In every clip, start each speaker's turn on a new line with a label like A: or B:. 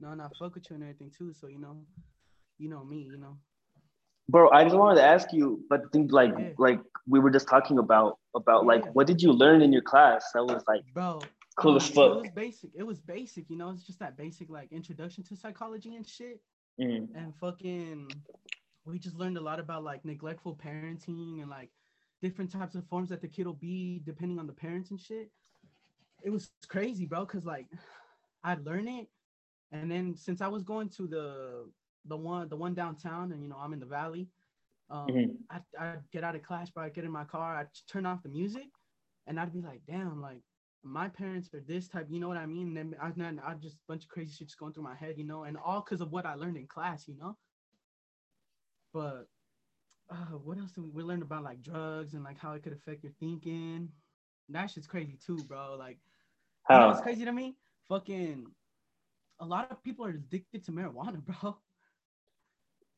A: no, not fuck with you and everything too. So you know, you know me, you know.
B: Bro, I just wanted to ask you, but think like
A: Yeah.
B: like we were just talking about about like what did you learn in your class that was like
A: Bro,
B: cool
A: um,
B: as fuck?
A: It was basic. It was basic, you know. It's just that basic like introduction to psychology and shit.
B: Mm.
A: and fucking we just learned a lot about like neglectful parenting and like different types of forms that the kid will be depending on the parents and shit. It was crazy, bro, because like I'd learn it and then since I was going to the the one the one downtown and you know I'm in the valley, um
B: Mhm.
A: I'd, I'd get out of class, but I'd get in my car, I'd turn off the music and I'd be like, damn, like my parents are this type, you know what I mean? And then I I just bunch of crazy shit just going through my head, you know, and all because of what I learned in class, you know. But uh, what else did we, we learned about like drugs and like how it could affect your thinking? That shit's crazy too, bro. Like, you know what's crazy to me? Fucking, a lot of people are addicted to marijuana, bro.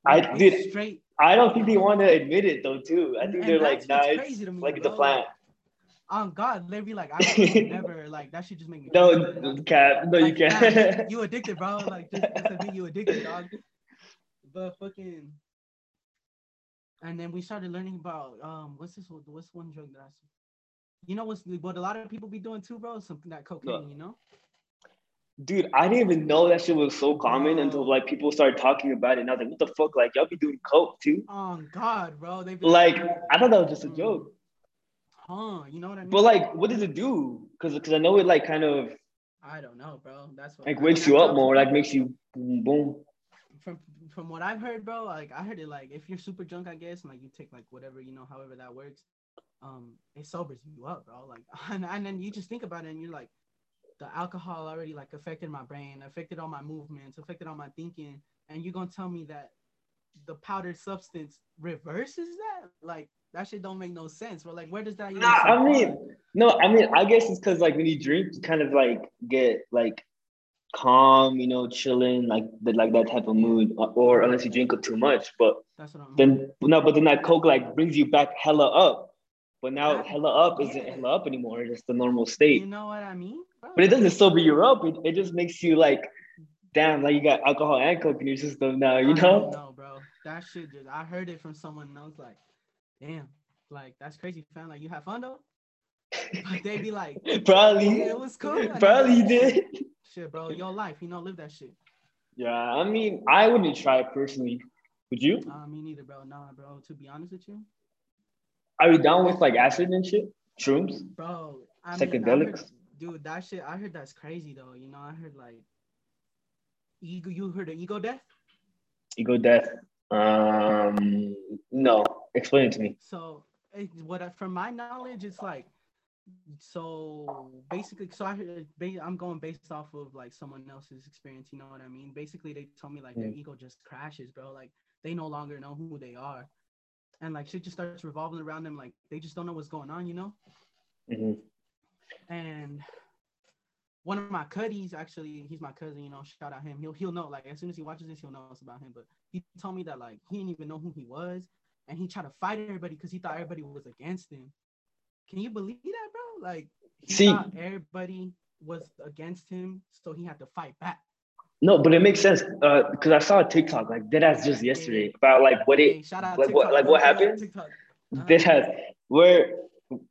B: I
A: Like,
B: did.
A: it's straight.
B: I don't think they want to admit it though too. I think
A: and
B: they're like, nah, it's
A: to me,
B: like it's a
A: bro.
B: plant.
A: On God, they'd be like, I never like that. Should just make me
B: No, cap. No, you
A: Like, nah,
B: can't.
A: you addicted, bro. Like just, just admit you addicted, dog. But fucking, and then we started learning about um, what's this? What's one drug that I? You know what's what a lot of people be doing too, bro? Something that cocaine, you know?
B: Dude, I didn't even know that shit was so common until like people started talking about it. And I was like, what the fuck? Like, y'all be doing coke too?
A: Oh God, bro. They be
B: Like, I thought that was just a
A: Mm.
B: joke.
A: huh? You know what I mean?
B: But like, what does it do? Because because I know it like kind of
A: I don't know, bro. That's what
B: like
A: I
B: wakes
A: mean,
B: you up more, like makes you boom boom.
A: from from what I've heard, bro, like I heard it like if you're super drunk, I guess, and like you take like whatever, you know, however that works, um, it sobers you up, bro. Like and, and then you just think about it and you're like, the alcohol already like affected my brain, affected all my movements, affected all my thinking, and you're gonna tell me that the powdered substance reverses that? Like that shit don't make no sense. But like where does that
B: Nah, I mean, no, I mean, I guess it's because like when you drink, you kind of like get like calm, you know, chilling, like the, like that type of mood, or, or unless you drink it too much. But
A: that's what I'm
B: then no, but then that coke like brings you back hella up. But now
A: That-
B: hella up isn't hella up anymore. It's the normal state.
A: you know what I mean?
B: But it doesn't sober you up. It, it just makes you like, damn, like you got alcohol and coke in your system now. You know?
A: No, bro. That shit just I heard it from someone and I was like, damn, like that's crazy, fam. Like you have fun though? But they be like,
B: Probably.
A: yeah, it was cool. I'm
B: Probably you did.
A: Shit, bro, your life, you know, live that shit.
B: Yeah, I mean, I wouldn't try it personally. Would you?
A: Uh, me neither, bro. Nah, bro. To be honest with you,
B: Are you down with like acid and shit? Shrooms?
A: bro. I mean,
B: Psychedelics?
A: Dude, that shit. I heard that's crazy though. You know, I heard like, ego. You heard of ego death?
B: Ego death? Um, no. Explain it to me.
A: So it, what I, from my knowledge, it's like so basically. So I heard, I'm going based off of like someone else's experience. You know what I mean? Basically, they told me like their
B: Mm.
A: ego just crashes, bro. Like they no longer know who they are, and like shit just starts revolving around them. Like they just don't know what's going on. You know?
B: Mhm.
A: And one of my cuddies, actually, he's my cousin. You know, shout out him. He'll he'll know. Like as soon as he watches this, he'll know it's about him. But he told me that like he didn't even know who he was, and he tried to fight everybody because he thought everybody was against him. Can you believe that, bro? Like he
B: See-
A: thought everybody was against him, so he had to fight back.
B: No, but it makes sense uh, because I saw a TikTok like that has just yesterday about like what
A: Hey,
B: it
A: shout out
B: like what like what happened.
A: TikTok. Uh-huh.
B: This has we're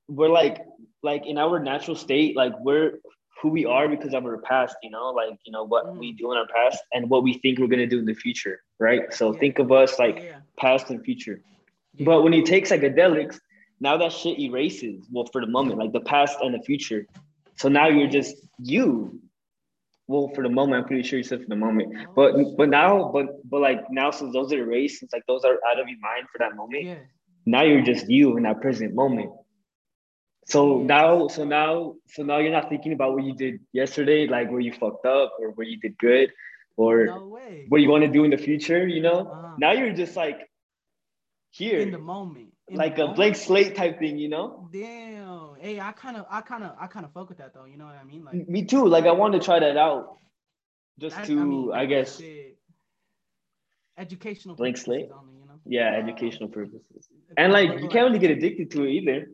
B: we're like like in our natural state like we're who we are because of our past. You know, like you know what we mm. do in our past and what we think we're gonna do in the future, right? So
A: Yeah.
B: think of us like
A: yeah,
B: past and future.
A: yeah.
B: But when you take psychedelics, now that shit erases, well, for the moment, like the past and the future. So now you're just you. Well, for the moment, I'm pretty sure you said for the moment. Oh. But but now, but but like now, since those are erased, since like those are out of your mind for that moment,
A: yeah,
B: now you're just you in that present moment. So now, so now, so now you're not thinking about what you did yesterday, like where you fucked up or where you did good, or
A: no
B: what you want to do in the future. You know,
A: Uh-huh.
B: now you're just like here
A: in the moment, in the
B: like a
A: moment.
B: blank slate type thing, you know?
A: Damn. Hey, I kind of, I kind of, I kind of fuck with that though. You know what I mean? Like,
B: Me too. Like I want to try that out, just
A: that-
B: to, I,
A: mean,
B: guess,
A: shit. educational
B: Blank slate?
A: only, you know.
B: yeah,
A: Uh,
B: educational purposes. And like you can't really get addicted to it either.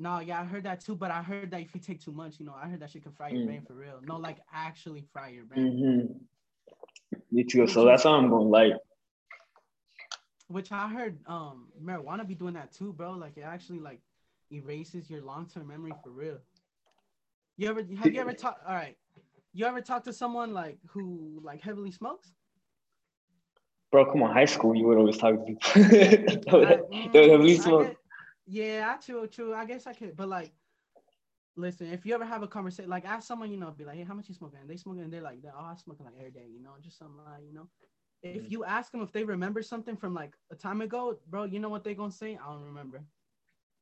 A: No, yeah, I heard that too, but I heard that if you take too much, you know, I heard that shit can fry your
B: Mm.
A: brain for real. No, like actually fry your brain.
B: hmm Me too. So that's how I'm going light.
A: Which I heard um marijuana be doing that too, bro. Like it actually like erases your long term memory for real. You ever have you ever talked? All right, you ever talked to someone like who like heavily smokes?
B: Bro, come on, high school, you would always talk to people. heavily
A: mm, smoke. Yeah, I true, true. I guess I could, but like, listen, if you ever have a conversation, like ask someone, you know, be like, hey, how much you smoking? And they smoking, and they're like, oh, I smoking like every day, you know, just something like, you know. If mm. you ask them if they remember something from like a time ago, bro, you know what they're gonna say? I don't remember.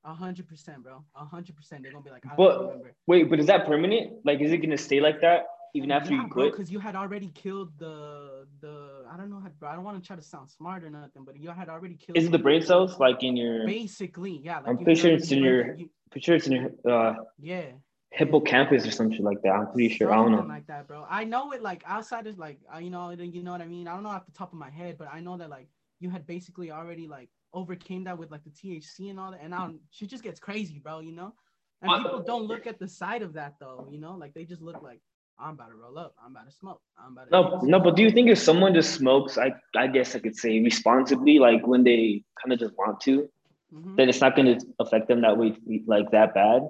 A: A hundred percent, bro. A hundred percent. They're gonna be like, I
B: but, remember. Wait, but is that permanent? Like, is it gonna stay like that even after yeah, you quit?
A: Because you had already killed the the. I don't know how, bro. I don't want to try to sound smart or nothing, but you had already killed.
B: Is it the brain cells like in your?
A: Basically, yeah. Like
B: I'm pretty sure it's in your. You, pretty sure it's in your. Uh,
A: yeah.
B: Hippocampus or something like that. I'm pretty sure. Something I don't know.
A: Like that, bro. I know it. Like outside is like, uh, you know, you know what I mean. I don't know off the top of my head, but I know that like you had basically already like overcame that with like the THC and all that, and now she just gets crazy, bro. You know, and people don't look at the side of that though. You know, like they just look like I'm about to roll up, I'm about to smoke, I'm about to.
B: No, no, but do you think if someone just smokes, I I guess I could say responsibly, like when they kind of just want to, mm-hmm. then it's not going to affect them that way, like that bad.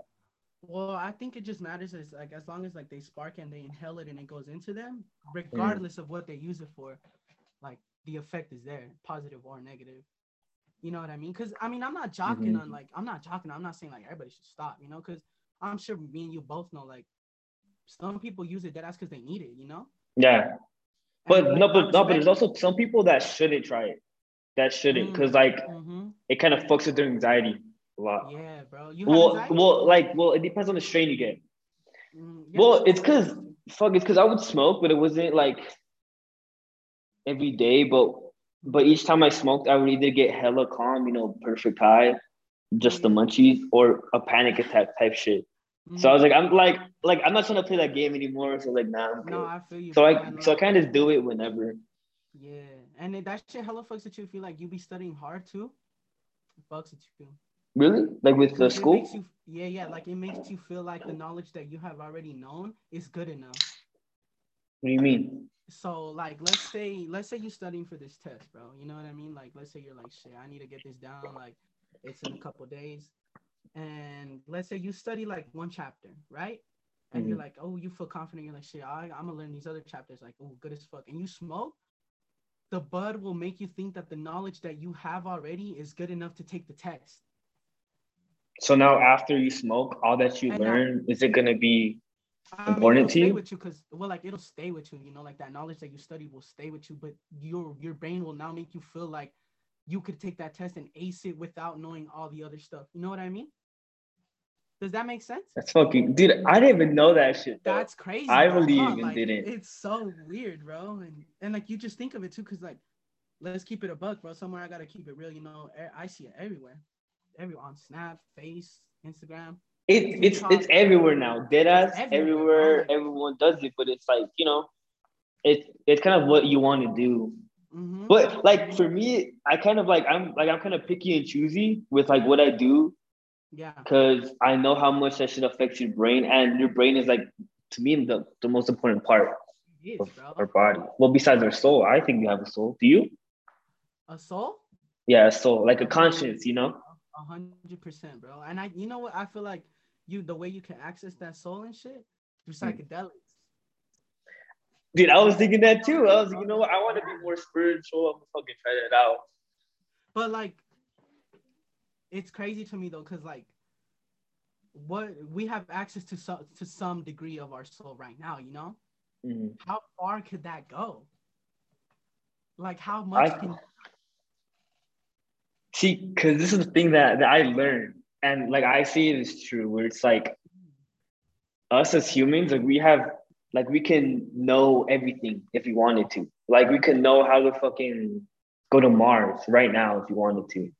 A: Well, I think it just matters as like as long as like they spark and they inhale it and it goes into them, regardless mm. of what they use it for, like the effect is there, positive or negative. You know what I mean? Because I mean, I'm not jocking mm-hmm. on like I'm not jocking. I'm not saying like everybody should stop. You know, because I'm sure me and you both know like some people use it that's because they need it. You know?
B: Yeah. But and, no, but no, but there's also some people that shouldn't try it. That shouldn't, because mm, like mm-hmm. it kind of fucks with their anxiety a lot.
A: Yeah, bro.
B: You well, anxiety? well, like, well, it depends on the strain you get. Mm, yeah, well, it's because fuck, it's because I would smoke, but it wasn't like every day. But but each time I smoked, I would either get hella calm, you know, perfect high, just the munchies, or a panic attack type shit. Mm-hmm. So I was like, I'm like, like I'm not trying to play that game anymore. So like, nah.
A: No, I feel you.
B: So I, so I kind of do it whenever.
A: Yeah, and that shit hella fucks with you. Feel like you be studying hard too. Fucks with you. Feel.
B: Really? Like with the school?
A: You, yeah, yeah. Like it makes you feel like the knowledge that you have already known is good enough.
B: What do you mean?
A: so like let's say let's say you're studying for this test bro you know what i mean like let's say you're like shit i need to get this down like it's in a couple days and let's say you study like one chapter right? And mm-hmm. you're like oh you feel confident. You're like shit I, i'm gonna learn these other chapters. Like oh good as fuck. And you smoke the bud will make you think that the knowledge that you have already is good enough to take the test.
B: So now after you smoke all that you and learn now, is it gonna be important to you?
A: with you because well like it'll stay with you you know like that knowledge that you study will stay with you but your your brain will now make you feel like you could take that test and ace it without knowing all the other stuff. You know what i mean does that make sense
B: that's fucking dude i didn't even know that shit
A: though. that's crazy
B: i bro. really even
A: like,
B: didn't
A: it's so weird bro and and like you just think of it too because like let's keep it a buck bro somewhere i gotta keep it real you know i see it everywhere everywhere on snap face instagram
B: it, it's it's everywhere now. Deadass everywhere. everywhere. Everyone does it, but it's like you know, it's it's kind of what you want to do. Mm-hmm. But like for me, I kind of like I'm like I'm kind of picky and choosy with like what I do.
A: Yeah.
B: Because I know how much that shit affects your brain, and your brain is like to me the, the most important part is, of bro. our body. Well, besides our soul, I think we have a soul. Do you?
A: A soul?
B: Yeah, a soul, like a conscience, you know.
A: A hundred percent, bro. And I, you know what? I feel like you the way you can access that soul and shit through hmm. psychedelics.
B: Dude, I was thinking that too. I was, like, you know what? I want to be more spiritual. I'm gonna fucking try that out.
A: But like, it's crazy to me though, cause like, what we have access to some to some degree of our soul right now. You know, mm-hmm. how far could that go? Like, how much I, can?
B: See, because this is the thing that, that I learned and like I see it as true, where it's like us as humans, like we have like we can know everything if we wanted to. Like we can know how to fucking go to Mars right now if you wanted to.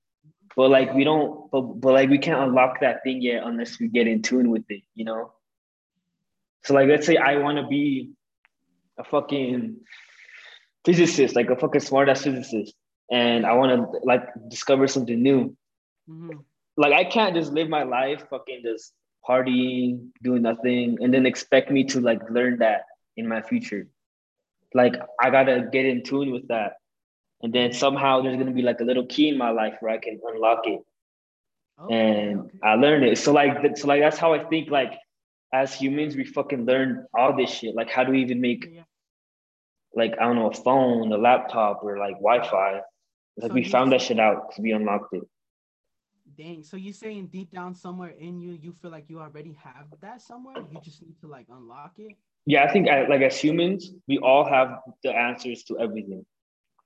B: But like we don't but, but like we can't unlock that thing yet unless we get in tune with it, you know? So like let's say I want to be a fucking physicist, like a fucking smart ass physicist, and I want to like discover something new. Mm-hmm like I can't just live my life fucking just partying, doing nothing, and then expect me to like learn that in my future. like I gotta get in tune with that. And then somehow there's gonna be like a little key in my life where I can unlock it. Okay, and okay. I learned it. So like so like that's how I think like as humans we fucking learn all this shit. Like how do we even make yeah. like I don't know a phone, a laptop, or like Wi-Fi? Like so we found that shit out because we unlocked it.
A: Dang. So you're saying deep down somewhere in you, you feel like you already have that somewhere. You just need to like unlock it.
B: Yeah, I think like as humans, we all have the answers to everything.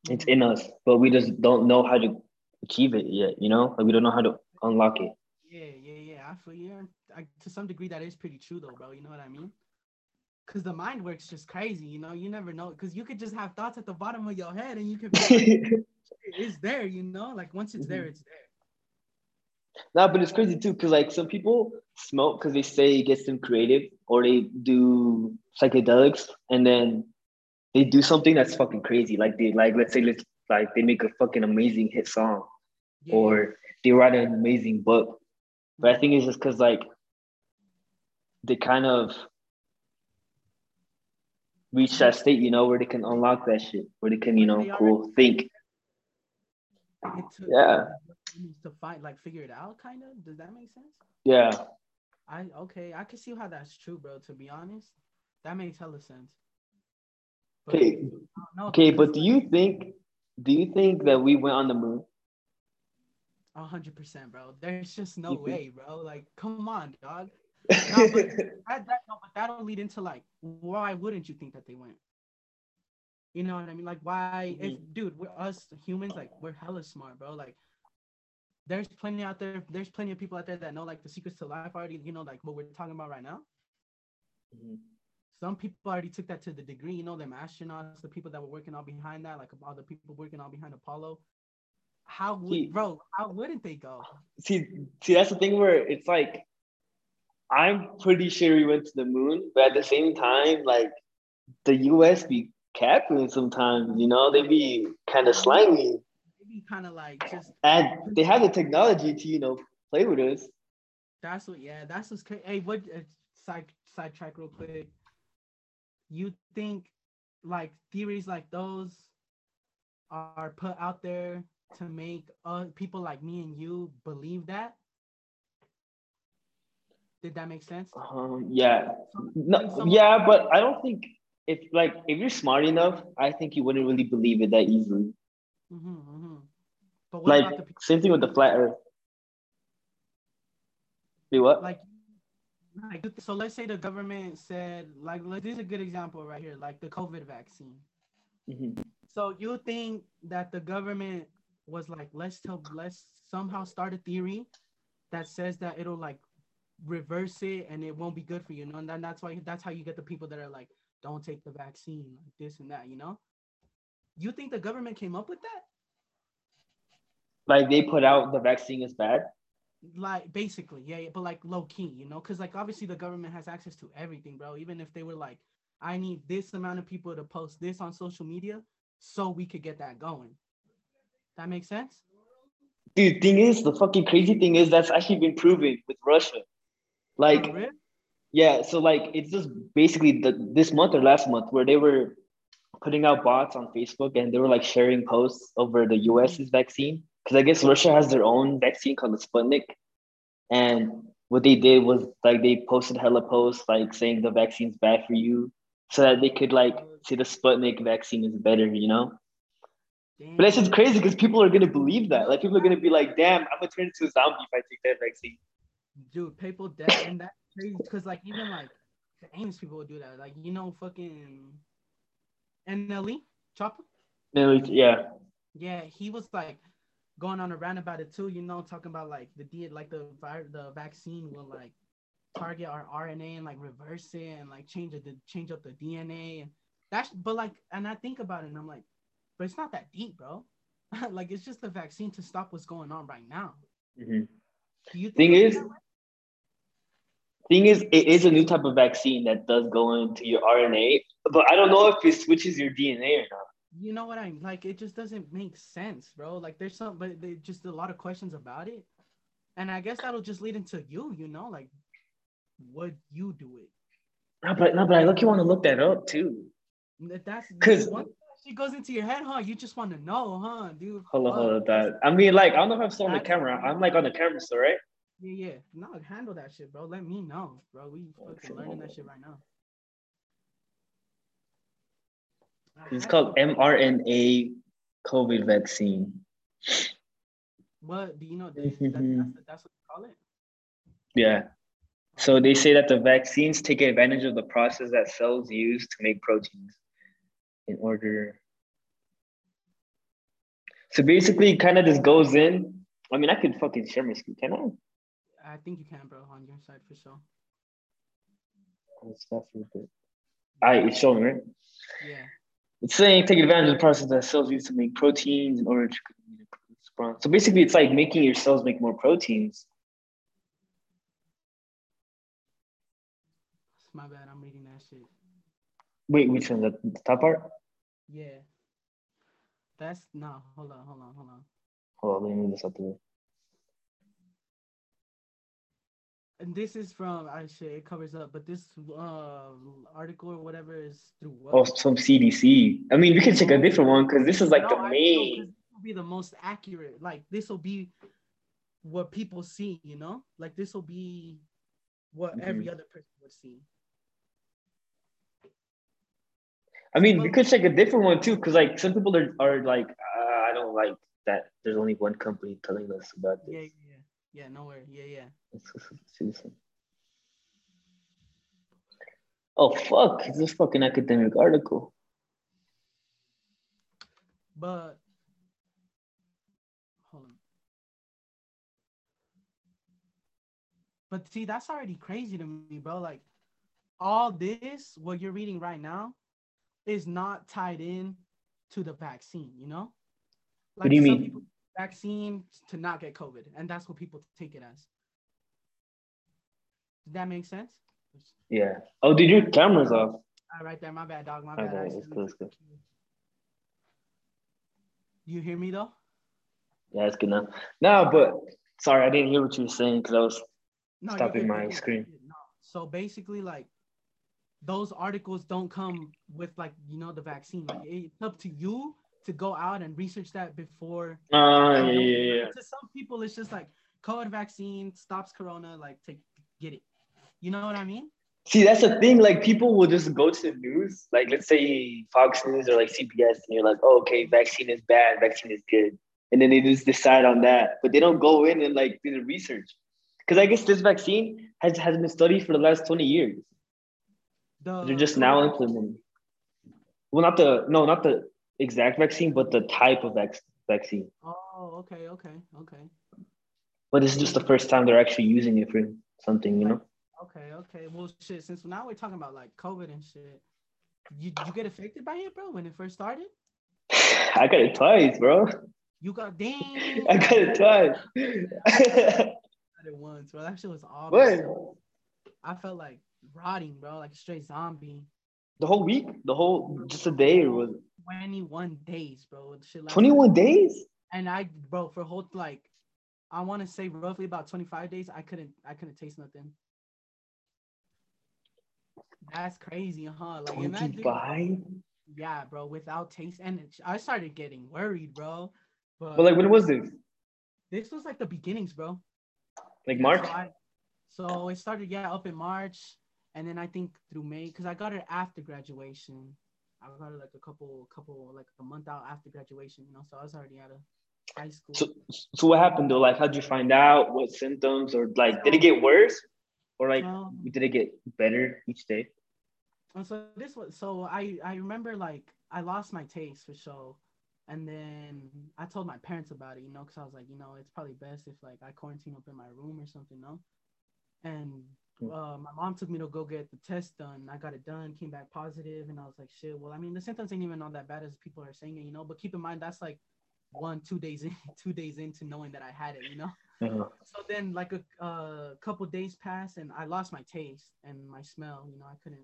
B: It's in us, but we just don't know how to achieve it yet. You know, like we don't know how to unlock it.
A: Yeah, yeah, yeah. I feel yeah. I, to some degree, that is pretty true though, bro. You know what I mean? Because the mind works just crazy. You know, you never know. Because you could just have thoughts at the bottom of your head, and you could. Be it's there. You know, like once it's mm-hmm. there, it's there.
B: No, but it's crazy too, because like some people smoke because they say it gets them creative, or they do psychedelics, and then they do something that's fucking crazy. Like they like let's say let's like they make a fucking amazing hit song, yeah. or they write an amazing book. But I think it's just because like they kind of reach that state, you know, where they can unlock that shit, where they can, you know, cool think. yeah.
A: to find like figure it out kind of does that make sense?
B: Yeah.
A: I okay. I can see how that's true bro to be honest. That makes hella sense
B: okay okay but do you think do you think that we went on the moon
A: A hundred percent, bro. There's just no way, bro. Like, come on, dog. no, but that, that, no, but that'll lead into like, why wouldn't you think that they went? You know what I mean? Like, why? Mm-hmm. If dude, we're us humans, like, we're hella smart, bro. Like, there's plenty out there. There's plenty of people out there that know like the secrets to life already. You know, like what we're talking about right now. Mm-hmm. Some people already took that to the degree. You know, them astronauts, the people that were working all behind that, like all the people working all behind Apollo. How would, see, bro? How wouldn't they go?
B: See, see, that's the thing where it's like, I'm pretty sure we went to the moon, but at the same time, like the U.S. be capping sometimes. You know, they be kind of slimy They
A: be kind of like just
B: and they have the technology to you know play with us.
A: That's what yeah, that's what's crazy. Hey, what uh, side sidetrack real quick. You think like theories like those are put out there to make uh, people like me and you believe that? Did that make sense?
B: Um, yeah, no, yeah, but I don't think if like if you're smart enough, I think you wouldn't really believe it that easily. Mm-hmm, mm-hmm. But like the, same thing with the flat Earth. Be what?
A: Like, like, so let's say the government said, like, this is a good example right here, like the COVID vaccine. Mm-hmm. So you think that the government was like, let's tell, let's somehow start a theory that says that it'll like reverse it and it won't be good for you, you know? And then that's why that's how you get the people that are like, don't take the vaccine, like this and that, you know? You think the government came up with that?
B: Like they put out the vaccine is bad.
A: Like basically, yeah, but like low key, you know, because like obviously the government has access to everything, bro. Even if they were like, I need this amount of people to post this on social media, so we could get that going. That makes sense.
B: Dude, thing is, the fucking crazy thing is that's actually been proven with Russia. Like, oh, really? yeah, so like it's just basically the this month or last month where they were putting out bots on Facebook and they were like sharing posts over the US's mm-hmm. vaccine because I guess Russia has their own vaccine called the Sputnik, and what they did was like they posted hella posts like saying the vaccine's bad for you, so that they could like say the Sputnik vaccine is better, you know. Damn. But that's just crazy because people are gonna believe that. Like people are gonna be like, "Damn, I'm gonna turn into a zombie if I take that vaccine."
A: Dude, people dead, and that's crazy because like even like the famous people would do that. Like you know, fucking NLE Choppa.
B: NLE, yeah.
A: Yeah, he was like going on around about it too. You know, talking about like the D, like the the vaccine will like target our RNA and like reverse it and like change it, change up the DNA and that's. But like, and I think about it and I'm like, but it's not that deep, bro. like it's just the vaccine to stop what's going on right now. Mm-hmm.
B: Do you thing is? Thing is, it is a new type of vaccine that does go into your RNA, but I don't know if it switches your DNA or not
A: you know what I'm Like it just doesn't make sense, bro. Like there's some, but there's just a lot of questions about it, and I guess that'll just lead into you. You know, like would you do it?
B: No, but no, but I look, you want to look that up too.
A: That's
B: 'Cause-
A: once that shit goes into your head, huh? You just want to know, huh, dude?
B: Hold on, hold on. That I mean, like I don't know if I'm still on the camera. I'm like on the camera still, right?
A: Yeah, yeah. No, handle that shit, bro. Let me know, bro. We oh, fucking learning that shit right now. I
B: It's called mRNA COVID vaccine.
A: What do you know? That, that,
B: Mhm.
A: that's, that's what you call it.
B: Yeah. So they say that the vaccines take advantage of the process that cells use to make proteins in order. So basically, it kind of just goes in. I mean, I could fucking share my screen, can I?
A: I think you can, bro, on your side for sure.
B: That for a bit? I it's showing right.
A: Yeah.
B: It's saying take advantage of the process that cells use to make proteins in order to. So basically, it's like making your cells make more proteins.
A: My bad. I'm reading that shit.
B: Wait, which one? The, the top part?
A: Yeah. That's no. Hold on. Hold on. Hold on.
B: Hold on, let me move this up the way.
A: And this is from I shit. It covers up, but this uh article or whatever is through what?
B: Oh, from CDC. I mean, we can check a different one because this is like
A: No,
B: the
A: I know,
B: main.
A: This will be the most accurate. Like this will be what people see. You know, like this will be what every
B: Mhm.
A: other person would see.
B: I mean, we could check a different one too, because like some people are, are like, uh, I don't like that. There's only one company telling us about this.
A: yeah, yeah. No nowhere. Yeah, yeah.
B: Oh fuck! It's this fucking academic article.
A: But hold on. But see, that's already crazy to me, bro. Like all this, what you're reading right now, is not tied in to the vaccine, you know? Like
B: What do you
A: some
B: mean?
A: people vaccine to not get COVID, and that's what people take it as. Does that make sense?
B: Yeah. Oh, dude, your camera's off.
A: All right there, my bad, dog. My bad. I
B: let's
A: accidentally
B: go, let's go.
A: clicked you. Hear me though?
B: Yeah, it's good now. No, but sorry, I didn't hear what you were saying because I was.
A: No,
B: Stopping my screen.
A: No. So basically, like those articles don't come with like you know the vaccine. Like it's up to you to go out and research that before.
B: Uh, yeah, yeah, yeah.
A: To some people, it's just like COVID vaccine stops corona. Like take get it. You know what I mean?
B: See, that's the thing. Like, people will just go to the news, like, let's say Fox News or like CBS, and you're like, oh, okay, vaccine is bad, vaccine is good. And then they just decide on that, but they don't go in and like do the research. Because I guess this vaccine has, has been studied for the last 20 years.
A: The
B: They're just now implementing. Well, not the, no, not the exact vaccine, but the type of vac- vaccine.
A: Oh, okay, okay, okay,
B: But this is just the first time they're actually using it for something, you know?
A: okay, okay. Well, shit. Since now we're talking about like COVID and shit, you you get affected by it, bro? When it first started,
B: I got it twice, bro.
A: you got damn.
B: I got it twice.
A: I got it once, bro. That shit was awful.
B: what?
A: I felt like rotting, bro, like a straight zombie.
B: The whole week? The whole just a day or was it
A: 21 days, bro. Shit like
B: 21 days?
A: And I, bro, for whole like, I want to say roughly about 25 days, I couldn't, I couldn't taste nothing. That's crazy, huh? Like, imagine,
B: 25?
A: yeah, bro, without taste, and it, I started getting worried, bro. But,
B: But like when was this?
A: this was like the beginnings, bro.
B: Like March?
A: So, I, so it started, yeah, up in March, and then I think through May, because I got it after graduation. I got like a couple, couple, like a month out after graduation, you know. So I was already out of high school.
B: So so what happened though? Like how'd you find out? What symptoms? Or like did it get worse? Or like
A: Um,
B: did it get better each day?
A: And so this was so I I remember like I lost my taste for sure, and then I told my parents about it, you know, because I was like, you know, it's probably best if like I quarantine up in my room or something, no. And. Uh, my mom took me to go get the test done. I got it done, came back positive, and I was like, shit. Well, I mean, the symptoms ain't even all that bad as people are saying it, you know. But keep in mind that's like one, two days in, two days into knowing that I had it, you know.
B: Uh-huh.
A: So then, like a uh, couple days passed, and I lost my taste and my smell. You know, I couldn't.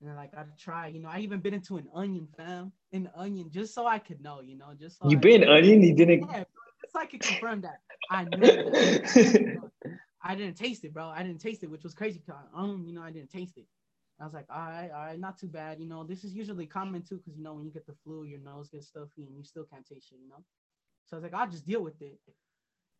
A: And then, like I tried, you know, I even bit into an onion, fam, an onion, just so I could know, you know, just so
B: You
A: I
B: been
A: could-
B: onion? You didn't
A: yeah, so I could confirm that I knew that I didn't taste it, bro. I didn't taste it, which was crazy. 'cause, Um, you know, I didn't taste it. I was like, all right, all right, not too bad. You know, this is usually common too, because you know when you get the flu, your nose gets stuffy and you still can't taste shit. You know, so I was like, I'll just deal with it.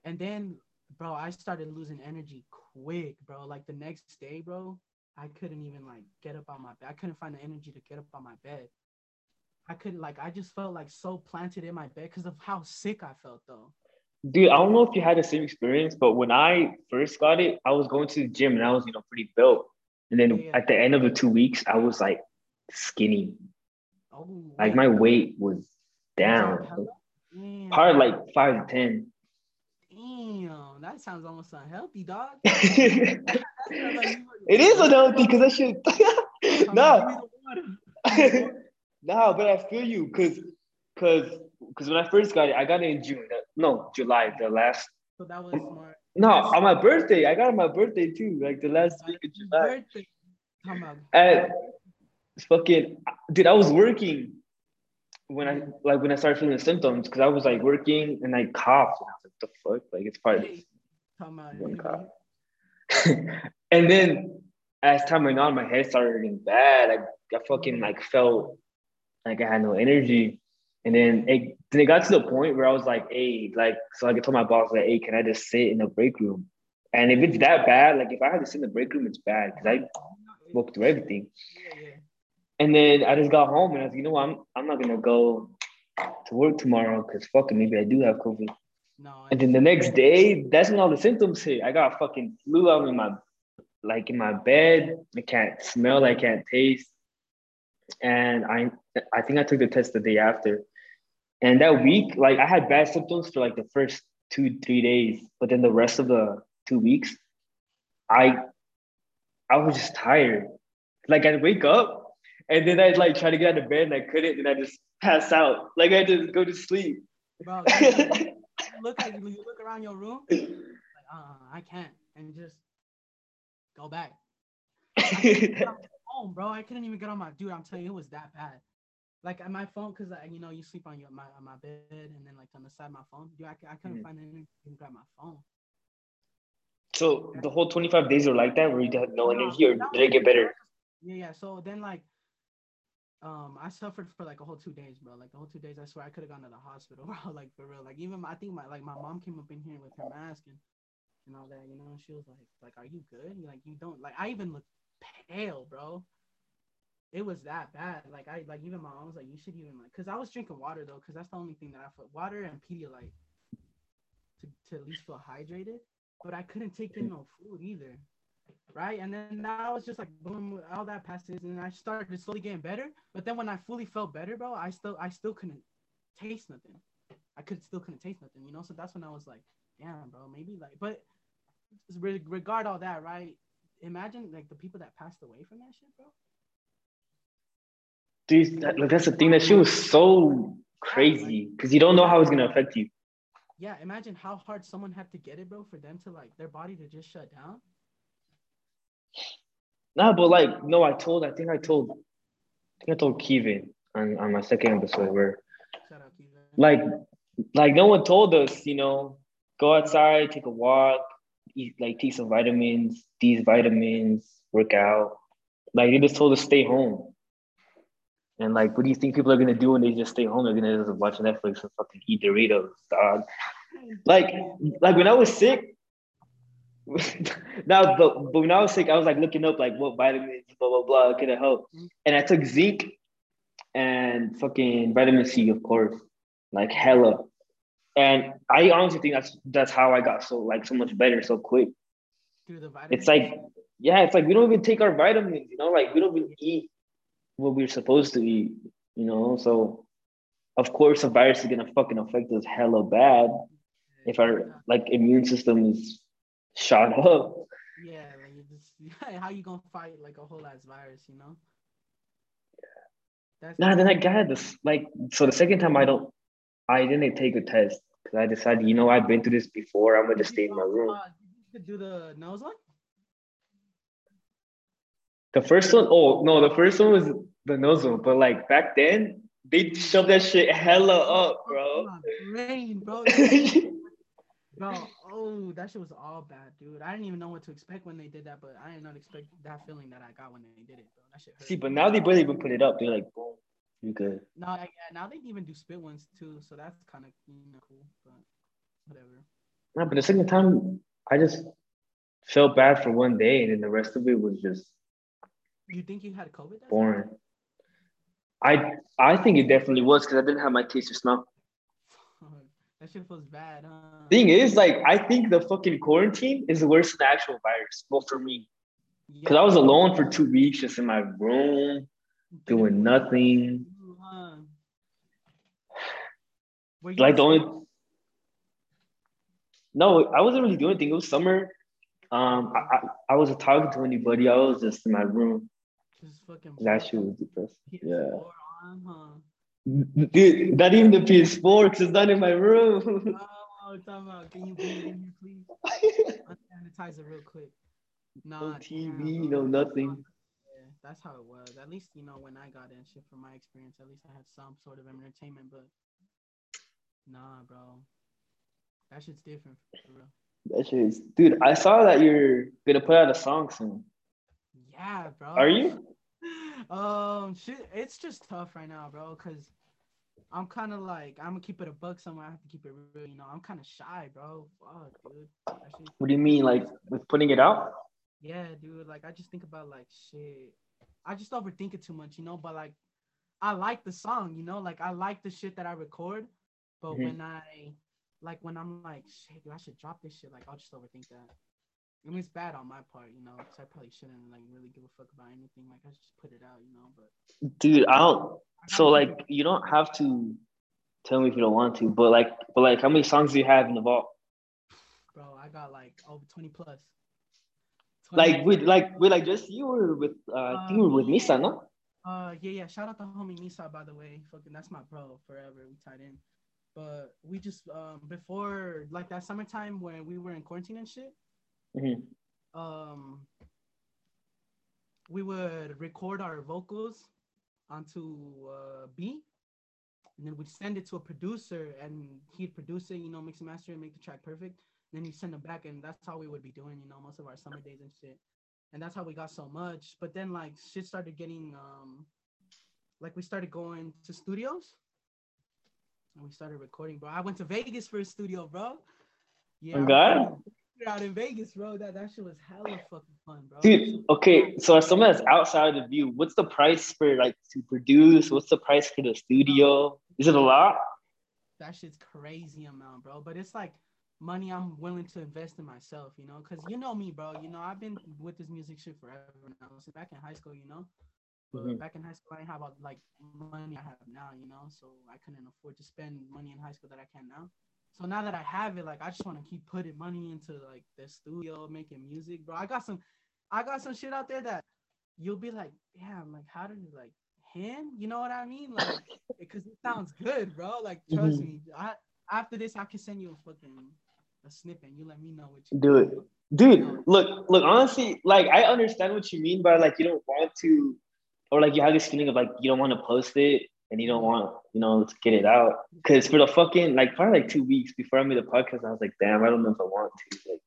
A: And then, bro, I started losing energy quick, bro. Like the next day, bro, I couldn't even like get up on my bed. I couldn't find the energy to get up on my bed. I couldn't like I just felt like so planted in my bed because of how sick I felt though.
B: Dude, I don't know if you had the same experience, but when I first got it, I was going to the gym and I was, you know, pretty built. And then yeah. at the end of the two weeks, I was like skinny. Oh, like my weight was down. Part like five to ten.
A: Damn, that sounds almost unhealthy, dog.
B: it is unhealthy because that shit. no, no, but I feel you because because because when I first got it, I got it in June. No, July, the last.
A: So that was smart.
B: No, on my birthday. I got it on my birthday too, like the last week of July. Birthday. Come on. And fucking dude, I was working when I like when I started feeling the symptoms because I was like working and I coughed. And I was like, the fuck? Like it's probably Come on. and then as time went on, my head started getting bad. I, I fucking like felt like I had no energy. And then it then it got to the point where I was like, hey, like, so I told my boss, like, hey, can I just sit in the break room? And if it's that bad, like if I have to sit in the break room, it's bad because I walked through everything. And then I just got home and I was, like, you know what, I'm I'm not gonna go to work tomorrow because fucking maybe I do have COVID. No, and then the next day, that's when all the symptoms hit. I got fucking flu out in my like in my bed. I can't smell, I can't taste. And I I think I took the test the day after. And that week, like I had bad symptoms for like the first two, three days, but then the rest of the two weeks, I I was just tired. Like I'd wake up and then I'd like try to get out of bed and I couldn't, and I just pass out. Like I just go to sleep.
A: Bro, look at you, look around your room, like, uh, I can't, and just go back. home, bro. I couldn't even get on my dude. I'm telling you, it was that bad. Like on my phone, cause like you know you sleep on your my on my bed, and then like on the side of my phone, dude, I, I couldn't mm-hmm. find anything to grab my phone.
B: So the whole 25 days were like that, where you had no energy, or did it get better?
A: Yeah, yeah. So then like um, I suffered for like a whole two days, bro. Like the whole two days, I swear I could have gone to the hospital, bro. Like for real. Like even my, I think my like my mom came up in here with her mask and and all that, you know. She was like, like, are you good? Like you don't like. I even looked pale, bro. It was that bad. Like I like even my mom was like, you should even like, cause I was drinking water though, cause that's the only thing that I felt water and Pedialyte to to at least feel hydrated. But I couldn't take in no food either right? And then now was just like boom, all that passes, and I started slowly getting better. But then when I fully felt better, bro, I still I still couldn't taste nothing. I could still couldn't taste nothing, you know. So that's when I was like, damn, bro, maybe like, but regard all that, right? Imagine like the people that passed away from that shit, bro.
B: Dude, that, like, that's the thing. That she was so crazy because you don't know how it's gonna affect you.
A: Yeah, imagine how hard someone had to get it, bro, for them to like their body to just shut down.
B: Nah, but like, no, I told, I think I told, I think I told Kevin on, on my second episode where, like, like no one told us, you know, go outside, take a walk, eat, like, take some vitamins, these vitamins, work out. Like, they just told us stay home. And like, what do you think people are gonna do when they just stay home? They're gonna just watch Netflix and fucking eat Doritos, dog. Like, like when I was sick, now, but, but when I was sick, I was like looking up like what vitamins, blah blah blah, could it help? And I took zinc and fucking vitamin C, of course, like hella. And I honestly think that's that's how I got so like so much better so quick. Through the vitamins. It's like yeah, it's like we don't even take our vitamins, you know, like we don't even eat what we're supposed to eat, you know. So of course a virus is gonna fucking affect us hella bad if our like immune system is shot up.
A: Yeah, like you just how you gonna fight like a whole ass virus, you know?
B: Yeah. That's nah, then I got this like so the second time I don't I didn't take a test because I decided, you know, I've been through this before. I'm gonna stay in my room. Uh,
A: do the nose one?
B: The first one, oh no, the first one was the nose one, but like back then they shoved that shit hella up, bro.
A: Oh, brain, bro. Bro, oh, that shit was all bad, dude. I didn't even know what to expect when they did that, but I did not expect that feeling that I got when they did it, bro. That shit hurt.
B: See, but now they barely even put it up. They're like, boom, you good.
A: No, yeah, now they even do spit ones too, so that's kind of you know cool, but whatever.
B: No, but the second time, I just felt bad for one day, and then the rest of it was just
A: You think you had COVID? that
B: boring. I I think it definitely was because I didn't have my taste or smell.
A: that shit feels bad, huh?
B: Thing is, like, I think the fucking quarantine is worse than the actual virus. Well, for me, because I was alone for two weeks, just in my room, doing nothing. Like the only no, I wasn't really doing anything. It was summer. Um, I, I, I wasn't talking to anybody. I was just in my room.
A: Just fucking
B: That shit was depressing. Yeah.
A: PS4 on, huh?
B: Dude, not even the PS4 because it's not in my room.
A: Oh, oh, oh talking about, can you bring it in here, please? Unsanitize it real quick. Nah,
B: No TV, no nothing.
A: Yeah, that's how it was. At least you know when I got in shit from my experience. At least I had some sort of entertainment, but nah, bro, that shit's different for real.
B: That shit is, dude. I saw that you're gonna put out a song soon.
A: Yeah, bro.
B: Are you?
A: um, shit, it's just tough right now, bro, cause I'm kind of like I'm gonna keep it a buck somewhere. I have to keep it real, you know. I'm kind of shy, bro. Fuck, dude. Shit-
B: What do you mean, like with putting it out?
A: Yeah, dude. Like I just think about like shit. I just overthink it too much, you know. But like, I like the song, you know. Like I like the shit that I record. But
B: Mhm.
A: when I, like, when I'm like, shit, dude, I should drop this shit. Like I'll just overthink that. I mean, it's bad on my part, you know, because I probably shouldn't like really give a fuck about anything. Like I just put it out, you know. But
B: Dude, I don't. So like, you don't have to tell me if you don't want to. But like, but like, how many songs do you have in the vault?
A: bro, I got like over 20 plus. 20
B: Like with like with like just you were with uh, think you were with Misa, no?
A: Uh, yeah, yeah. Shout out to homie Misa, by the way. Fucking, that's my bro forever. We tied in, but we just um before like that summertime when we were in quarantine and shit.
B: Mhm.
A: Um, we would record our vocals onto uh, B, and then we'd send it to a producer, and he'd produce it, you know, mix and master and make the track perfect. then he'd send them back, and that's how we would be doing, you know, most of our summer days and shit. And that's how we got so much. But then like shit started getting um, like we started going to studios, and we started recording, bro. I went to Vegas for a studio, bro. Yeah,
B: God?
A: Out in Vegas, bro. That that shit was hella fucking fun, bro.
B: Dude, okay. So as someone that's outside of the view, what's the price for like to produce? What's the price for the studio? Is it a lot?
A: that shit's crazy amount, bro. But it's like money I'm willing to invest in myself, you know, because you know me, bro. You know, I've been with this music shit forever now. So back in high school, you know,
B: Mhm.
A: back in high school, I didn't have all, like money I have now, you know, so I couldn't afford to spend money in high school that I can now. So now that I have it, like I just want to keep putting money into like the studio, making music, bro. I got some, I got some shit out there that you'll be like, damn, like how did you like him? You know what I mean? Like, because it sounds good, bro. Like trust
B: Mhm.
A: me. I after this, I can send you a fucking a snippet. You let me know what you
B: Do it. Dude, look, look, honestly, like I understand what you mean by like you don't want to or like you have this feeling of like you don't want to post it and you don't want, you know, to get it out. Cause for the fucking like probably like two weeks before I made the podcast, I was like, damn, I don't know if I want to. Like,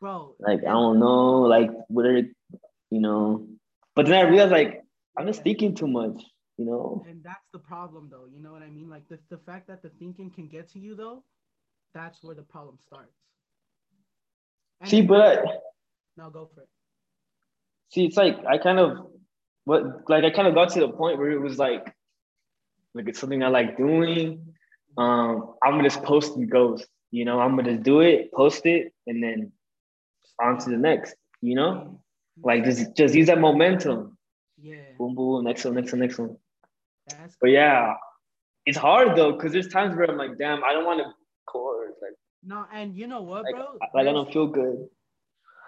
A: bro.
B: like I don't know, like what are you know. But then I realized like I'm just thinking too much, you know.
A: And that's the problem, though. You know what I mean? Like the, the fact that the thinking can get to you, though, that's where the problem starts. And
B: See, but
A: now go for it.
B: see, it's like I kind of what like I kind of got to the point where it was like like it's something I like doing. Um, I'm gonna just post and ghost. You know, I'm gonna do it, post it, and then on to the next. You know, like just just use that momentum.
A: yeah,
B: Boom, boom, next one, next one, next one.
A: that's
B: But yeah, it's hard though because there's times where I'm like, damn, I don't want to record. Like,
A: no. And you know what,
B: like,
A: bro?
B: like I don't feel good.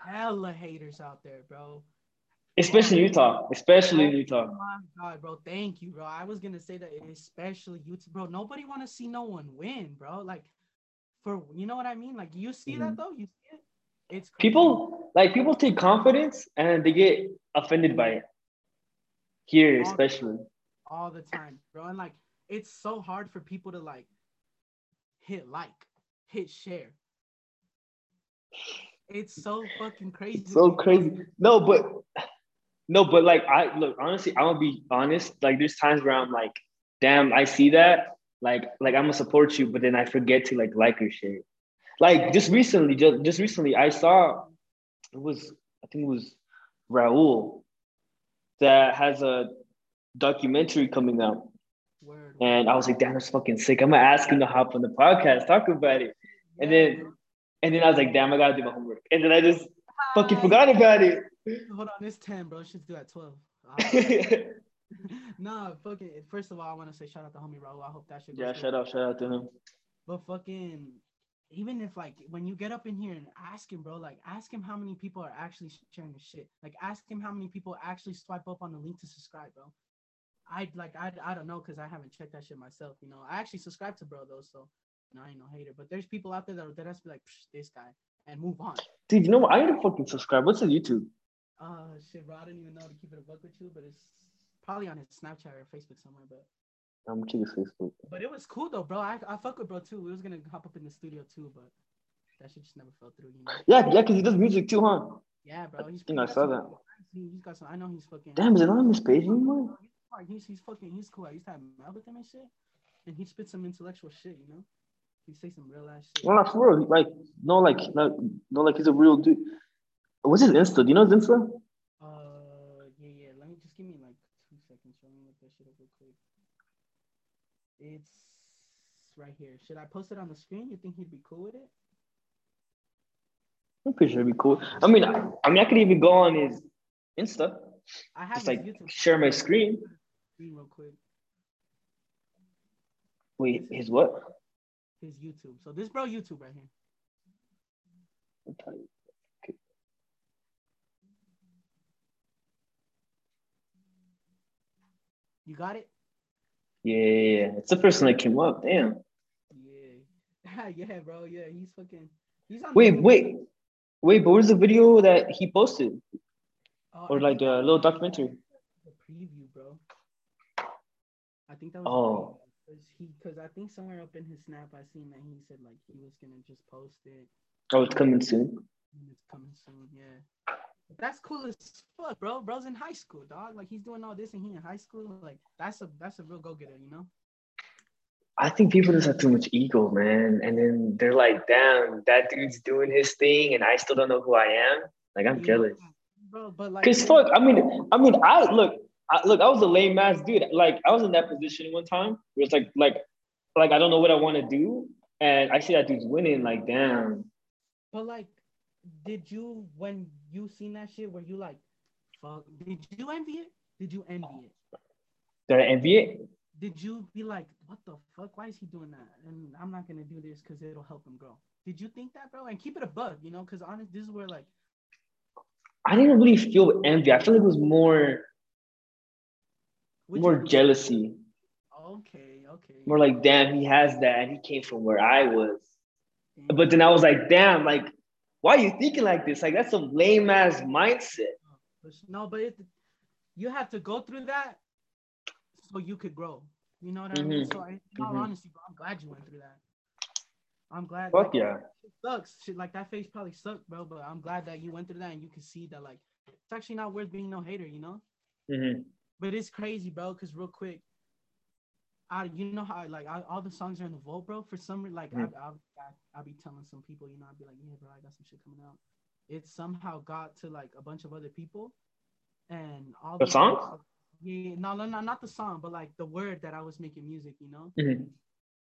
A: hella haters out there, bro.
B: Especially Utah. Especially in Utah.
A: Oh my god, bro. Thank you, bro. I was gonna say that especially you, bro. Nobody want to see no one win, bro. Like, for you know what I mean? Like, you see that
B: Mhm.
A: though? You see it? It's crazy.
B: People like people take confidence and they get offended by it. Here, especially.
A: all the time, bro. And like, it's so hard for people to like hit like, hit share. It's so fucking crazy.
B: So crazy. No, but no, but like I look honestly, I'm gonna be honest. Like there's times where I'm like, damn, I see that. Like, like I'm gonna support you, but then I forget to like like your shit. Like just recently, just just recently, I saw it was I think it was Raul that has a documentary coming out.
A: Word.
B: And I was like, damn, that's fucking sick. I'm gonna ask him to hop on the podcast, talk about it. And then and then I was like, damn, I gotta do my homework. And then I just fucking forgot about it.
A: Hold on, it's 10, bro. Shit's due at 12. Uh, nah, fucking. First of all, I want to say shout out to homie Raul. I hope that shit
B: yeah, shout out, shout out to him.
A: But fucking, even if like when you get up in here and ask him, bro, like ask him how many people are actually sharing the shit. Like ask him how many people actually swipe up on the link to subscribe, bro. I like I I don't know because I haven't checked that shit myself. You know, I actually subscribe to bro though, so no, I ain't no hater. But there's people out there that that has to be like this guy and move on.
B: Dude, you know what? I to fucking subscribe. What's his YouTube?
A: Uh, shit, bro. I didn't even know to keep it a buck with you, but it's probably on his Snapchat or Facebook somewhere. But
B: I'm checking his Facebook.
A: but it was cool though, bro. I I fuck with bro too. We was gonna hop up in the studio too, but that shit just never fell through. You know.
B: Yeah, yeah, because he does music too, huh?
A: Yeah, bro. He's,
B: think
A: he
B: I saw that.
A: he- He's got some. I know he's fucking.
B: Damn, is it on this page anymore?
A: He's. He's fucking. He's cool. I used to have mail with him and shit, and he spit some intellectual shit. You know, he say some real ass shit.
B: No, not for real. Like, no, like, no, no, like he's a real dude. What's his Insta? Do you know his Insta?
A: Uh, yeah, yeah. Let me just give me like two seconds. Let me look that shit up real quick. It's right here. Should I post it on the screen? You think he'd be cool with it?
B: I'm pretty sure it'd be cool. I mean, I, I mean, I could even go on his Insta,
A: I have
B: just like
A: YouTube
B: share my screen.
A: screen real quick.
B: Wait, his what?
A: His YouTube. So this bro YouTube right here. You got it?
B: Yeah. It's the person that came up. Damn.
A: Yeah. yeah, bro. Yeah, he's fucking. He's on.
B: Wait, wait, wait. But where's the video that he posted,
A: Oh,
B: or like a little documentary?
A: the preview, bro. I think that was.
B: Oh.
A: Because I think somewhere up in his snap, I seen that he said like he was gonna just post it
B: Oh, it's coming soon.
A: it's coming soon. Yeah. That's cool as fuck, bro. Bro's in high school, dog. Like he's doing all this and he in high school. Like that's a that's a real go getter, you know.
B: I think people just have too much ego, man. And then they're like, damn, that dude's doing his thing and I still don't know who I am. Like, I'm
A: Yeah,
B: jealous.
A: bro. But like,
B: Cause fuck, I mean, I mean, I look, I, look, I was a lame ass dude. Like, I was in that position one time where it's like, like, like I don't know what I want to do, and I see that dude's winning. Like, damn.
A: But like, did you when you seen that shit? Were you like, fuck? Did you envy it? Did you envy it?
B: Did I envy it?
A: Did you be like, what the fuck? Why is he doing that? And I'm not gonna do this because it'll help him grow. Did you think that, bro? And keep it a bug, you know? Because honest, this is where like,
B: I didn't really feel envy. I feel like it was more,
A: would
B: more
A: you-
B: jealousy.
A: Okay, okay.
B: More like, damn, he has that, and he came from where I was.
A: Mm.
B: But then I was like, damn, like, why are you thinking like this? Like, that's some lame ass mindset.
A: No, but it, you have to go through that so you could grow. You know what I mean?
B: Mhm.
A: So, in all
B: Mhm.
A: honesty, bro, I'm glad you went through that. I'm glad.
B: Fuck
A: like,
B: yeah.
A: It sucks. Shit, like that face probably sucked, bro. But I'm glad that you went through that and you can see that, like, it's actually not worth being no hater, you know?
B: hmm
A: But it's crazy, bro. Cause real quick, I you know how like I, all the songs are in the vault, bro. For some reason, like I,
B: Mhm.
A: I, I I'll be telling some people, you know, I'll be like, yeah, bro, I got some shit coming out. It somehow got to like a bunch of other people, and all
B: The song?
A: songs- Yeah, no, no, no, not the song, but like the word that I was making music, you know.
B: hmm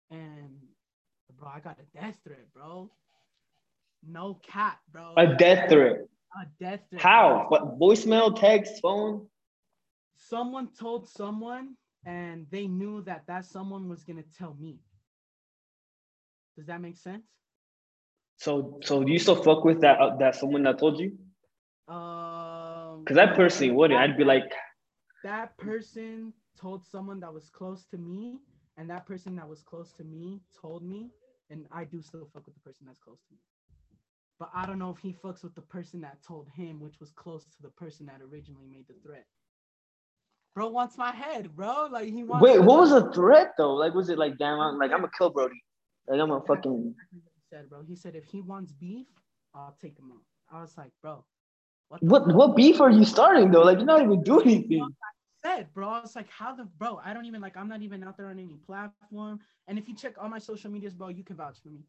A: And bro, I got a death threat, bro. No cap, bro.
B: A death threat.
A: A death threat.
B: How?
A: bro.
B: What? Voicemail, text, phone?
A: someone told someone and they knew that that someone was going to tell me does that make sense
B: So, so do you still fuck with that uh, that someone that told you?
A: um
B: Because I personally wouldn't. I'd be like,
A: that person told someone that was close to me and that person that was close to me told me and i do still fuck with the person that's close to me but i don't know if he fucks with the person that told him which was close to the person that originally made the threat bro wants my head bro like he wants
B: wait, what was the threat though? Like, was it like, damn, I'm like, I'm a kill Brody. Like, I'm a fucking.
A: he said, bro. He said if he wants beef, I'll take him out. I was like, bro,
B: what what, what beef are you starting though? Like you're not even doing anything.
A: I said, bro, I was like, how the bro? I don't even like. I'm not even out there on any platform. And if you check all my social medias, bro, you can vouch for me.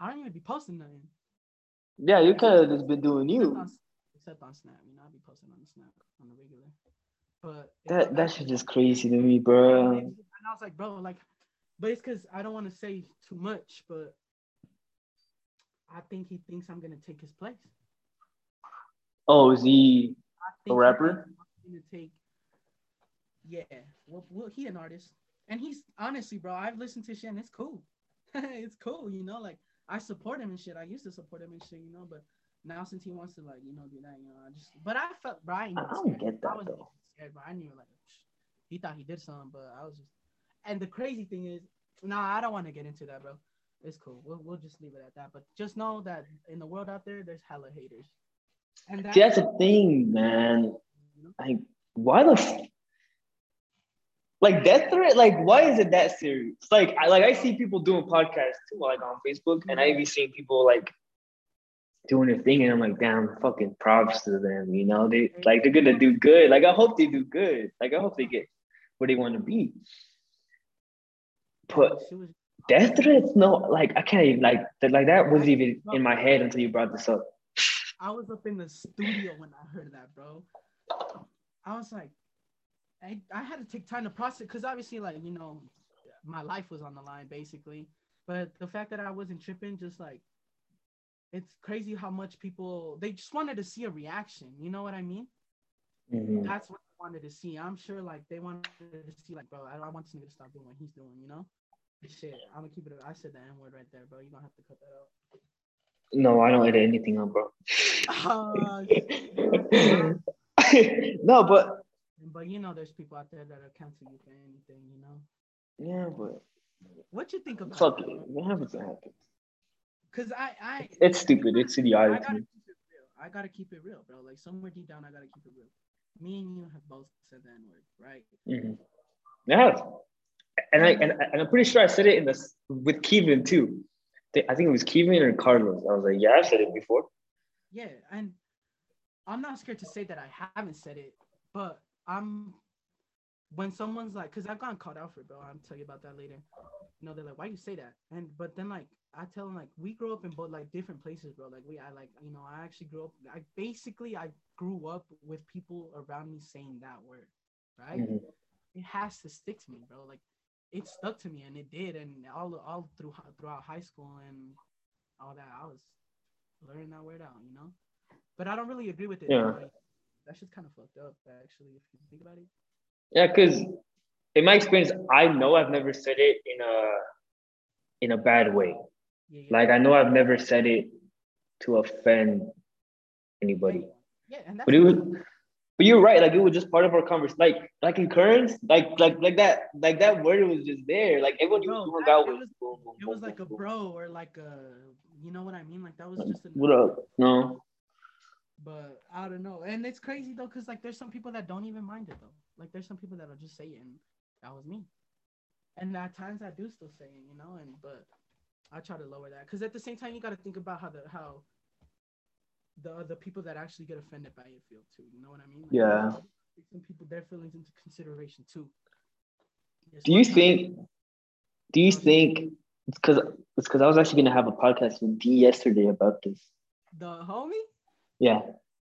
A: I don't even be posting nothing.
B: Yeah, you kind of just been doing you.
A: Except on Snap, you know, I'll be posting on the Snap on the regular. But
B: that that shit just crazy to me, bro.
A: And I was like, bro, like, but it's because I don't want to say too much, but I think he thinks I'm gonna take his place.
B: Oh, is he a rapper?
A: Gonna take, yeah. Well, well, he an artist, and he's honestly, bro. I've listened to shit, and it's cool. it's cool, you know. Like I support him and shit. I used to support him and shit, you know. But now since he wants to like, you know, do that, you know, I just. But I felt Brian.
B: I don't get that though.
A: But I knew like he thought he did something, but I was just. And the crazy thing is, nah, I don't want to get into that, bro. It's cool. We'll, we'll just leave it at that. But just know that in the world out there, there's hella haters.
B: And that's, See, that's the thing, man. Mm-hmm. Like, why the f- like death threat? Like, why is it that serious? Like, I like I see people doing podcasts too, like on Facebook, and I be mm-hmm. seeing people like doing their thing, and I'm like, damn, fucking props to them. You know, they mm-hmm. like they're gonna do good. Like, I hope they do good. Like, I hope they get where they want to be. But death threats, no, like I can't even like that. Like that was even in my head until you brought this up.
A: I was up in the studio when I heard that, bro. I was like, I, I had to take time to process because obviously, like, you know, my life was on the line basically. But the fact that I wasn't tripping, just like, it's crazy how much people they just wanted to see a reaction. You know what I mean? Mm-hmm. That's what I wanted to see. I'm sure, like, they wanted to see, like, bro, I, I want this nigga to stop doing what he's doing. You know? Shit, I'm gonna keep it. I said the N word right there, bro. You gonna have to cut that out.
B: No, I don't edit anything on, bro. no, but
A: but you know, there's people out there that are cancel you for anything, you know.
B: Yeah, but
A: what you think about?
B: Fuck it. What happens? What happens.
A: Cause I, I.
B: It's stupid. It's idiotic. I
A: gotta keep it real. I gotta keep it real, bro. Like somewhere deep down, I gotta keep it real. Me and you have both said the N word, right?
B: Mm-hmm. Yeah. And I and, and I'm pretty sure I said it in this with Kevin too. I think it was Kevin or Carlos. I was like, yeah, I've said it before.
A: Yeah, and I'm not scared to say that I haven't said it, but I'm when someone's like, because I've gotten caught out for it, bro. I'll tell you about that later. You know, they're like, why you say that? And but then like I tell them like we grew up in both like different places, bro. Like we I like you know I actually grew up. I basically I grew up with people around me saying that word, right? Mm-hmm. It has to stick to me, bro. Like it stuck to me and it did and all all through throughout high school and all that i was learning that word out you know but i don't really agree with it
B: yeah
A: that's just kind of fucked up actually if you think about it
B: yeah because in my experience i know i've never said it in a in a bad way yeah, yeah. like i know i've never said it to offend anybody
A: yeah, and
B: but it was but you're right. Like it was just part of our conversation. Like like in Kearns, like like like that like that word was just there. Like everyone you hung out with.
A: It was, it was like a bro or like a you know what I mean. Like that was just a.
B: What up? No.
A: But I don't know, and it's crazy though, cause like there's some people that don't even mind it though. Like there's some people that'll just say it, and that was me. And at times I do still say it, you know, and but I try to lower that, cause at the same time you got to think about how the how the the people that actually get offended by it feel too. You know what I mean? Like,
B: yeah.
A: Some people their feelings into consideration too.
B: do you think? Do you think it's because it's because I was actually gonna have a podcast with D yesterday about this.
A: The homie.
B: Yeah.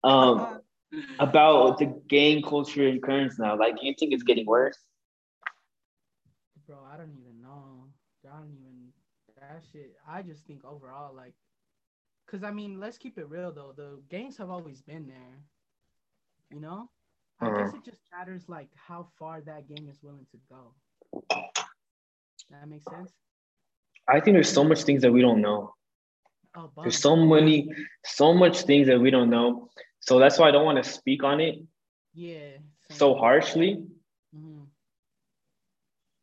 B: Um. about the gang culture in Kearns now. Like, do you think it's getting worse?
A: Bro, I don't even know. I don't even that shit. I just think overall, like Cause I mean, let's keep it real though. The gangs have always been there. You know? I uh-huh. guess it just matters like how far that gang is willing to go. That makes sense.
B: I think there's so much things that we don't know. Oh, there's so many, so much things that we don't know. So that's why I don't want to speak on it.
A: Yeah.
B: So harshly. Mm-hmm.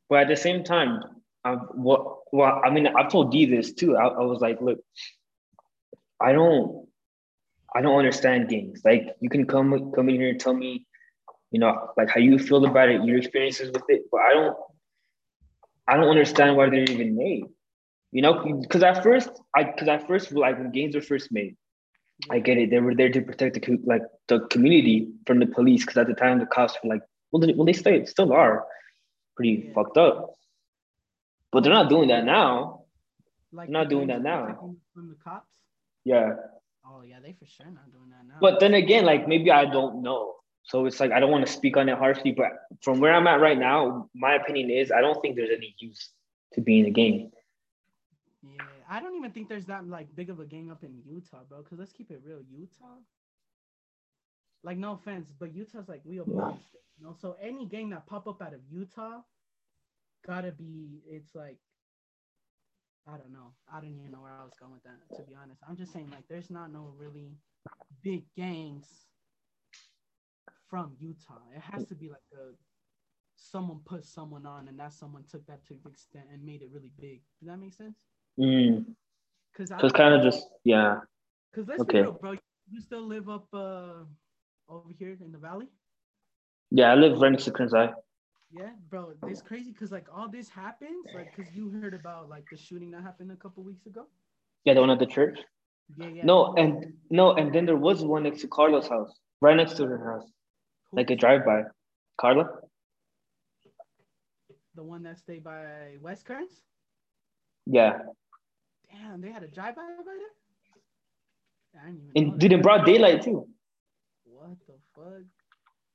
B: But at the same time, I've, what? Well, I mean, I've told D this too. I, I was like, look, I don't I don't understand games. Like you can come come in here and tell me, you know, like how you feel about it, your experiences with it, but I don't I don't understand why they're even made. You know, because at first I because at first like when games were first made, I get it. They were there to protect the like the community from the police because at the time the cops were like, well, they, well, they still still are pretty
A: Yeah.
B: fucked up, but they're not doing that now.
A: Like
B: Not
A: the
B: doing that now.
A: From the cops.
B: Yeah,
A: Oh yeah, they for sure not doing that now.
B: but then again, like maybe I don't know. So it's like I don't want to speak on it harshly, but from where I'm at right now, my opinion is I don't think there's any use to being a gang.
A: Yeah, I don't even think there's that like big of a gang up in Utah, bro. Cause let's keep it real, Utah. Like no offense, but Utah's like we a
B: Yeah.
A: you know. So any gang that pop up out of Utah, gotta be. It's like, I don't know. I don't even know where I was going with that. To be honest, I'm just saying like there's not no really big gangs from Utah. It has to be like a someone put someone on, and that someone took that to the extent and made it really big. Does that make sense?
B: Mm.
A: Cause I
B: So it's kind of just yeah.
A: Cause let's
B: Okay.
A: be real, bro. You still live up uh over here in the valley?
B: Yeah, I live right next to Kansai.
A: Yeah, bro. It's crazy because like all this happens, like because you heard about like the shooting that happened a couple weeks ago.
B: Yeah, the one at the church.
A: Yeah, yeah.
B: No, and no, and then there was one next to Carla's house, right next to her house,
A: Who-
B: like a drive-by. Carla.
A: the one that stayed by West Kearns.
B: Yeah,
A: Damn, they had a drive-by over there. I didn't even
B: and dude, in broad daylight too.
A: What the fuck?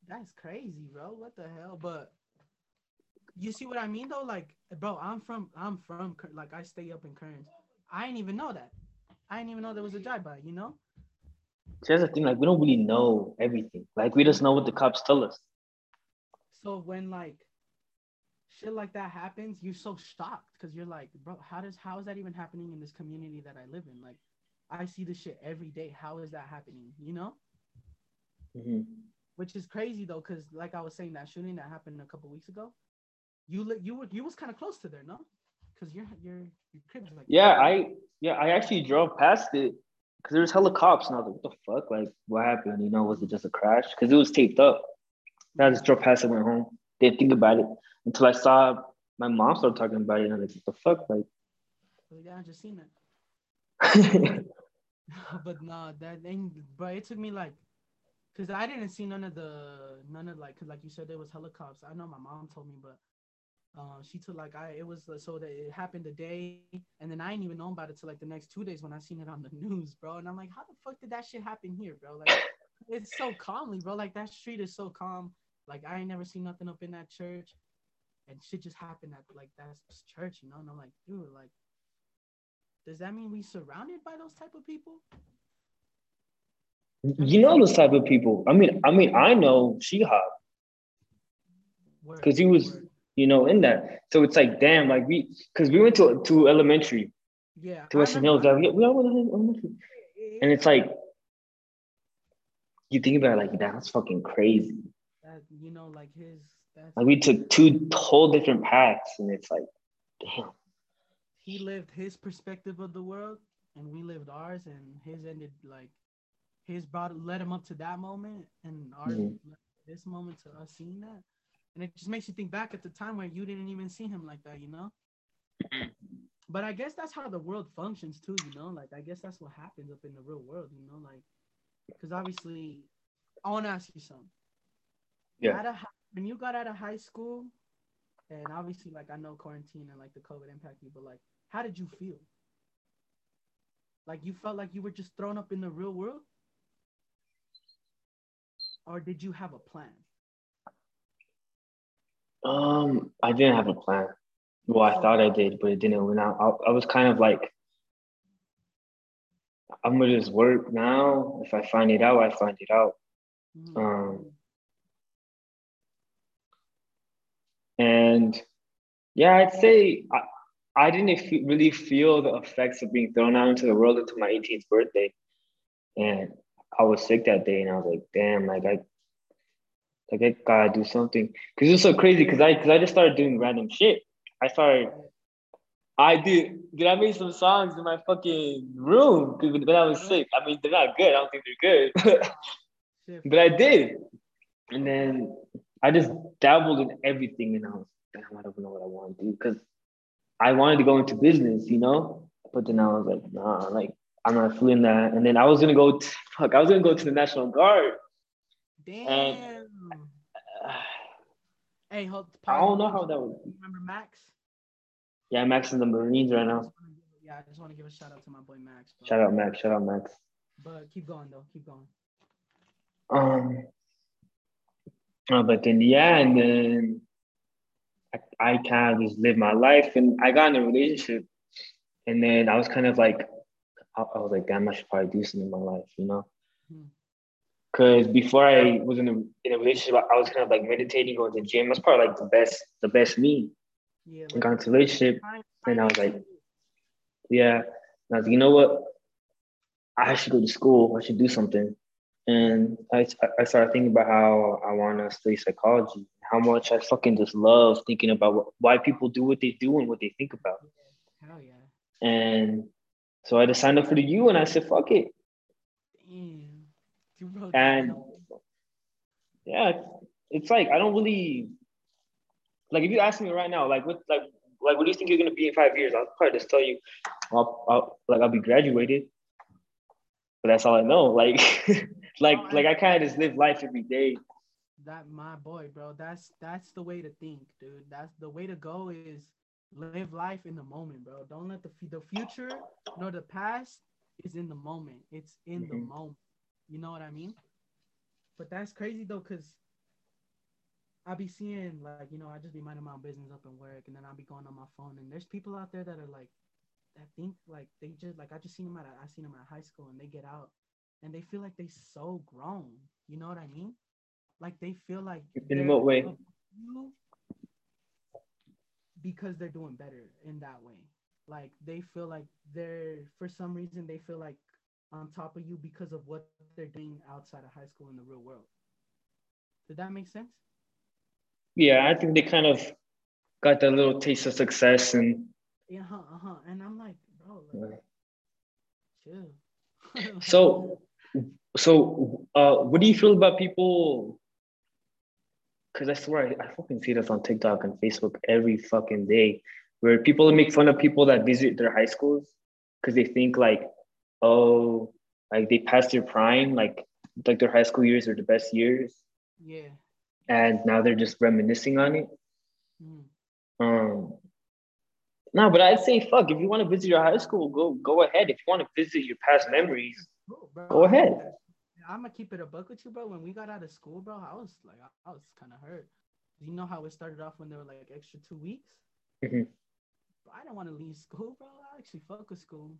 A: That's crazy, bro. What the hell? But you see what I mean though? Like, bro, I'm from I'm from like I stay up in Kearns. I didn't even know that. I didn't even know there was a drive-by, you know?
B: See, that's the thing. Like, we don't really know everything. Like, we just know what the cops tell us.
A: So when like shit like that happens, you're so shocked because you're like, bro, how does how is that even happening in this community that I live in? Like, I see this shit every day. How is that happening? You know?
B: Mhm.
A: which is crazy though, because like I was saying, that shooting that happened a couple weeks ago, you li- you were you was kind of close to there, no? Because your your your crib's like
B: Yeah, I yeah, I actually drove past it because there was hella cops, and I was like, what the fuck? Like, what happened? You know, was it just a crash? Because it was taped up. I just drove past it, went home. Didn't think about it until I saw my mom start talking about it, and I was like, what the fuck? Like,
A: yeah, I just seen it. but nah, that thing, but it took me like, cause I didn't see none of the none of like, cause like you said, there was helicopters. I know my mom told me, but uh, she took like I it was uh, so that it happened a day, and then I didn't even know about it till like the next two days when I seen it on the news, bro. And I'm like, how the fuck did that shit happen here, bro? Like, it's so calmly, bro. Like that street is so calm. Like I ain't never seen nothing up in that church, and shit just happened at like that church, you know. And I'm like, dude, like does that mean we surrounded by those type of people?
B: you know those type of people. I mean, I mean, I know She
A: Word,
B: because he was. You know, in that. So it's like, damn, like we, because we went to to elementary,
A: yeah.
B: to Western Hills. Like, we, we all went to elementary. And it's like, you think about it, like, that's fucking crazy.
A: that, you know, like his. That's,
B: Like we took two whole different paths, and it's like, damn.
A: he lived his perspective of the world, and we lived ours, and his ended like his brought led him up to that moment, and ours
B: Mhm.
A: this moment to us seeing that, and it just makes you think back at the time where you didn't even see him like that, you know. But I guess that's how the world functions too, you know. Like I guess that's what happens up in the real world, you know. Like, because obviously, I want to ask you something.
B: Yeah.
A: Out of, when you got out of high school, and obviously, like I know quarantine and like the COVID impact you, but like, how did you feel? Like you felt like you were just thrown up in the real world, or did you have a plan?
B: Um, I didn't have a plan. Well, I thought I did, but it didn't win out. I, I was kind of like, I'm gonna just work now. If I find it out, I find it out.
A: Mhm.
B: Um, And yeah, I'd say I, I didn't fe- really feel the effects of being thrown out into the world until my 18th birthday. And I was sick that day, and I was like, damn, like I, like I gotta do something. Cause it's so crazy. Cause I, cause I just started doing random shit. I started. I did. Did I make some songs in my fucking room? Cause when I was sick. I mean, they're not good. I don't think they're good. But I did. And then I just dabbled in everything, and I was, damn, I don't know what I want to do because I wanted to go into business, you know. But then I was like, nah, like I'm not feeling that. And then I was gonna go. To, fuck, I was gonna go to the National Guard.
A: Damn.
B: And,
A: hey, hold.
B: I don't know how that would.
A: Remember Max?
B: Yeah, Max in the Marines right now.
A: Yeah, I just want to give a shout out to my boy Max.
B: Shout out Max. Shout out Max.
A: But keep going though. Keep going.
B: Um. Uh, but then yeah, and then I, I kind of just lived my life, and I got in a relationship, and then I was kind of like, I, I was like, damn, I should probably do something in my life, you know.
A: Hmm.
B: Because before I was in a, in a relationship, I was kind of like meditating, going to the gym. That's probably like the best, the best me.
A: Yeah.
B: I got into a relationship, and I was like, yeah. And I was like, you know what? I should go to school. I should do something. And I, I started thinking about how I want to study psychology, how much I fucking just love thinking about what, why people do what they do and what they think about.
A: Hell yeah.
B: And so I just signed up for the U and I said, fuck it.
A: Damn. You wrote
B: And yeah, it's like I don't really like if you ask me right now, like what like like what do you think you're gonna be in five years? I'll probably just tell you, I'll, I'll like I'll be graduated, but that's all I know. Like like
A: Oh,
B: like I kind of just live life every day.
A: That my boy, bro. That's that's the way to think, dude. That's the way to go. Is live life in the moment, bro. Don't let the the future nor the past is in the moment. It's in the
B: Mhm.
A: moment. You know what I mean? But that's crazy though, cause I be seeing like you know I just be minding my own business up in work, and then I'll be going on my phone, and there's people out there that are like that think like they just like I just seen them at I seen them at high school, and they get out, and they feel like they so grown. You know what I mean? Like they feel like
B: In what way?
A: you Because they're doing better in that way. Like they feel like they're for some reason they feel like on top of you because of what they're doing outside of high school in the real world. Did that make sense?
B: Yeah, I think they kind of got that little taste of success and
A: Yeah, uh-huh, uh-huh. And I'm like, bro, like, chill.
B: So so uh what do you feel about people because I swear I, I fucking see this on TikTok and Facebook every fucking day where people make fun of people that visit their high schools because they think like, oh, like they passed their prime, like like their high school years are the best years,
A: yeah.
B: and now they're just reminiscing on it.
A: Mm.
B: Um, no, but I'd say fuck. If you want to visit your high school, go go ahead. If you want to visit your past memories,
A: Cool.
B: Go ahead.
A: I'm gonna keep it a buck with you, bro. When we got out of school, bro, I was like, I, was kind of hurt. You know how it started off when there were like extra two weeks.
B: Mhm.
A: Bro, I didn't want to leave school, bro. I actually fuck with school.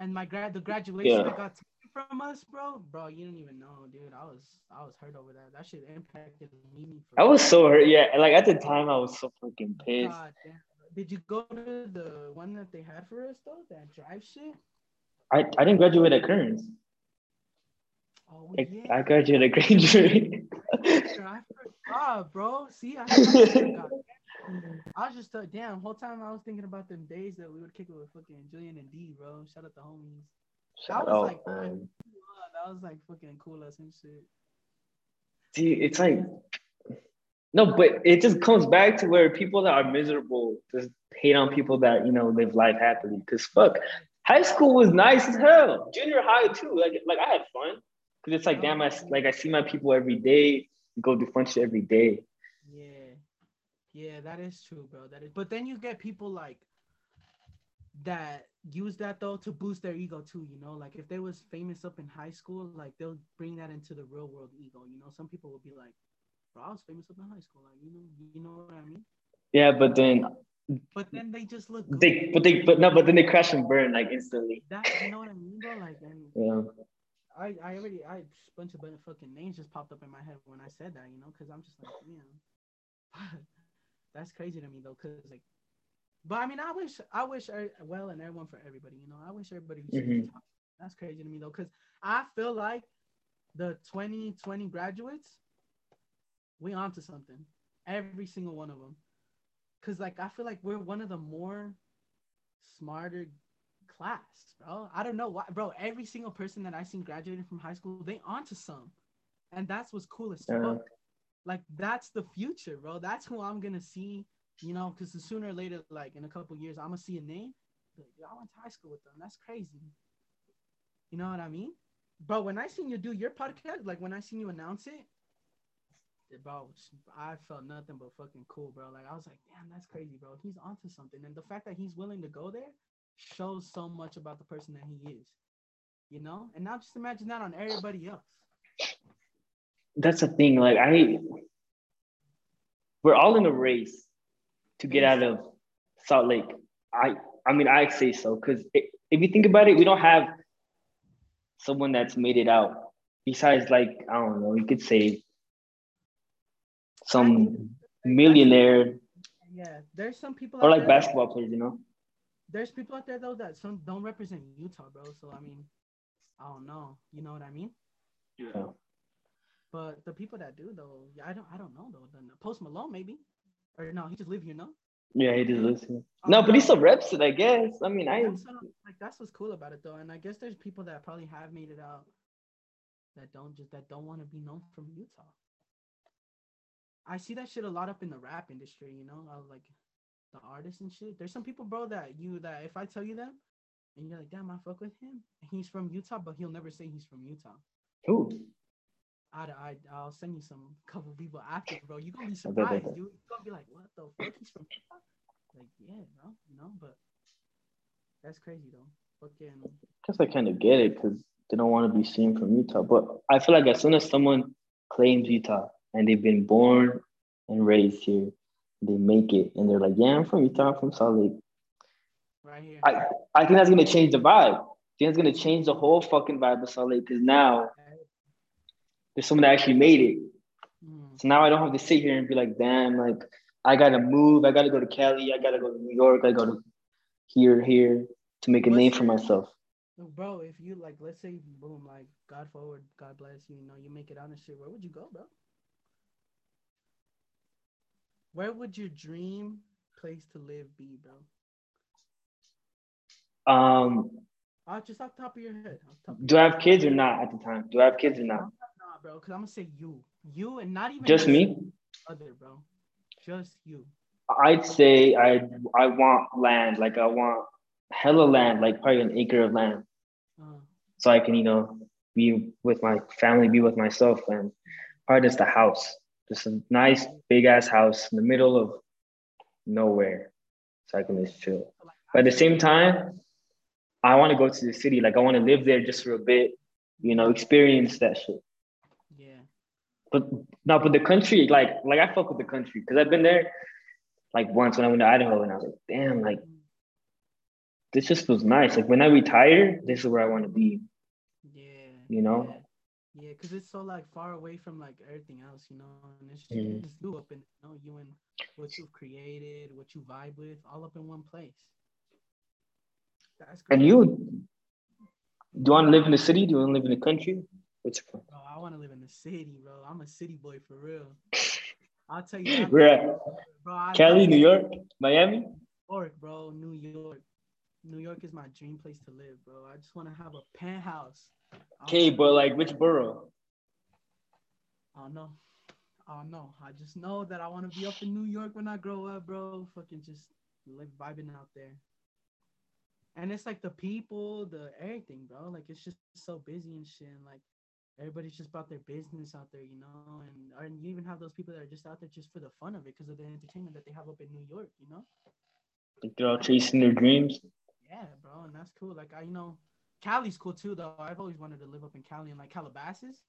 A: And my grad, the graduation
B: Yeah.
A: that got taken from us, bro, bro, you don't even know, dude. I was, I was hurt over that. That shit impacted me.
B: I was so hurt. Yeah, like at the time, I was so fucking pissed.
A: God. Did you go to the one that they had for us though? That drive shit.
B: I, I didn't graduate at Kearns.
A: Oh
B: I,
A: yeah.
B: I graduated at Granger.
A: I forgot, bro. See, I, I forgot. I was just uh, damn. Whole time I was thinking about them days that we would kick it with fucking Julian and D, bro. Shout out the homies.
B: Shout
A: was
B: out,
A: like-
B: man.
A: That was like fucking cool as and shit.
B: See, it's like no, but it just comes back to where people that are miserable just hate on people that you know live life happily. Cause fuck, high school was nice as hell. Junior high too. Like like I had fun. Cause it's like damn, I like I see my people every day. Go do fun shit every day.
A: Yeah, yeah, that is true, bro. That is. But then you get people like that use that though to boost their ego too. You know, like if they was famous up in high school, like they'll bring that into the real world ego. You know, some people will be like, "Bro, I was famous up in high school." Like, you know, you know what I mean?
B: Yeah, but then
A: But then they just look good.
B: they but they but no, but then they crash and burn like instantly.
A: that you know what I mean, bro? Like, and
B: Yeah.
A: I, I already, I a bunch of fucking names just popped up in my head when I said that, you know, because I'm just like, damn, that's crazy to me though, because like, but I mean, I wish, I wish, er- well, and everyone for everybody, you know, I wish everybody.
B: Mhm.
A: That's crazy to me though, because I feel like the 2020 graduates, we onto something, every single one of them, because like I feel like we're one of the more smarter class, bro. I don't know why, bro. Every single person that I seen graduating from high school, they onto some, and that's what's cool as
B: Yeah.
A: fuck. Like that's the future, bro. That's who I'm gonna see. You know, because sooner or later, like in a couple years, I'm gonna see a name, Like, I went to high school with them. That's crazy. You know what I mean? Bro, when I seen you do your podcast, like when I seen you announce it, bro, I felt nothing but fucking cool, bro. Like I was like, damn, that's crazy, bro. He's onto something, and the fact that he's willing to go there shows so much about the person that he is. You know, and now just imagine that on everybody else.
B: That's the thing. Like I, we're all in a race to get out of Salt Lake. I, I mean, I say so because if you think about it, we don't have someone that's made it out besides like I don't know. You could say some millionaire.
A: Yeah, there's some people.
B: Or like there, basketball players, you know.
A: There's people out there though that some don't represent Utah, bro. So I mean, I don't know. You know what I mean?
B: Yeah.
A: But the people that do though, yeah, I don't, I don't know though. The Post Malone maybe, or no, he just live here, no.
B: Yeah, he just lives here. Um, no, but he still reps it, I guess. I mean, I
A: what, like that's what's cool about it though, and I guess there's people that probably have made it out that don't just that don't want to be known from Utah. I see that shit a lot up in the rap industry, you know, like the artists and shit. There's some people, bro, that you that if I tell you them, and you're like, damn, I fuck with him. He's from Utah, but he'll never say he's from Utah.
B: Who?
A: I, I I'll send you some couple people after, bro. You gonna be surprised, dude. You gonna be like, what the fuck? He's from Utah? Like, yeah, bro. You know, but that's crazy though. Fucking.
B: I guess I kind of get it because they don't want to be seen from Utah. But I feel like as soon as someone claims Utah, and they've been born and raised here. They make it and they're like, yeah, I'm from Utah, I'm from Salt Lake.
A: Right here.
B: I, I think that's gonna change the vibe. I think it's gonna change the whole fucking vibe of Salt Lake because now there's someone that actually made it. Mm. So now I don't have to sit here and be like, damn, like I gotta move, I gotta go to Cali, I gotta go to New York, I gotta go here, here to make a name for myself.
A: Bro, if you like, let's say, boom, like God forward, God bless you, you know, you make it out and shit. Where would you go, bro? Where would your dream place to live be, bro?
B: Um,
A: uh, just off top of your head.
B: do I have kids or not at the time? Do I have kids or not?
A: Bro, because I'm gonna say you, you, and not even
B: just me.
A: Other, bro, just you.
B: I'd say I I want land, like I want hella land, like probably an acre of land, uh, so I can you know be with my family, be with myself, and probably just a house. Just a nice big ass house in the middle of nowhere. So I can just chill. But at the same time, I want to go to the city. Like I want to live there just for a bit, you know, experience that shit.
A: Yeah.
B: But no, but the country, like, like I fuck with the country because I've been there like once when I went to Idaho and I was like, damn, like this just feels nice. Like when I retire, this is where I want to be.
A: Yeah.
B: You know?
A: Yeah. Yeah, because it's so like far away from like everything else, you know, and it's just, mm. just you up in you know you and what you've created, what you vibe with, all up in one place.
B: That's great. And you, do you want to live in the city? Do you want to live in the country? What's your?
A: Bro, I want to live in the city, bro. I'm a city boy for real. I'll tell you.
B: Where at? Bro, Cali, New York, Miami. New
A: York, bro. New York. New York is my dream place to live, bro. I just want to have a penthouse
B: Okay, but like which borough?
A: I don't know. I don't know. I just know that I want to be up in New York when I grow up, bro. Fucking just live vibing out there. And it's like the people, the everything, bro. Like it's just so busy and shit. And like everybody's just about their business out there, you know. And and you even have those people that are just out there just for the fun of it, because of the entertainment that they have up in New York, you know.
B: they're all chasing their dreams.
A: Yeah, bro, and that's cool. Like I, you know, Cali's cool too, though. I've always wanted to live up in Cali and like Calabasas,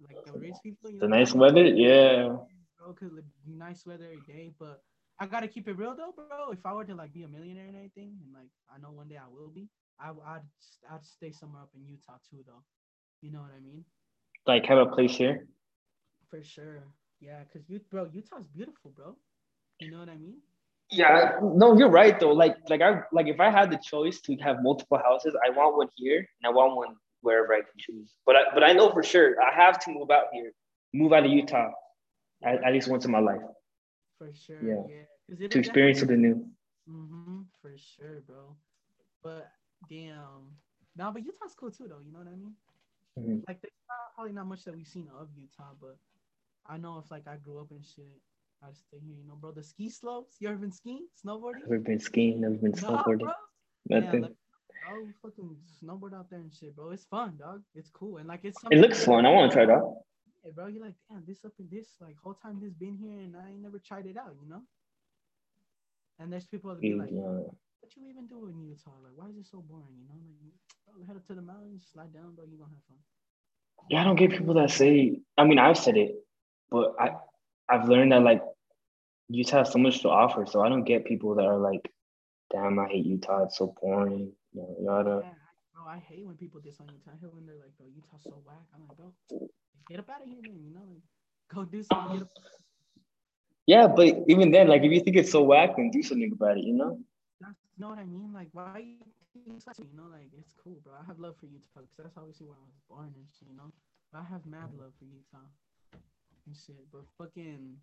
A: like the rich people.
B: the know? nice weather, yeah.
A: Bro, cause like, nice weather every day, but I gotta keep it real though, bro. If I were to like be a millionaire and anything, and like I know one day I will be, I, I'd I'd stay somewhere up in Utah too, though. You know what I mean?
B: Like have a place here.
A: For sure, yeah. Cause you, bro, Utah's beautiful, bro. You know what I mean?
B: Yeah, no, you're right though. Like, like I like if I had the choice to have multiple houses, I want one here and I want one wherever I can choose. But I, but I know for sure I have to move out here, move out of Utah, at, at least once in my life.
A: For sure, yeah.
B: yeah. To experience something new.
A: Mm-hmm, for sure, bro. But damn, no, but Utah's cool too, though. You know what I mean? Mm-hmm. Like, there's not, probably not much that we've seen of Utah, but I know if like I grew up in shit, I just stay here, you know, bro. The ski slopes. You ever been skiing, snowboarding?
B: Never been skiing. Never been snowboarding. Nothing.
A: Yeah, like, oh, fucking snowboard out there and shit, bro. It's fun, dog. It's cool and like it's.
B: it looks
A: that-
B: fun. I want to try it out.
A: Yeah, bro. You're like, damn, this up and this, like, whole time this been here and I ain't never tried it out, you know. And there's people that be like,
B: Yeah.
A: What you even do in Utah? Like, why is it so boring? You know, like, bro, head up to the mountains, slide down, bro. You gonna have fun.
B: Yeah, I don't get people that say. I mean, I've said it, but I, I've learned that like Utah has so much to offer. So I don't get people that are like, "Damn, I hate Utah. It's so boring." Yada yada.
A: Yeah, I- bro, I hate when people diss on Utah. I hate when they're like, bro, Utah's so whack. I'm like, bro, get up out of here, man. You know, like, go do something.
B: Yeah, but even then, like if you think it's so whack, then do something about it. You know?
A: You know what I mean? Like, why you it's you know, like, it's cool, bro. I have love for you, Utah because that's obviously where I was born and shit, you know? But I have mad love for Utah and shit. But fucking,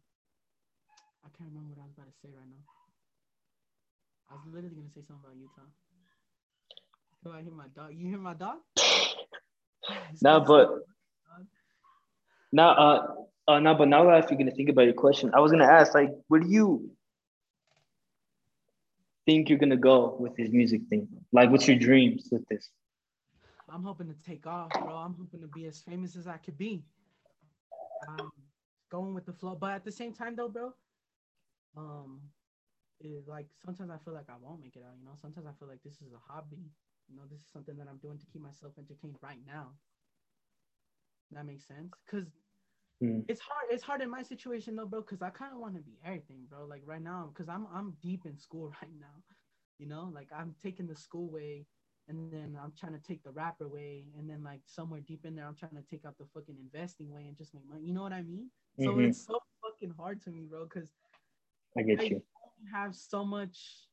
A: I can't remember what I was about to say right now. I was literally going to say something about Utah. So I hear my dog. You hear my dog?
B: No, but now, uh, uh, no, but now that if you're gonna think about your question, I was gonna ask, like, what do you think you're gonna go with this music thing? Like, what's your dreams with this?
A: I'm hoping to take off, bro. I'm hoping to be as famous as I could be. Um, going with the flow, but at the same time, though, bro, um, it, like sometimes I feel like I won't make it out. You know, sometimes I feel like this is a hobby. You know, this is something that I'm doing to keep myself entertained right now. That makes sense, cause
B: Hmm.
A: it's hard. It's hard in my situation though, bro, cause I kind of want to be everything, bro. Like right now, cause I'm I'm deep in school right now. You know, like I'm taking the school way and then I'm trying to take the rapper way, and then like somewhere deep in there, I'm trying to take out the fucking investing way and just make money. You know what I mean? So
B: Mhm.
A: it's so fucking hard to me, bro, because
B: I get
A: I
B: you.
A: have so much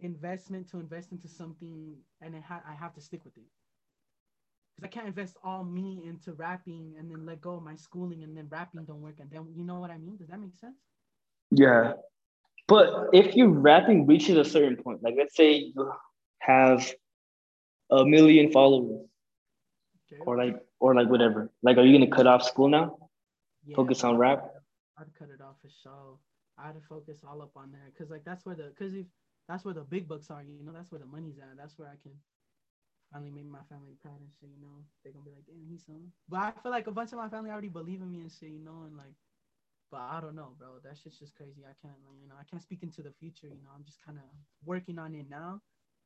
A: investment to invest into something, and it ha- I have to stick with it. Because I can't invest all me into rapping and then let go of my schooling, and then rapping don't work, and then you know what I mean? Does that make sense?
B: Yeah. But if your rapping reaches a certain point, like let's say you have a million followers
A: Okay.
B: or like or like whatever. Like are you gonna cut off school now?
A: Yeah,
B: Focus on rap?
A: I'd cut it off for sure. I'd focus all up on there because like that's where the because if that's where the big bucks are, you know, that's where the money's at. That's where I can finally made my family proud and shit. You know, they're gonna be like, damn, he's son. But I feel like a bunch of my family already believe in me and shit, you know, and like, but I don't know, bro. That shit's just crazy. I can't, like, you know, I can't speak into the future. You know, I'm just kind of working on it now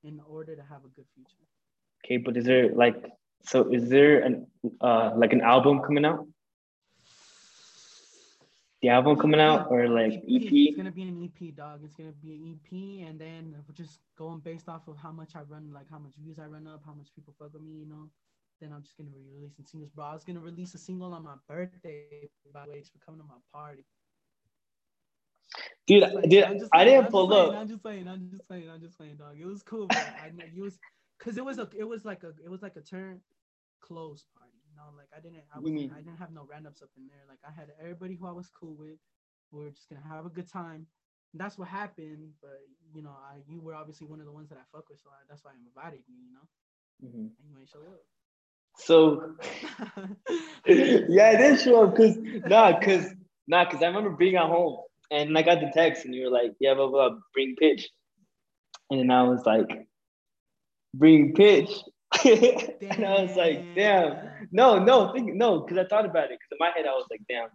A: in order to have a good future.
B: Okay, but is there like so is there an uh like an album coming out? The album coming out or like EP?
A: It's gonna be an EP, dog. It's gonna be an EP, and then we're just going based off of how much I run, like how much views I run up, how much people fuck with me, you know. Then I'm just gonna be releasing singles, bro. I was gonna release a single on my birthday, by the way, for coming to my party.
B: Dude,
A: like-
B: dude, I didn't
A: I'm
B: pull
A: just saying,
B: up.
A: I'm just saying, I'm just saying, I'm just saying, dog. It was cool, bro. I know it was, cause it was a, it was like a, it was like a turn close party. Know, like I didn't, I
B: What do you
A: wasn't,
B: mean?
A: I didn't have no randoms up in there. Like I had everybody who I was cool with. We were just gonna have a good time. And that's what happened. But you know, I, you were obviously one of the ones that I fuck with, so I, that's why I invited you. You know,
B: Mhm.
A: and you ain't show up.
B: So yeah, I did show up because nah, cause nah, cause I remember being at home and I got the text and you were like, yeah, blah blah, bring pitch, and then I was like, bring pitch, and I was like, damn, no, no, think no, because I thought about it, because in my head I was like, damn,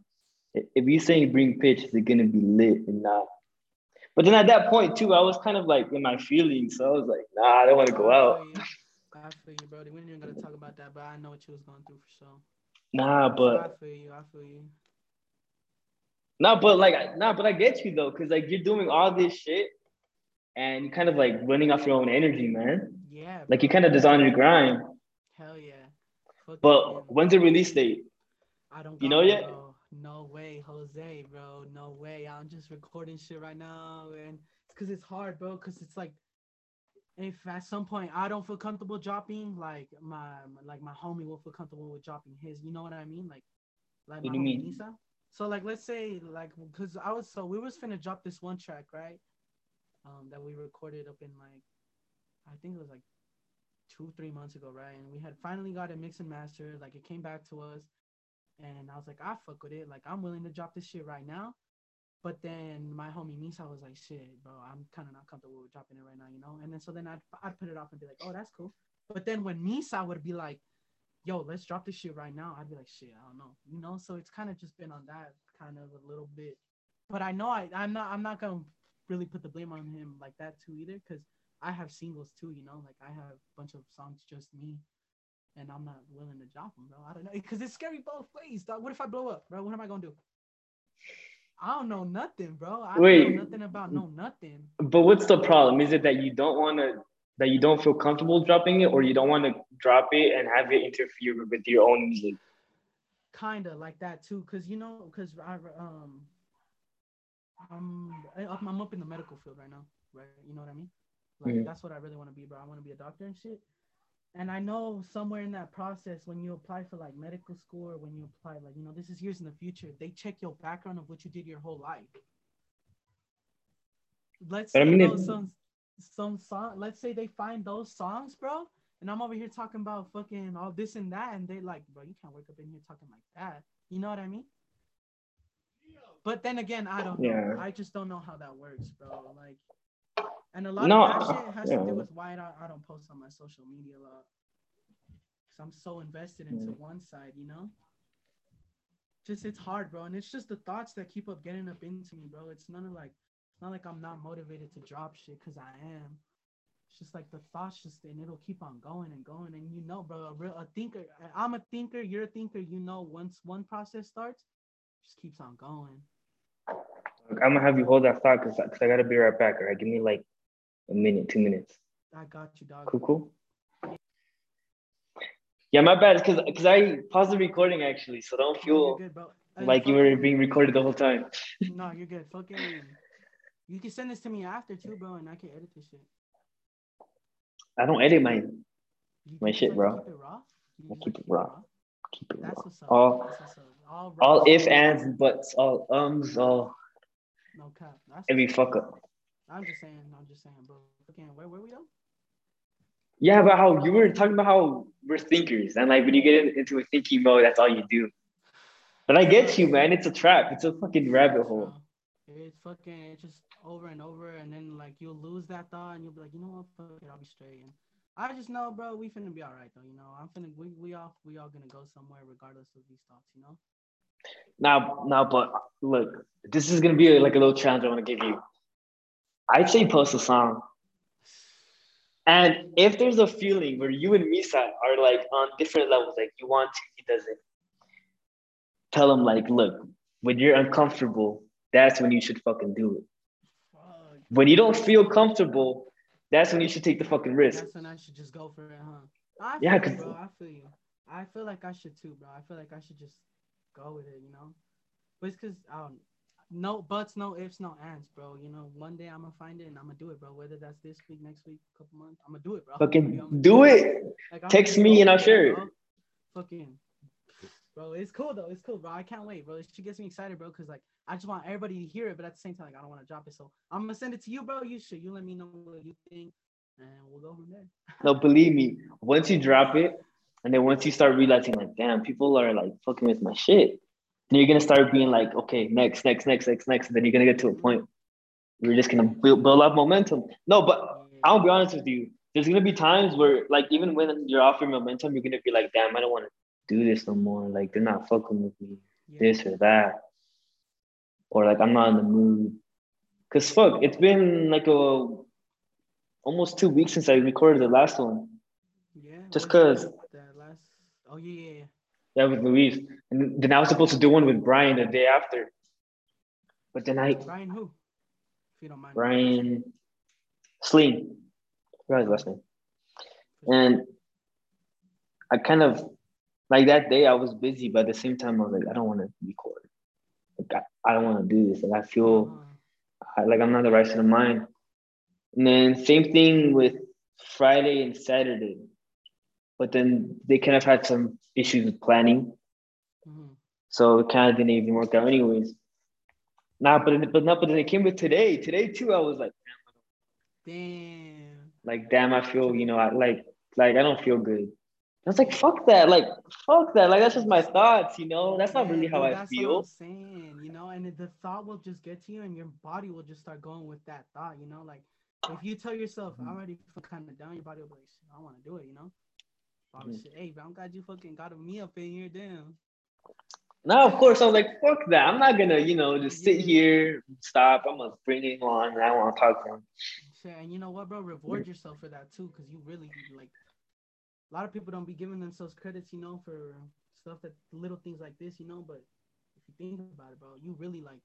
B: if you saying bring pitch, is it gonna be lit and not? But then at that point too, I was kind of like in my feelings, so I was like, nah, I don't want to go out.
A: I feel you, bro. We ain't even gonna talk about that, but I know what you was going through for sure.
B: Nah, but
A: I feel you. I feel you.
B: No, but like, nah, but I get you though, because like you're doing all this shit and you're kind of like running off your own energy, man.
A: Yeah.
B: Like you kind of on your grind.
A: Hell yeah. Fucking-
B: But when's the release date?
A: I don't
B: you know yet?
A: Bro. No way, Jose, bro. No way. I'm just recording shit right now, and it's because it's hard, bro. Because it's like, if at some point I don't feel comfortable dropping, like my like my homie will feel comfortable with dropping his. You know what I mean? Like, like
B: What
A: my
B: do you
A: homie
B: mean?
A: Nisa. So like, let's say like, because I was so we was finna drop this one track, right? Um, that we recorded up in like, I think it was like two three months ago, right? And we had finally got it mixed and mastered. Like it came back to us and I was like, I fuck with it. Like I'm willing to drop this shit right now. But then my homie Misa was like, shit, bro, I'm kind of not comfortable with dropping it right now, you know. And then so then I'd I'd put it off and be like, oh, that's cool. But then when Misa would be like, yo, let's drop this shit right now, I'd be like, shit, I don't know, you know. So it's kind of just been on that kind of a little bit. But I know I I'm not I'm not gonna really put the blame on him like that too either, because I have singles too, you know. Like I have a bunch of songs just me, and I'm not willing to drop them, bro. I don't know, because it's scary both ways, dog. What if I blow up, bro? What am I gonna do? I don't know nothing, bro. I
B: Wait.
A: don't know nothing about no nothing.
B: But what's the problem? Is it that you don't want to, that you don't feel comfortable dropping it, or you don't want to drop it and have it interfere with your own music?
A: Kinda like that too, cause you know, cause I um, I'm I'm up in the medical field right now, right? You know what I mean? Like
B: Mhm.
A: that's what I really want to be, bro. I want to be a doctor and shit. And I know somewhere in that process, when you apply for like medical school or when you apply, like you know, this is years in the future. They check your background of what you did your whole life. Let's
B: But I
A: say
B: mean,
A: those
B: it-
A: some some song. Let's say they find those songs, bro. And I'm over here talking about fucking all this and that, and they like, bro, you can't wake up in here talking like that. You know what I mean? But then again, I don't know.
B: Yeah.
A: I just don't know how that works, bro. Like, and a lot
B: No,
A: of that shit has
B: yeah.
A: to do with why I, I don't post on my social media a lot. Cause I'm so invested into
B: Mm.
A: one side, you know. Just it's hard, bro, and it's just the thoughts that keep up getting up into me, bro. It's none of like, it's not like I'm not motivated to drop shit, cause I am. It's just like the thoughts just and it'll keep on going and going, and you know, bro, a real a thinker. I'm a thinker. You're a thinker. You know, once one process starts, it just keeps on going.
B: Look, I'm gonna have you hold that thought because I gotta be right back. All right, give me like a minute, two minutes.
A: I got you, dog.
B: Cool, cool. Yeah, my bad. Because because I paused the recording actually, so don't feel
A: good,
B: like you were
A: fucking-
B: being recorded the whole time.
A: No, you're good. Fucking. You can send this to me after too, bro, and I can edit this shit.
B: I don't edit my
A: You
B: My shit, bro.
A: Keep it raw.
B: I keep it
A: to
B: raw. keep it
A: That's
B: raw.
A: what's up.
B: All
A: That's what's up. All, raw,
B: all if ands and buts, all ums, all
A: No cap. That's
B: every
A: what's
B: fuck up.
A: I'm just saying. I'm just saying, bro. Again, where where we though?
B: Yeah, but how you were talking about how we're thinkers and like when you get into a thinking mode, that's all you do. But I get you, man. It's a trap. It's a fucking rabbit hole.
A: It's fucking it's just over and over, and then like you'll lose that thought, and you'll be like, you know what, fuck it, I'll be straight. And I just know, bro, we finna be all right though. You know, I'm finna we we all we all gonna go somewhere regardless of these thoughts. You know.
B: Now, now, but look, this is gonna be like a little challenge I want to give you. I'd say post a song, and if there's a feeling where you and Misa are like on different levels, like you want to, he doesn't. Tell him like, look, when you're uncomfortable, that's when you should fucking do it.
A: Fuck.
B: When you don't feel comfortable, that's when you should take the fucking risk.
A: That's when I should just go for it, huh? I
B: Yeah,
A: feel you, bro. I feel you. I feel like I should too, bro. I feel like I should just go with it, you know. But it's cause I don't. No buts, no ifs, no ands, bro. You know, one day I'm gonna find it and I'm gonna do it, bro. Whether that's this week, next week, couple months, I'm gonna do it, bro.
B: Fucking
A: gonna
B: do it.
A: Like,
B: Text me and I'll share it.
A: bro. Fucking, bro, it's cool though. It's cool, bro. I can't wait, bro. She gets me excited, bro, because like I just want everybody to hear it, but at the same time, like I don't want to drop it. So I'm gonna send it to you, bro. You should. You let me know what you think, and we'll go from there.
B: No, believe me, once you drop it, and then once you start realizing, like, damn, people are like fucking with my shit, then you're gonna start being like, okay, next, next, next, next, next. And then you're gonna get to a point where you're just gonna build, build up momentum. No, but I'll be honest with you. There's gonna be times where, like, even when you're off your momentum, you're gonna be like, damn, I don't want to do this no more. Like, they're not fucking with me,
A: Yeah.
B: this or that, or like I'm not in the mood. Cause fuck, it's been like a almost two weeks since I recorded the last one.
A: Yeah.
B: Just 'cause-
A: That last. Oh yeah, yeah, yeah.
B: Yeah, with Luis. And then I was supposed to do one with Brian the day after. But then I,
A: Brian who? If you don't mind.
B: Brian Sleen, forgot his last name. And I kind of, like that day, I was busy, but at the same time, I was like, I don't want to record. Like, I, I don't want to do this. Like, I feel I, like I'm not the right state of mind. And then same thing with Friday and Saturday. But then they kind of had some issues with planning. So it kind of didn't even work out anyways. Nah, but but not but then it came with today. Today too, I was like,
A: Damn.
B: like damn, I feel you know, I like like I don't feel good. I was like, fuck that. Like, fuck that. Like, that's just my thoughts, you know? That's not
A: Yeah,
B: really how
A: dude,
B: I
A: that's What
B: feel.
A: I'm saying, you know, and the thought will just get to you, and your body will just start going with that thought, you know. Like if you tell yourself,
B: Mm-hmm.
A: "I'm already kind of down," your body will be like, "I want to do it," you know.
B: Mhm.
A: shit, hey, bro, I'm glad you fucking got me up in here, damn.
B: Now, of course, I was like, fuck that. I'm not gonna, you know, just sit here, stop. I'm gonna bring him on and I want to talk to him.
A: Shit, and you know what, bro? Reward yourself for that too, because you really like. A lot of people don't be giving themselves credits, you know, for stuff that little things like this, you know. But if you think about it, bro, you really like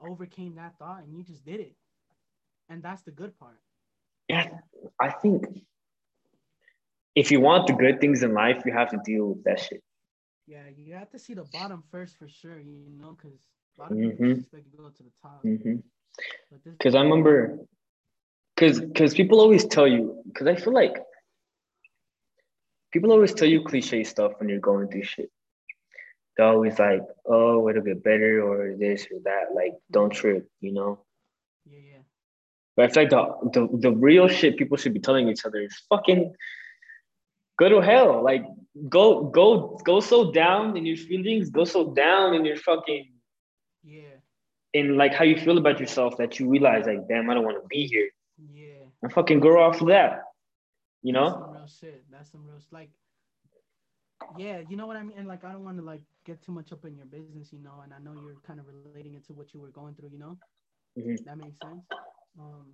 A: overcame that thought and you just did it, and that's the good part.
B: Yeah, I think if you want the good things in life, you have to deal with that shit.
A: Yeah, you have to see the bottom first for sure, you know, because a lot of people
B: Mhm.
A: expect to go to the top.
B: Mm-hmm. Because I remember, because because people always tell you, because I feel like people always tell you cliche stuff when you're going through shit. They're always like, oh, it'll get better or this or that. Like, don't trip, you know?
A: yeah, yeah,
B: But I feel like the, the, the real shit people should be telling each other is fucking go to hell. Like, go, go, go so down in your feelings, go so down in your fucking,
A: yeah,
B: in like how you feel about yourself that you realize, like, damn, I don't want to be here.
A: yeah.
B: And fucking grow off of that, you
A: That's
B: know?
A: some real shit. That's some real like. Yeah, you know what I mean. And like, I don't want to like get too much up in your business, you know. And I know you're kind of relating it to what you were going through, you know.
B: Mhm.
A: That makes sense. Um,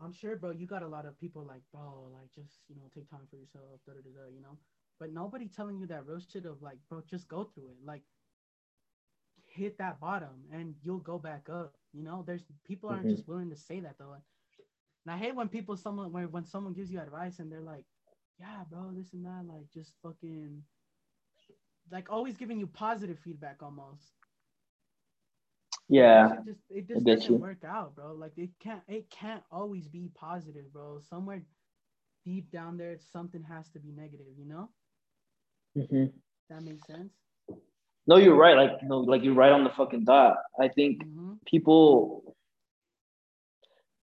A: I'm sure, bro. You got a lot of people like, bro, like just you know, take time for yourself, da da da, you know. But nobody telling you that real shit of like, bro, just go through it. Like, hit that bottom, and you'll go back up. You know, there's people aren't
B: Mhm.
A: just willing to say that though. And I hate when people someone when when someone gives you advice and they're like, yeah, bro, this and that, like just fucking like always giving you positive feedback almost.
B: Yeah.
A: Shit just it just doesn't
B: you.
A: work out, bro. Like it can't it can't always be positive, bro. Somewhere deep down there, something has to be negative. You know?
B: Mhm.
A: That makes sense.
B: No, you're right. Like, no, like you're right on the fucking dot. I think
A: hmm
B: people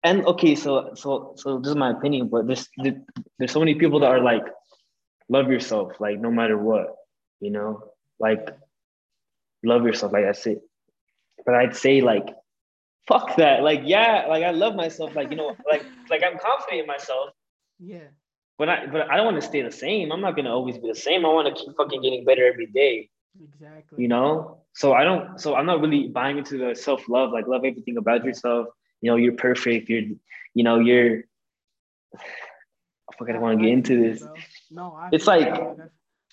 B: and okay so so so this is my opinion but there's there's so many people that are like love yourself like no matter what you know like love yourself like that's it but i'd say like fuck that. Like yeah like i love myself. Like you know like like i'm confident in myself.
A: Yeah.
B: but i but i don't want to stay the same. I'm not gonna always be the same. I want to keep fucking getting better every day.
A: Exactly.
B: you know? So i don't so i'm not really buying into the self-love like love everything about yourself. You know you're perfect. You're you know you're I fucking want to get into this.
A: No, I
B: It's like,
A: dog. I-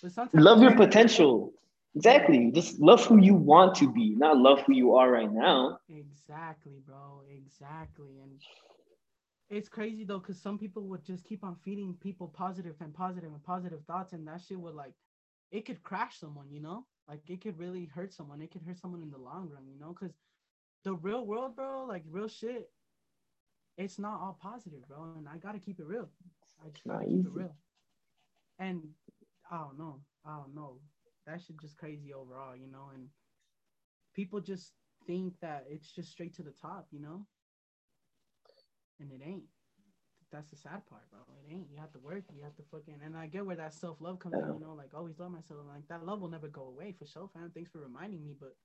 A: but sometimes
B: love your potential exactly just love who you want to be not love who you are right now
A: Exactly, bro. Exactly. And it's crazy though, because some people would just keep on feeding people positive and positive and positive thoughts, and that shit would like it could crash someone, you know? Like it could really hurt someone. It could hurt someone in the long run, you know? Because the real world, bro, like real shit, it's not all positive, bro. And I gotta keep it real. I just gotta
B: not
A: keep
B: easy.
A: it real. And I don't know. I don't know. That shit just crazy overall, you know? And people just think that it's just straight to the top, you know? And it ain't. That's the sad part, bro. It ain't. You have to work. You have to fucking. And I get where that self love comes in, you know? Like, always love myself. Like, that love will never go away for sure, fam. Thanks for reminding me. But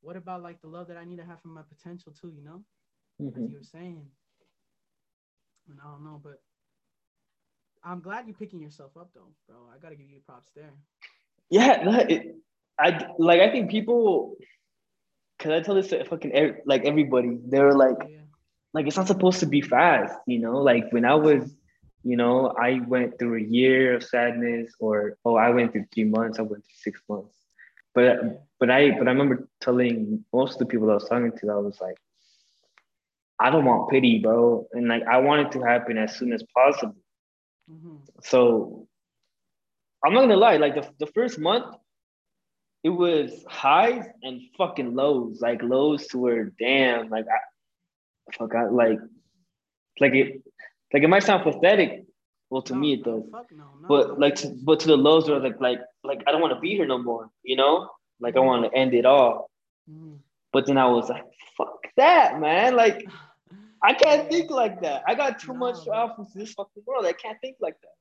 A: what about, like, the love that I need to have for my potential, too, you know? As
B: Mhm.
A: you were saying. And I don't know, but I'm glad you're picking yourself up, though, bro. I got to give you props there.
B: Yeah it, i like i think people because i tell this to fucking like everybody they were like
A: Yeah.
B: like it's not supposed to be fast you know? Like when i was you know i went through a year of sadness or oh i went through three months i went through six months. But but i but i remember telling most of the people that i was talking to i was like i don't want pity bro. And like i want it to happen as soon as possible.
A: Hmm
B: so i'm not gonna lie like the, the first month it was highs and fucking lows like lows to where damn like i fuck I, like like it like it might sound pathetic well to
A: no,
B: me it does
A: no, no.
B: but like to, but to the lows where like like like i don't want to be here no more you know? Like i want to end it all.
A: Mhm.
B: but then i was like fuck that man like i can't think like that. I got too much
A: bro.
B: off of this fucking world. I can't think like that.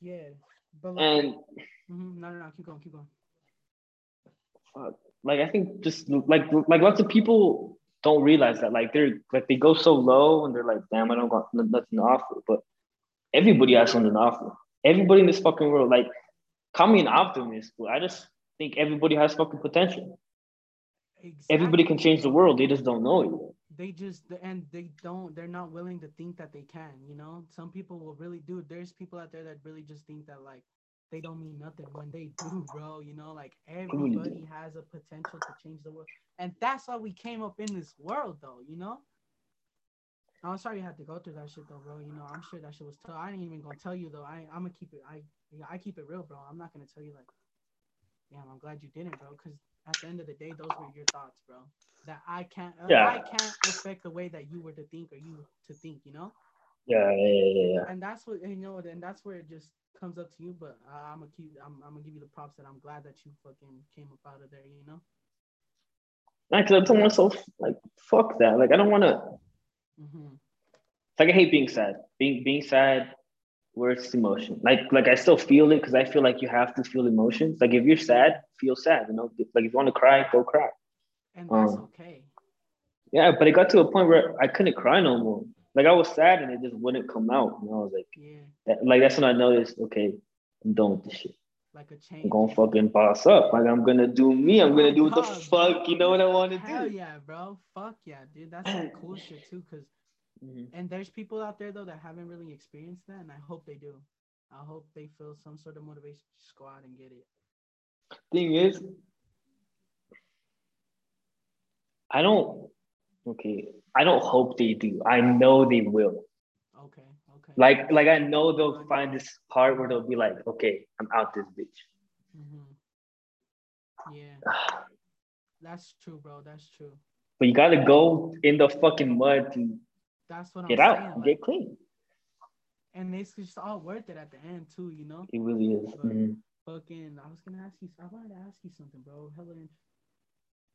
A: Yeah, but like,
B: And
A: mhm, no, no, no, keep going, keep going.
B: fuck, like I think just like like lots of people don't realize that like they're like they go so low and they're like, damn, I don't got nothing to offer. But everybody has something to offer. Everybody in this fucking world, like, call me an optimist, but I just think everybody has fucking potential. Everybody can change the world. They just don't know it.
A: They just and they don't. They're not willing to think that they can. You know, some people will really do. There's people out there that really just think that like they don't mean nothing when they do, bro. You know, like everybody mm-hmm. has a potential to change the world, and that's why we came up in this world, though. You know. I'm sorry you had to go through that shit though, bro. You know, I'm sure that shit was tough. I ain't even gonna tell you though. I I'm gonna keep it. I yeah, I keep it real, bro. I'm not gonna tell you like, damn, I'm glad you didn't, bro. Because at the end of the day, those were your thoughts, bro. That I can't. uh,
B: Yeah.
A: I can't affect the way that you were to think or you to think. You know.
B: Yeah, yeah, yeah, yeah.
A: And that's what you know. And that's where it just comes up to you. But uh, I'm gonna keep. I'm, I'm gonna give you the props that I'm glad that you fucking came up out of there. You know.
B: Like, 'cause I don't told myself, like, fuck that. Like, I don't want to.
A: hmm
B: Like, I hate being sad. Being being sad, worst emotion. Like, like I still feel it because I feel like you have to feel emotions. Like, if you're sad, feel sad. You know, like if you want to cry, go cry.
A: And that's
B: Um,
A: okay.
B: Yeah, but it got to a point where I couldn't cry no more. Like I was sad and it just wouldn't come out. And I was like,
A: Yeah.
B: that, like that's when I noticed, okay, I'm done with this shit.
A: Like a change.
B: I'm gonna fucking boss up. Like I'm gonna do me. I'm gonna do what the fuck. You know what I want to
A: Hell
B: do.
A: yeah, bro. Fuck yeah, dude. That's some cool shit too. Cause
B: Mhm.
A: and there's people out there though that haven't really experienced that, and I hope they do. I hope they feel some sort of motivation to just go out and get it.
B: Thing is, I don't. Okay, I don't hope they do. I know they will.
A: Okay, okay.
B: Like, like I know they'll find this part where they'll be like, okay, I'm out this bitch.
A: hmm Yeah, that's true, bro. That's true.
B: But you gotta go in the fucking mud to
A: That's what
B: get
A: I'm
B: out
A: saying. like,
B: get clean.
A: and it's just all worth it at the end too, you know.
B: It really is.
A: But-
B: Mhm.
A: Fucking, I was gonna ask you. I wanted to ask you something, bro. Hella. int-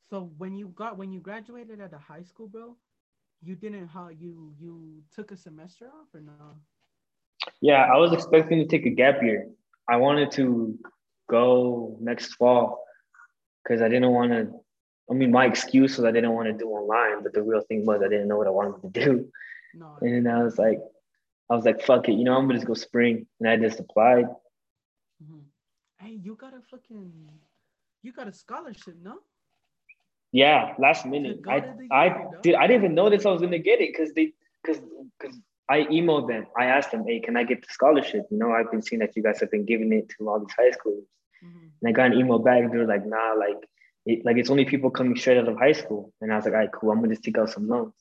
A: So when you got when you graduated at the high school, bro, you didn't how you you took a semester off or no?
B: Yeah, I was expecting to take a gap year. I wanted to go next fall because I didn't want to. I mean, my excuse was I didn't want to do online, but the real thing was I didn't know what I wanted to do.
A: No.
B: And I was like, I was like, fuck it, you know, I'm gonna just go spring, and I just applied.
A: hmm Hey, you got a fucking, you got a scholarship, no?
B: Yeah, last minute. I I did. I didn't even notice I was gonna get it because they because because I emailed them. I asked them, hey, can I get the scholarship? You know, I've been seeing that you guys have been giving it to all these high schools.
A: hmm
B: And I got an email back. They were like, nah, like, it, like it's only people coming straight out of high school. And I was like, all right, cool. I'm gonna just take out some loans.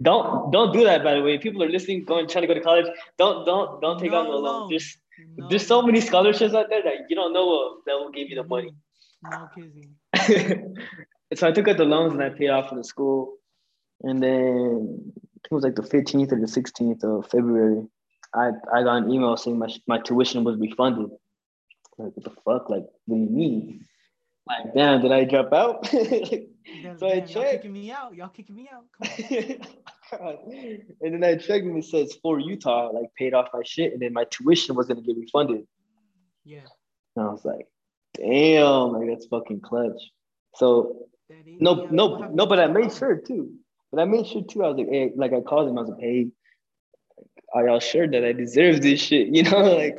B: Don't don't do that. By the way, if people are listening, going trying to go to college. Don't don't don't take out
A: No
B: no loans. There's
A: No,
B: there's so many scholarships out there that you don't know of that will give you the money.
A: No kidding.
B: so I took out the loans and I paid off for the school. And then it was like the 15th or the 16th of February. I, I got an email saying my, my tuition was refunded. Like, what the fuck? Like, what do you mean? Like, damn, did I drop out? So I
A: damn, y'all kicking me out. Y'all kicking me out. Come on.
B: and then I checked and it says for Utah, like paid off my shit, and then my tuition was gonna get refunded.
A: Yeah.
B: And I was like, damn, like that's fucking clutch. So no, no, no, but I made sure too. But I made sure too. I was like, hey, like I called him. I was like, hey, are y'all sure that I deserve this shit? You know, like,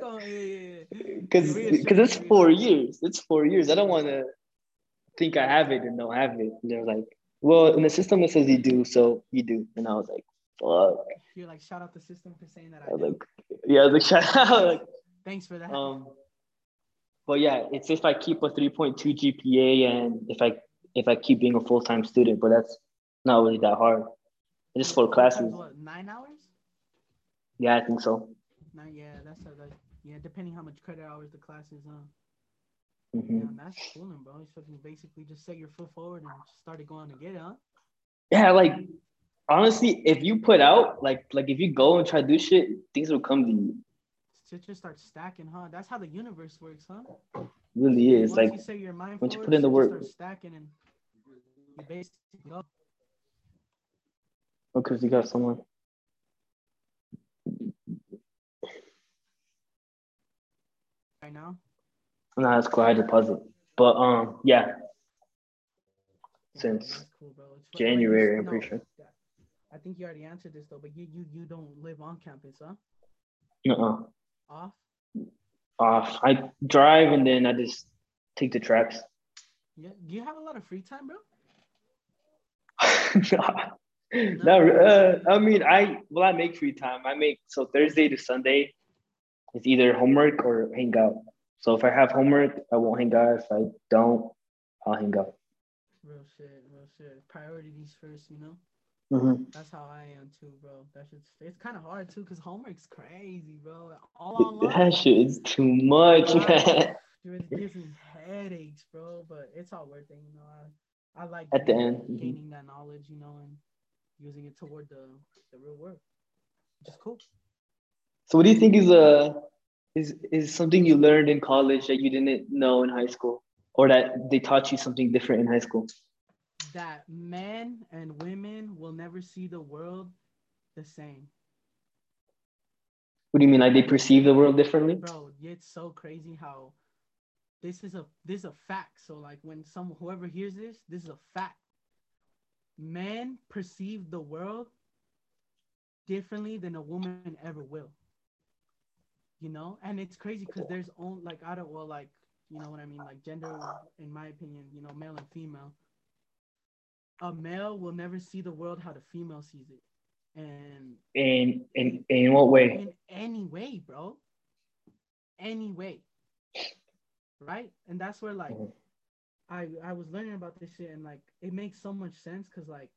B: because because it's four years. It's four years. I don't want to think I have it and don't have it. And they're like, well, in the system it says you do, so you do. And I was like, fuck.
A: You're like, shout out the system for saying that I,
B: I was
A: do.
B: like, yeah, I was like, shout out. Like,
A: Thanks for that.
B: um, but yeah, it's if I keep a 3.2 GPA and if I if I keep being a full time student, but that's not really that hard. It's just
A: for
B: classes.
A: What, nine hours?
B: Yeah, I think so.
A: Nine, yeah, that's a, like, yeah, depending how much credit hours the class is on.
B: Hmm
A: Yeah, that's cooling, bro. You fucking basically just set your foot forward and started going to get it, huh?
B: Yeah, like honestly, if you put out like like if you go and try to do shit, things will come to you.
A: Shit just start stacking, huh? That's how the universe works, huh?
B: Really is.
A: Once
B: Like
A: you set your mind
B: once you put in the work.
A: stacking and you basically go.
B: because you got someone.
A: right now?
B: No, that's cool. I had to puzzle. But um, yeah, Since
A: cool, bro. It's fu- wait,
B: January, I'm pretty sure.
A: I think you already answered this though, but you you you don't live on campus, huh?
B: uh-uh.
A: Off?
B: off. I drive and then I just take the TRAX.
A: Yeah. Do you have a lot of free time, bro?
B: no, uh, I mean, I well, I make free time. I make so Thursday to Sunday, it's either homework or hang out. So if I have homework, I won't hang out. If I don't, I'll hang out.
A: Real shit, real shit. Priorities first, you know.
B: Mm-hmm.
A: That's how I am too, bro. That shit's it's kind of hard too, cause homework's crazy, bro. All online.
B: That shit is too much, man.
A: It gives me headaches, bro. But it's all worth it, you know. I, I like
B: At the
A: gaining-
B: end,
A: gaining that knowledge, you know, and using it toward the the real world, which is cool.
B: So what do you think is a is is something you learned in college that you didn't know in high school, or that they taught you something different in high school?
A: That men and women will never see the world the same,
B: What do you mean? Like they perceive the world differently?
A: bro. It's so crazy how this is a this is a fact. So like when some whoever hears this, this is a fact. Men perceive the world differently than a woman ever will. You know, and it's crazy because there's only like I don't well like you know what I mean like gender in my opinion you know male and female. A male will never see the world how the female sees it, and
B: In in in what way?
A: in any way, bro. Any way. Right? And that's where like
B: Mhm.
A: I I was learning about this shit and like it makes so much sense because like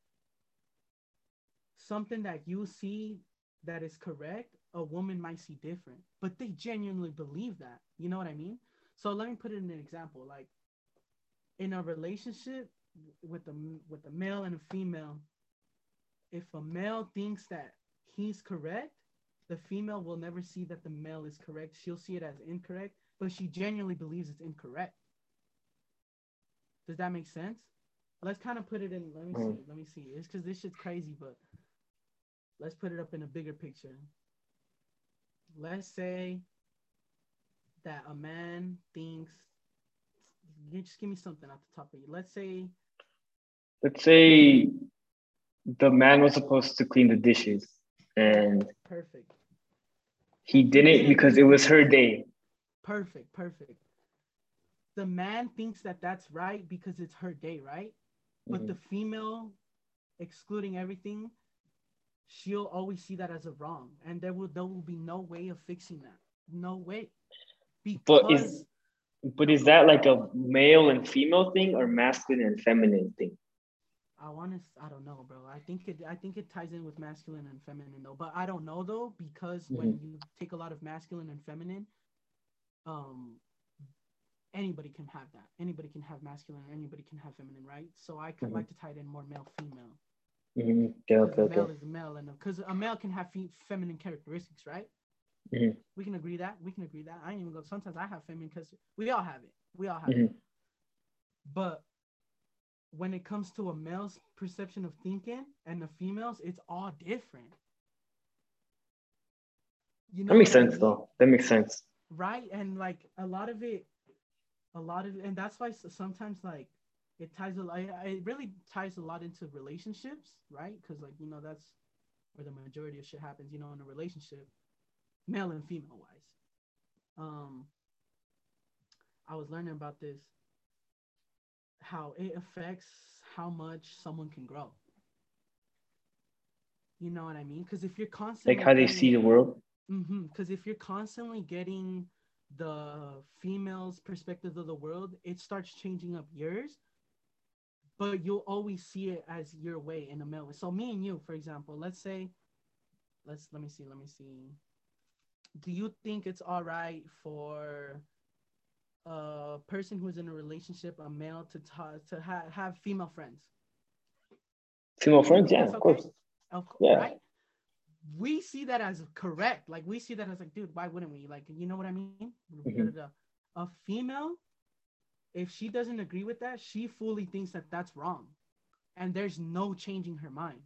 A: something that you see that is correct, a woman might see different, but they genuinely believe that. You know what I mean? So let me put it in an example. Like in a relationship with a with a male and a female, if a male thinks that he's correct, the female will never see that the male is correct. She'll see it as incorrect, but she genuinely believes it's incorrect. Does that make sense? Let's kind of put it in. Let me see. Let me see. It's because this shit's crazy, but let's put it up in a bigger picture. Let's say that a man thinks. You just give me something off the top of you. Let's say
B: Let's say the man was supposed to clean the dishes and
A: perfect,
B: he didn't because it was her day.
A: perfect, perfect. The man thinks that that's right because it's her day, right? But
B: Mhm.
A: the female, excluding everything, she'll always see that as a wrong, and there will there will be no way of fixing that. No way.
B: But is but is that like a male and female thing or masculine and feminine thing?
A: I want to. I don't know, bro. I think it. I think it ties in with masculine and feminine, though. But I don't know though because when you take a lot of masculine and feminine, um, anybody can have that. Anybody can have masculine. Anybody can have feminine, right? So I could
B: Mhm.
A: like to tie it in more male female.
B: Mhm. Yeah, okay,
A: Because a male
B: okay.
A: is male, and because a male can have fe- feminine characteristics, right?
B: Mhm.
A: We can agree that. We can agree that. I ain't even go. Sometimes I have feminine because we all have it. We all have
B: Mhm.
A: it. But when it comes to a male's perception of thinking and the females, it's all different. You know,
B: That makes sense though. That makes sense.
A: right? And like a lot of it, a lot of, and that's why sometimes like it ties a lot. It really ties a lot into relationships, right? Because like you know that's where the majority of shit happens. You know, in a relationship, male and female wise. Um, I was learning about this, how it affects how much someone can grow. You know what I mean? Because if you're constantly
B: Like how they see the world.
A: Mm-hmm. Because if you're constantly getting the female's perspective of the world, it starts changing up yours. But you'll always see it as your way in a male way. So me and you, for example, let's say, let's let me see, let me see. Do you think it's all right for a person who's in a relationship, a male, to ta- to ha- have female friends?
B: Female friends, yeah,
A: it's
B: of course.
A: Of course,
B: Yeah.
A: right? We see that as correct. Like we see that as like, dude, why wouldn't we? Like, you know what I mean?
B: Mhm.
A: A female, if she doesn't agree with that, she fully thinks that that's wrong, and there's no changing her mind.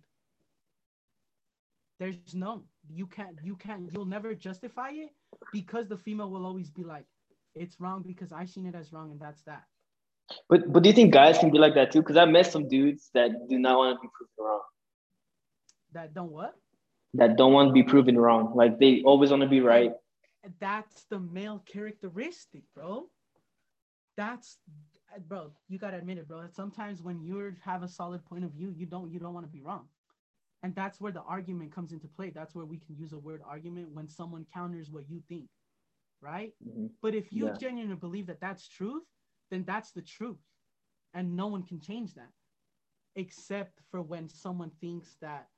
A: There's no, you can't, you can't, you'll never justify it because the female will always be like, it's wrong because I seen it as wrong, and that's that.
B: But but do you think guys can be like that too? Because I met some dudes that do not want to be proven wrong.
A: That don't what?
B: That don't want to be proven wrong. Like they always want to be right.
A: That's the male characteristic, bro. That's bro, you gotta admit it, bro. Sometimes when you have a solid point of view, you don't you don't want to be wrong. And that's where the argument comes into play. That's where we can use a word argument when someone counters what you think, right?
B: Mm-hmm.
A: But if you
B: Yeah.
A: genuinely believe that that's truth, then that's the truth, and no one can change that, except for when someone thinks that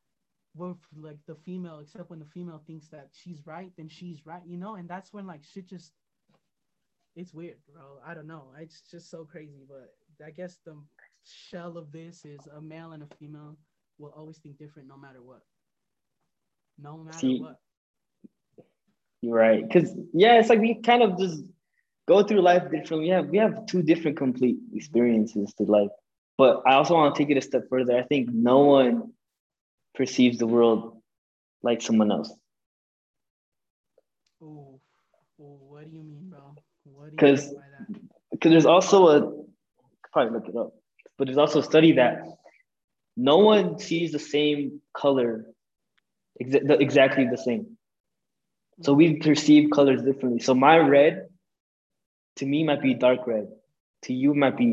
A: we're like the female. Except when the female thinks that she's right, then she's right, you know. And that's when like shit just it's weird, bro. I don't know. It's just so crazy. But I guess the shell of this is a male and a female will always think different no matter what. No matter
B: See,
A: what.
B: You're right. Because yeah, it's like we kind of just go through life differently. We have we have two different complete experiences to life. But I also want to take it a step further. I think no one perceives the world like someone else.
A: Ooh, ooh, what do you mean, bro? What do you
B: 'Cause-
A: mean by that?
B: Because there's also a probably look it up, but there's also a study that no one sees the same color exa- the- exactly the same. So we perceive colors differently. So my red to me might be dark red. To you might be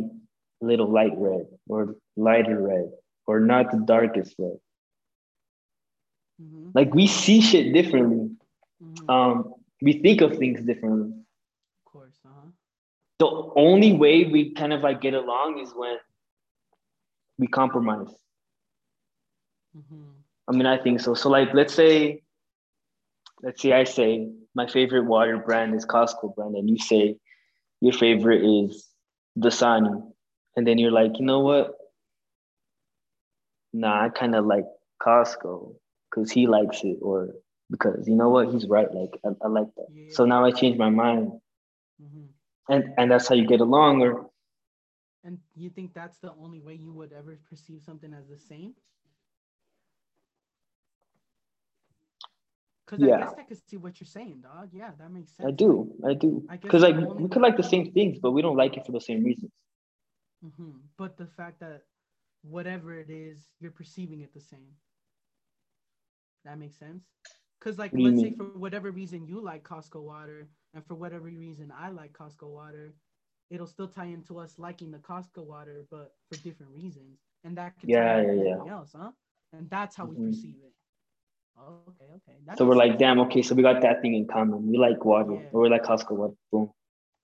B: a little light red or lighter red or not the darkest red.
A: Mhm,
B: Like we see shit differently.
A: mhm,
B: Um, we think of things differently.
A: of course, uh huh.
B: The only way we kind of like get along is when we compromise.
A: hmm
B: I mean, I think so. So like let's say let's say I say my favorite water brand is Costco brand, and you say your favorite is Dasani. And then you're like, you know what? Nah, I kind of like Costco because he likes it, or because you know what, he's right. Like I, I like that.
A: Yeah.
B: So now I change my mind,
A: hmm
B: and and that's how you get along. Or
A: And you think that's the only way you would ever perceive something as the same? Because I guess I could see what you're saying, dog. Yeah, that makes sense.
B: I do, I do, because like we could like the same things, but we don't like it for the same reasons.
A: hmm But the fact that whatever it is, you're perceiving it the same. That makes sense. Because, like, let's say for whatever reason you like Costco water, and for whatever reason I like Costco water, it'll still tie into us liking the Costco water, but for different reasons. And that could
B: Yeah,
A: tie into
B: yeah, yeah.
A: else, huh? And that's how we
B: Mhm.
A: perceive it. Okay, okay. That
B: So we're like, damn, okay, so we got that thing in common. We like water,
A: Yeah.
B: or we like Costco water. Boom.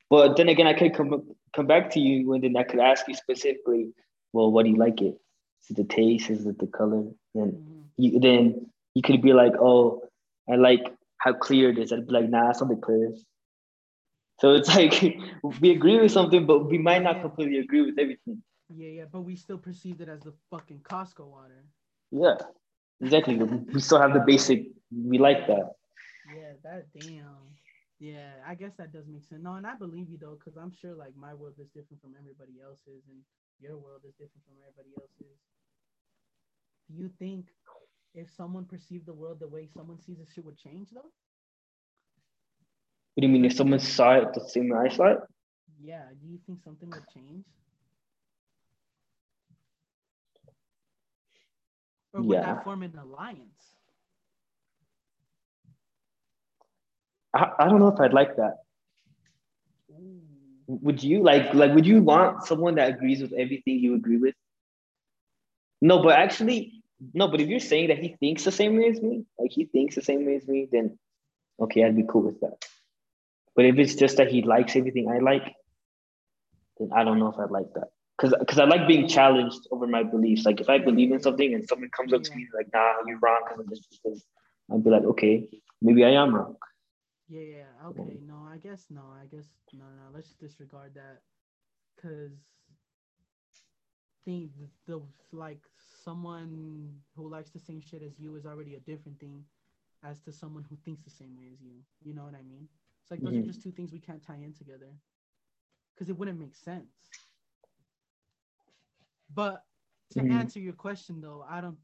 B: But then again, I could come come back to you, and then I could ask you specifically, well, what do you like it? Is it the taste? Is it the color? And
A: Mhm.
B: you then you could be like, oh, I like how clear it is. I'd be like, nah, it's not the clearest. So it's like we agree with something, but we might not completely agree with everything.
A: Yeah, yeah, but we still perceived it as the fucking Costco water.
B: Yeah, exactly. we still have the basic. We like that.
A: Yeah, that damn. Yeah, I guess that does make sense. No, and I believe you though, because I'm sure like my world is different from everybody else's, and your world is different from everybody else's. Do you think if someone perceived the world the way someone sees it, shit would change though?
B: What do you mean? If someone saw it the same way I saw it?
A: Yeah, do you think something would change? Or would
B: Yeah.
A: that form an alliance?
B: I, I don't know if I'd like that.
A: Ooh.
B: Would you like like would you want someone that agrees with everything you agree with? No, but actually, no, but if you're saying that he thinks the same way as me, like he thinks the same way as me, then okay, I'd be cool with that. But if it's just that he likes everything I like, then I don't know if I'd like that. Cause, Cause I like being challenged over my beliefs. Like if I believe in something and someone comes up to me like, nah, you're wrong because of this, this, this, I'd be like, okay, maybe I am wrong.
A: Yeah, yeah. Okay. No, I guess no. I guess no, no. Let's disregard that, cause think the like someone who likes the same shit as you is already a different thing, as to someone who thinks the same way as you. You know what I mean? It's like those
B: Mhm.
A: are just two things we can't tie in together, cause it wouldn't make sense. But to
B: Mhm.
A: answer your question though, I don't.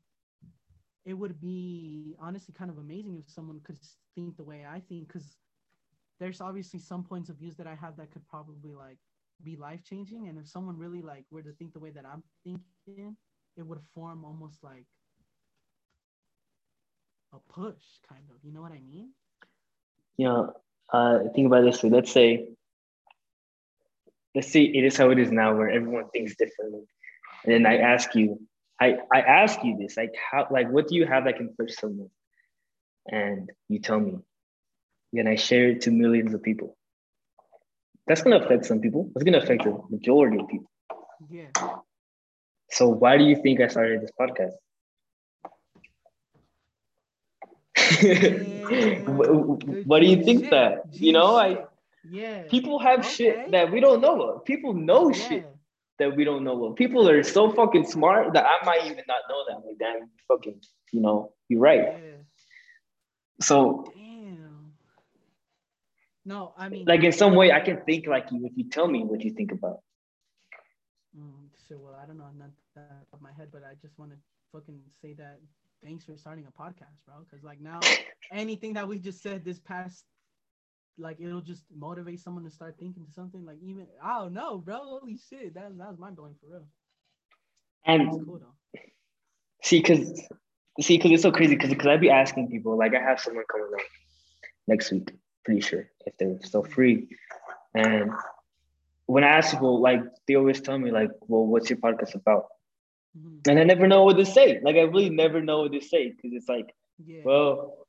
A: It would be honestly kind of amazing if someone could think the way I think, because there's obviously some points of views that I have that could probably like be life changing. And if someone really like were to think the way that I'm thinking, it would form almost like a push, kind of. You know what I mean?
B: Know, uh, think about this way. Let's say, let's say it is how it is now, where everyone thinks differently, and then I ask you, I I ask you this, like how, like what do you have that can push someone? And you tell me, then I share it to millions of people. That's gonna affect some people. It's gonna affect the majority of people.
A: Yeah.
B: So why do you think I started this podcast? what do you think
A: shit.
B: that? You know. I
A: Yeah.
B: people have
A: Okay.
B: shit that we don't know of. People know
A: yeah.
B: shit that we don't know of. People are so fucking smart that I might even not know that. Like, damn, fucking, you know, you're right.
A: Yeah.
B: So,
A: Damn. No, I mean,
B: like in some way, I can think like you if you tell me what you think about.
A: Mm, shit, well, I don't know, not that off my head, but I just want to fucking say that thanks for starting a podcast, bro. Because like now, anything that we just said this past, like it'll just motivate someone to start thinking to something. Like even I don't know, bro. Holy shit, that that was mind blowing for real.
B: And
A: cool though.
B: See, cause see, cause it's so crazy. Cause, cause I'd be asking people. Like, I have someone coming up next week. Pretty sure if they're still mm-hmm. free. And when I ask people, like, they always tell me, like, "Well, what's your podcast about?"
A: Mhm.
B: And I never know what to say. Like, I really never know what to say because it's like,
A: Yeah.
B: well,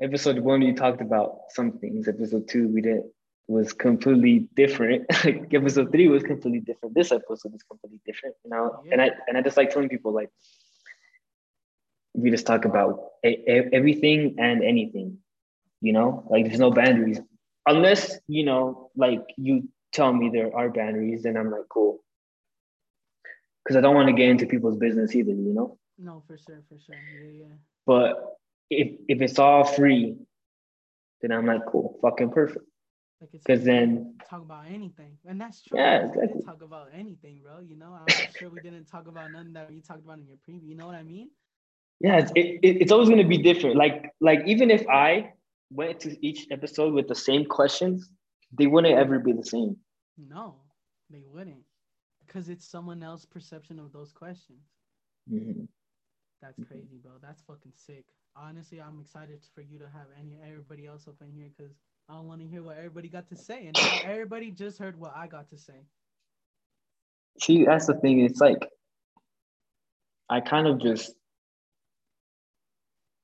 B: episode one you talked about some things. Episode two we did was completely different. like episode three was completely different. This episode is completely different. You know, and I and I just like telling people like we just talk about e- e- everything and anything. You know, like there's no boundaries unless you know, like you tell me there are boundaries, then I'm like cool. Because I don't want to get into people's business either. You know.
A: no, for sure, for sure. Yeah, yeah.
B: But if if it's all free, then I'm like, cool, fucking perfect.
A: Like it's
B: 'Cause then-
A: talk about anything, and that's true.
B: Yeah,
A: we didn't
B: exactly.
A: talk about anything, bro. You know, I'm sure we didn't talk about nothing that you talked about in your preview. You know what I mean?
B: Yeah, it's, it, it- it's always gonna be different. Like like even if I went to each episode with the same questions, they wouldn't ever be the same.
A: No, they wouldn't, because it's someone else's perception of those questions.
B: Mhm.
A: That's crazy, bro. That's fucking sick. Honestly, I'm excited for you to have any everybody else up in here because I don't want to hear what everybody got to say, and everybody just heard what I got to say.
B: See, that's the thing. It's like I kind of just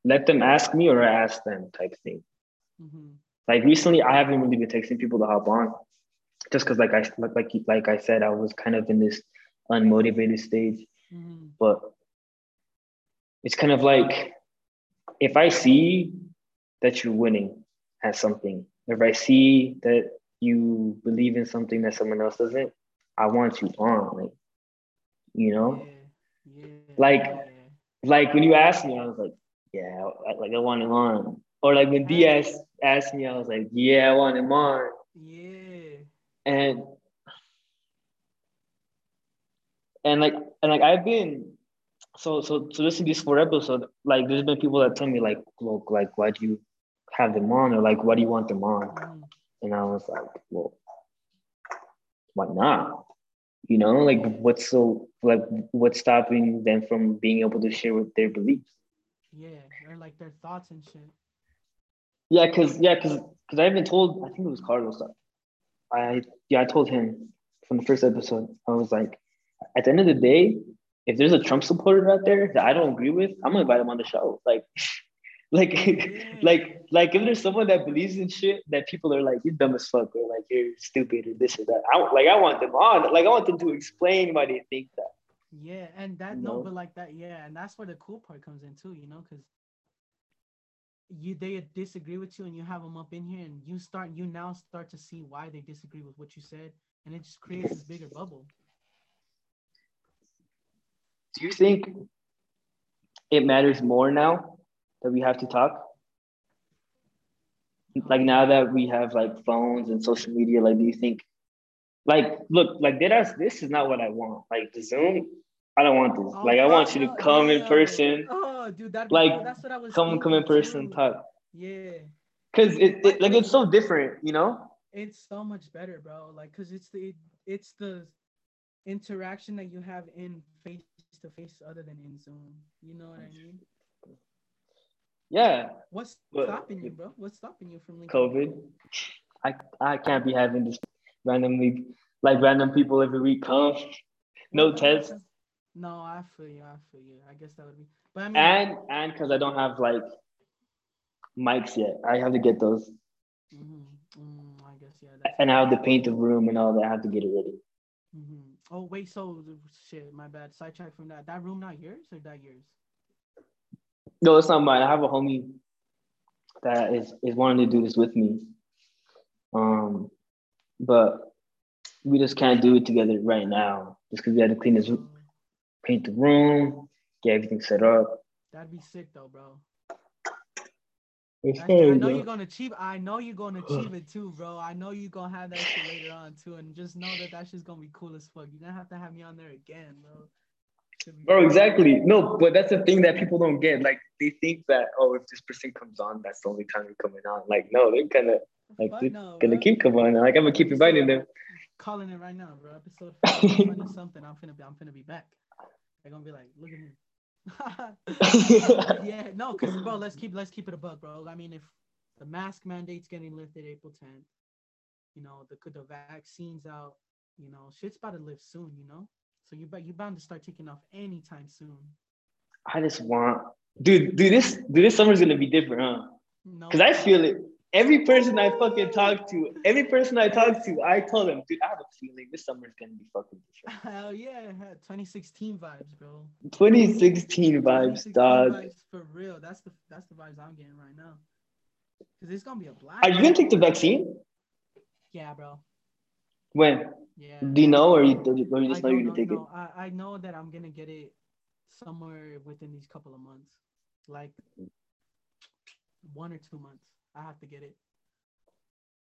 B: let them ask me or I ask them type thing.
A: hmm
B: Like recently, I haven't really been texting people to hop on, just because like I like like like I said, I was kind of in this unmotivated stage.
A: hmm
B: but it's kind of like if I see that you're winning at something, if I see that you believe in something that someone else doesn't, I want you on, like, you know,
A: Yeah, yeah.
B: Like- like when you asked me, I was like, yeah, I, like I want him on, or like when Diaz asked me, I was like, yeah, I want him on,
A: Yeah.
B: And and like and like I've been so so so listening to this four episode, like there's been people that tell me like, look, like why do you have them on or like why do you want them on? And I was like, well, why not? You know, like what's so like what's stopping them from being able to share with their beliefs?
A: Yeah. Or like their thoughts and shit.
B: Yeah, cause yeah, cause cause I've been told, I think it was Carlos. I yeah, I told him from the first episode, I was like, at the end of the day, if there's a Trump supporter out there that I don't agree with, I'm gonna invite him on the show. Like, like,
A: mm.
B: like, like if there's someone that believes in shit that people are like, you're dumb as fuck, or like you're stupid or this or that. I like I want them on. Like I want them to explain why they think that.
A: Yeah, and that
B: You
A: no,
B: know?
A: but like that, yeah, and that's where the cool part comes in too, you know, because you they disagree with you, and you have them up in here, and you start you now start to see why they disagree with what you said, and it just creates this bigger bubble.
B: Do you think it matters more now that we have to talk? Like now that we have like phones and social media, like do you think like look like did us this is not what I want. Like the Zoom, I don't want this.
A: Oh,
B: like I want
A: oh,
B: you to
A: no,
B: come in
A: yeah.
B: person,
A: Oh, dude, that
B: like,
A: that's what I was.
B: come come in person,
A: too.
B: talk.
A: Yeah,
B: Cause it, it like it's so different, you know.
A: It's so much better, bro. Like, cause it's the it's the interaction that you have in face to face other than in Zoom. You know what I mean?
B: Yeah.
A: What's
B: But-
A: stopping you, bro? What's stopping you from linking?
B: COVID. I I can't be having this randomly like random people every week come. No
A: What-
B: test.
A: No, I feel you. I feel you. I guess that would be. But I mean,
B: And and because I don't have like mics yet. I have to get those.
A: mhm, mm, I guess yeah. That's,
B: And I have to paint the room and all that. I have to get it ready.
A: mhm. Oh wait, so shit, my bad. Sidetrack from that. That room not yours or that yours?
B: No, it's not mine. I have a homie that is is wanting to do this with me. Um, but we just can't do it together right now, just because we had to clean this, paint the room, get everything set up.
A: that'd be sick though, bro.
B: It's
A: I, I know you're gonna achieve. I know you're gonna achieve it too, bro. I know you're gonna have that shit later on too, and just know that that shit's gonna be cool as fuck. You're gonna have to have me on there again, bro.
B: Bro, exactly. No, but that's the thing that people don't get. Like they think that oh, if this person comes on, that's the only time you're coming on. Like no, they're gonna like they're
A: no,
B: gonna
A: bro.
B: keep coming on. Like I'm gonna keep inviting them.
A: calling it right now, bro. Episode 50, 20 something. I'm finna be. I'm finna be back. They're gonna be like, look at me. yeah, no, cause bro, let's keep let's keep it a bug, bro. I mean, if the mask mandate's getting lifted April 10th, you know, the the vaccines out, you know, shit's about to lift soon, you know. So you you bound to start taking off anytime soon.
B: I just want, dude, dude, this dude, this summer's gonna be different, huh?
A: No,
B: Because I feel it. Every person I fucking talk to, every person I talk to, I tell them, dude, I have a feeling this summer's gonna be fucking different.
A: hell yeah, 2016 vibes, bro.
B: 2016 vibes,
A: 2016
B: dog.
A: vibes for real. That's the that's the vibes I'm getting right now. Cause it's gonna be a black.
B: Are you gonna take the vaccine?
A: Yeah, bro.
B: When?
A: Yeah.
B: Do you know, or you, or you just know you're gonna take it?
A: I, I know that I'm gonna get it somewhere within these couple of months, like one or two months. I have to get it.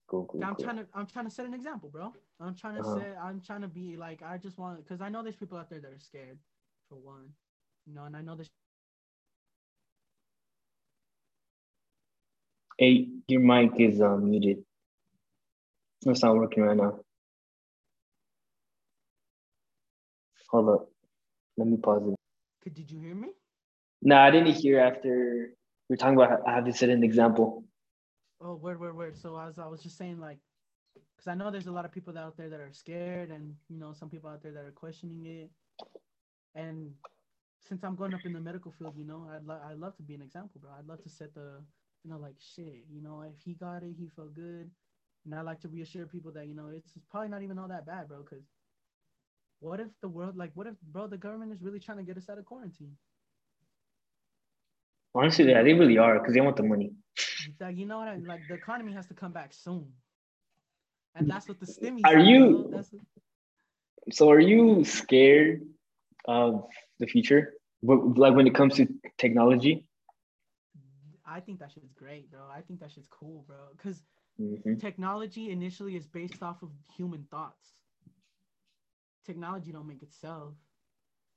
B: Cool, cool,
A: I'm
B: cool.
A: trying to I'm trying to set an example, bro. I'm trying to
B: Uh-huh.
A: set I'm trying to be like I just want because I know there's people out there that are scared, for one, you know, and I know there's
B: Hey, your mic is uh, muted. It's not working right now. Hold up. Let me pause it.
A: Could did you hear me?
B: No, I didn't hear after we are talking about I have to set an example.
A: Oh, word, word, word. So as I was just saying, like, because I know there's a lot of people out there that are scared, and you know, some people out there that are questioning it. And since I'm going up in the medical field, you know, I'd lo- I'd love to be an example, bro. I'd love to set the, you know, like shit. You know, if he got it, he felt good, and I like to reassure people that you know it's probably not even all that bad, bro. Because what if the world, like, what if, bro, the government is really trying to get us out of quarantine?
B: Honestly, yeah, they really are because they want the money.
A: Like, you know what? I, like, the economy has to come back soon, and that's what the stimmy.
B: Are you-.
A: That's
B: So, are you scared of the future? Like when it comes to technology?
A: I think that shit's great, bro. I think that shit's cool, bro. Because
B: Mhm.
A: technology initially is based off of human thoughts. Technology don't make itself.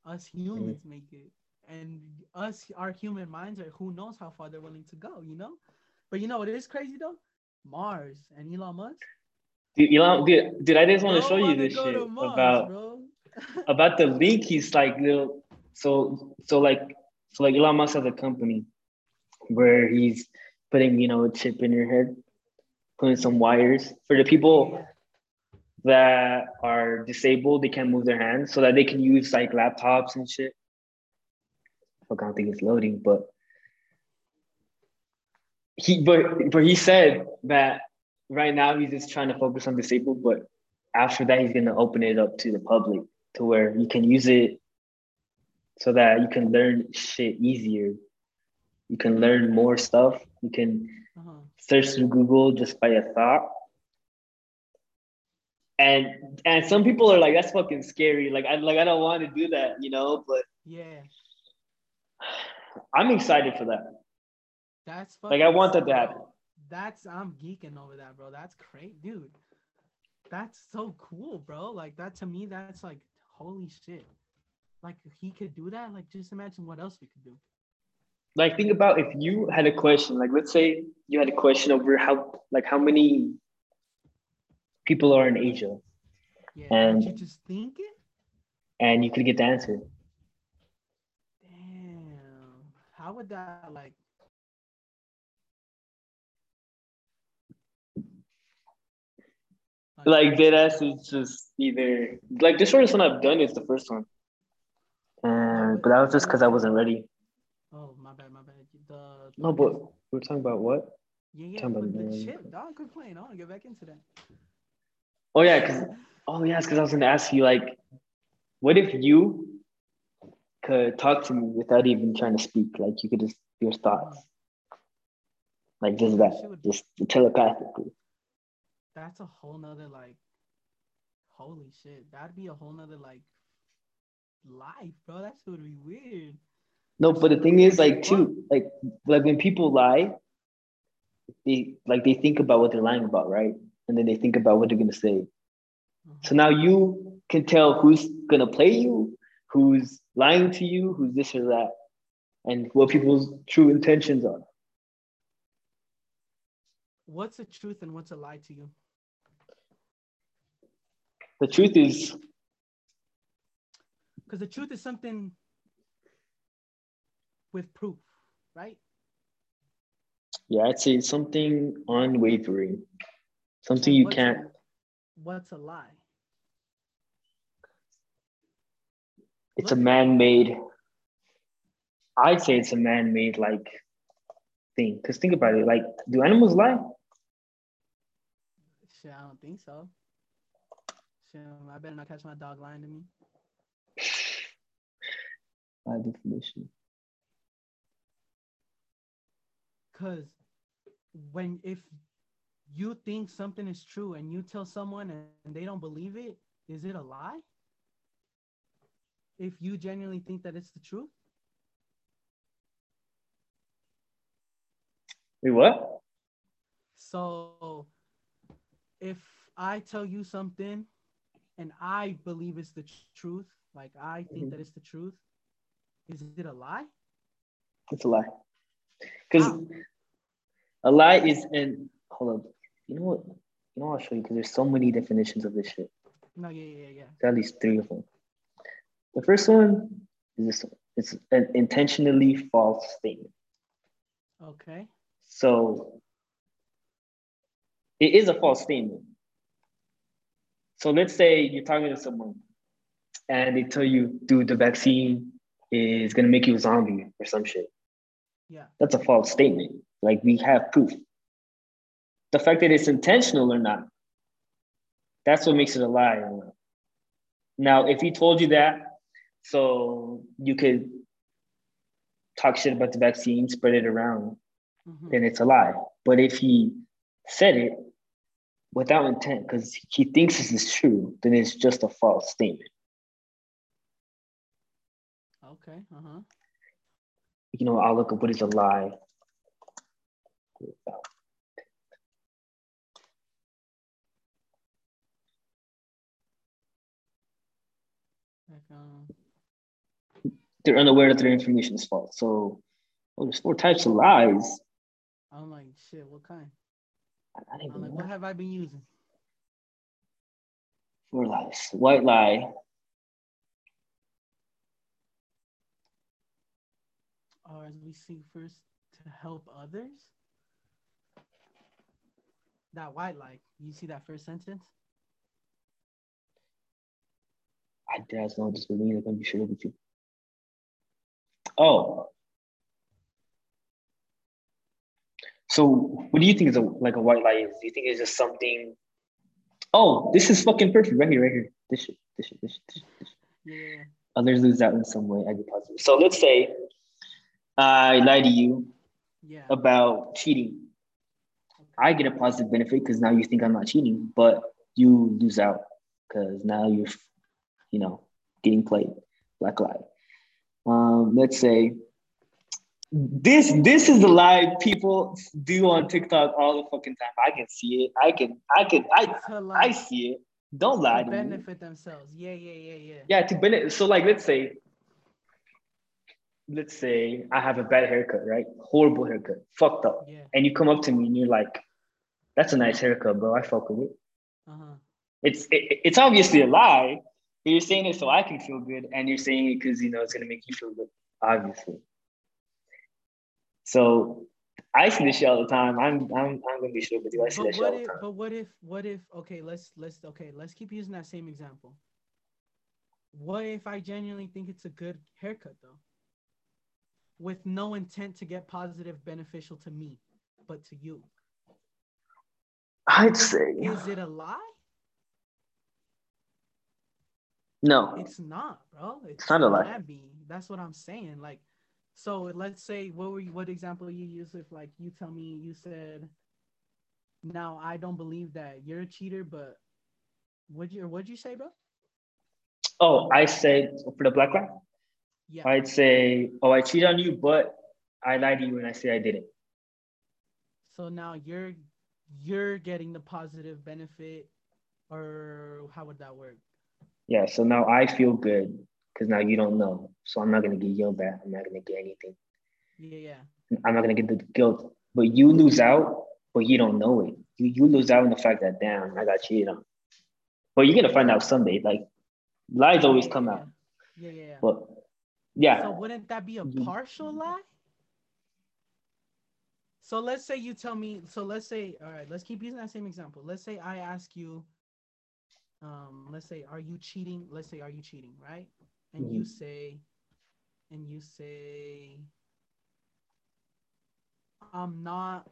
A: Us humans make it. And us, our human minds are who knows how far they're willing to go, you know? But you know what is crazy though? Mars and Elon Musk.
B: Dude, Elon, dude, dude, I just want to show you this shit
A: Mars,
B: about about the link. He's like little, so so like so like Elon Musk has a company where he's putting you know a chip in your head, putting some wires for the people that are disabled. They can't move their hands so that they can use like laptops and shit. Fuck, I don't think it's loading, but he but but he said that right now he's just trying to focus on disabled, but after that he's gonna open it up to the public to where you can use it so that you can learn shit easier. You can learn more stuff. You can
A: Uh-huh.
B: search through Google just by a thought. And and some people are like, that's fucking scary. Like I like I don't want to do that, you know, but
A: Yeah.
B: I'm excited for that.
A: That's
B: Like, I want that to happen.
A: That's I'm geeking over that, bro. That's great, dude. That's so cool, bro. Like that to me, that's like holy shit. Like he could do that, like just imagine what else we could do.
B: like think about if you had a question, like let's say you had a question over how like how many people are in Asia.
A: Yeah.
B: And-
A: you just thinking?
B: And you could get the answer.
A: Damn. How would that like?
B: Like dead ass is just either like the shortest one I've done is the first one. And but that was just because I wasn't ready.
A: Oh my bad, my bad. The
B: No, but we're talking about what?
A: yeah, yeah,
B: talking
A: but
B: about
A: the
B: the-
A: shit, dog. Quit playing. I want to get back into that.
B: Oh yeah, because oh yeah, because I was gonna ask you like, what if you could talk to me without even trying to speak? Like you could just your thoughts, like just that, just telepathically.
A: That's a whole nother like. Holy shit, that'd be a whole nother like life, bro. That shit would be weird.
B: No, but the thing is, like, too, like, like when people lie, they like they think about what they're lying about, right? And then they think about what they're gonna say. Mm-hmm. So now you can tell who's gonna play you, who's lying to you, who's this or that, and what people's true intentions are.
A: What's a truth and what's a lie to you?
B: The truth is,
A: Because the truth is something with proof, right?
B: yeah, I'd say something unwavering, something you
A: what's
B: can't.
A: A, what's a lie?
B: It's a man-made. I'd say it's a man-made like thing. Cause think about it, like, do animals lie?
A: Shit, I don't think so. Shit, I better not catch my dog lying to me.
B: By definition.
A: Cause when if you think something is true and you tell someone and they don't believe it, is it a lie? If you genuinely think that it's the truth,
B: Wait, what?
A: so if I tell you something and I believe it's the tr- truth, like I think
B: Mhm.
A: that it's the truth, is it a lie?
B: It's a lie. Because a lie is an hold up. You know what? You know what I'll show you because there's so many definitions of this shit.
A: No, yeah, yeah, yeah.
B: There's at least three of them. The first one is this one. It's an intentionally false statement.
A: Okay.
B: So it is a false statement. So let's say you're talking to someone and they tell you, dude, the vaccine is gonna make you a zombie or some shit.
A: Yeah.
B: That's a false statement. Like we have proof. The fact that it's intentional or not, that's what makes it a lie. or not. Now, if he told you that, so you could talk shit about the vaccine, spread it around,
A: Mhm.
B: then it's a lie. But if he said it without intent, because he thinks this is true, then it's just a false statement.
A: Okay. Uh huh.
B: You know, I'll look up what is a lie.
A: Like, um,
B: They're unaware that their information is false. So, oh, there's four types of lies.
A: I'm like, shit. What kind?
B: I I didn't
A: I'm like,
B: even
A: what have I been using?
B: Four lies. White lie.
A: Or as we see first to help others. That white lie. You see that first sentence?
B: I just know this with me. I'm gonna be sure with you. Oh. So, what do you think is a like a white lie is? Do you think it's just something? Oh, this is fucking perfect right here, right here. This shit, this shit, this shit, this shit. This shit.
A: Yeah.
B: Others lose out in some way. I get positive. So let's say I lie to you
A: Yeah.
B: about cheating. I get a positive benefit because now you think I'm not cheating, but you lose out because now you're, you know, getting played. Black lie. Um, let's say this this is the lie people do on TikTok all the fucking time. I can see it. I can I can I I see it. Don't lie
A: to
B: to me.
A: benefit themselves. Yeah, yeah, yeah, yeah.
B: Yeah, to benefit. So like, let's say let's say I have a bad haircut, right? Horrible haircut, fucked up.
A: Yeah.
B: And you come up to me and you're like, "That's a nice haircut, bro. I fuck with it."
A: Uh-huh.
B: It's it, it's obviously a lie. But you're saying it so I can feel good, and you're saying it because you know it's gonna make you feel good, obviously. So I see this shit all the time. I'm I'm I'm gonna be sure with you. I see that
A: But
B: shit
A: what
B: all the
A: if
B: time.
A: but what if what if okay, let's let's okay, let's keep using that same example. What if I genuinely think it's a good haircut though? With no intent to get positive beneficial to me, but to you.
B: I'd say
A: Is it a lie?
B: No.
A: It's not, bro. It's
B: not a lie.
A: be. That's what I'm saying. Like, so let's say what were you, what example you use if like you tell me you said, now I don't believe that you're a cheater, but what'd you what'd you say, bro?
B: Oh, I said for the black line,
A: Yeah.
B: I'd say, oh, I cheated on you, but I lied to you and I say I didn't.
A: So now you're you're getting the positive benefit, or how would that work?
B: Yeah. So now I feel good because now you don't know. So I'm not gonna get yelled at. I'm not gonna get anything.
A: Yeah, yeah.
B: I'm not gonna get the guilt. But you lose out, but you don't know it. You you lose out on the fact that damn, I got cheated on. But you're gonna find out someday. Like lies always come out.
A: Yeah, yeah. yeah.
B: But yeah,
A: So wouldn't that be a
B: mm-hmm.
A: partial lie? So let's say you tell me. So let's say, all right, let's keep using that same example. Let's say I ask you, um, let's say, are you cheating? Let's say, are you cheating, right? And you say, and you say, I'm not.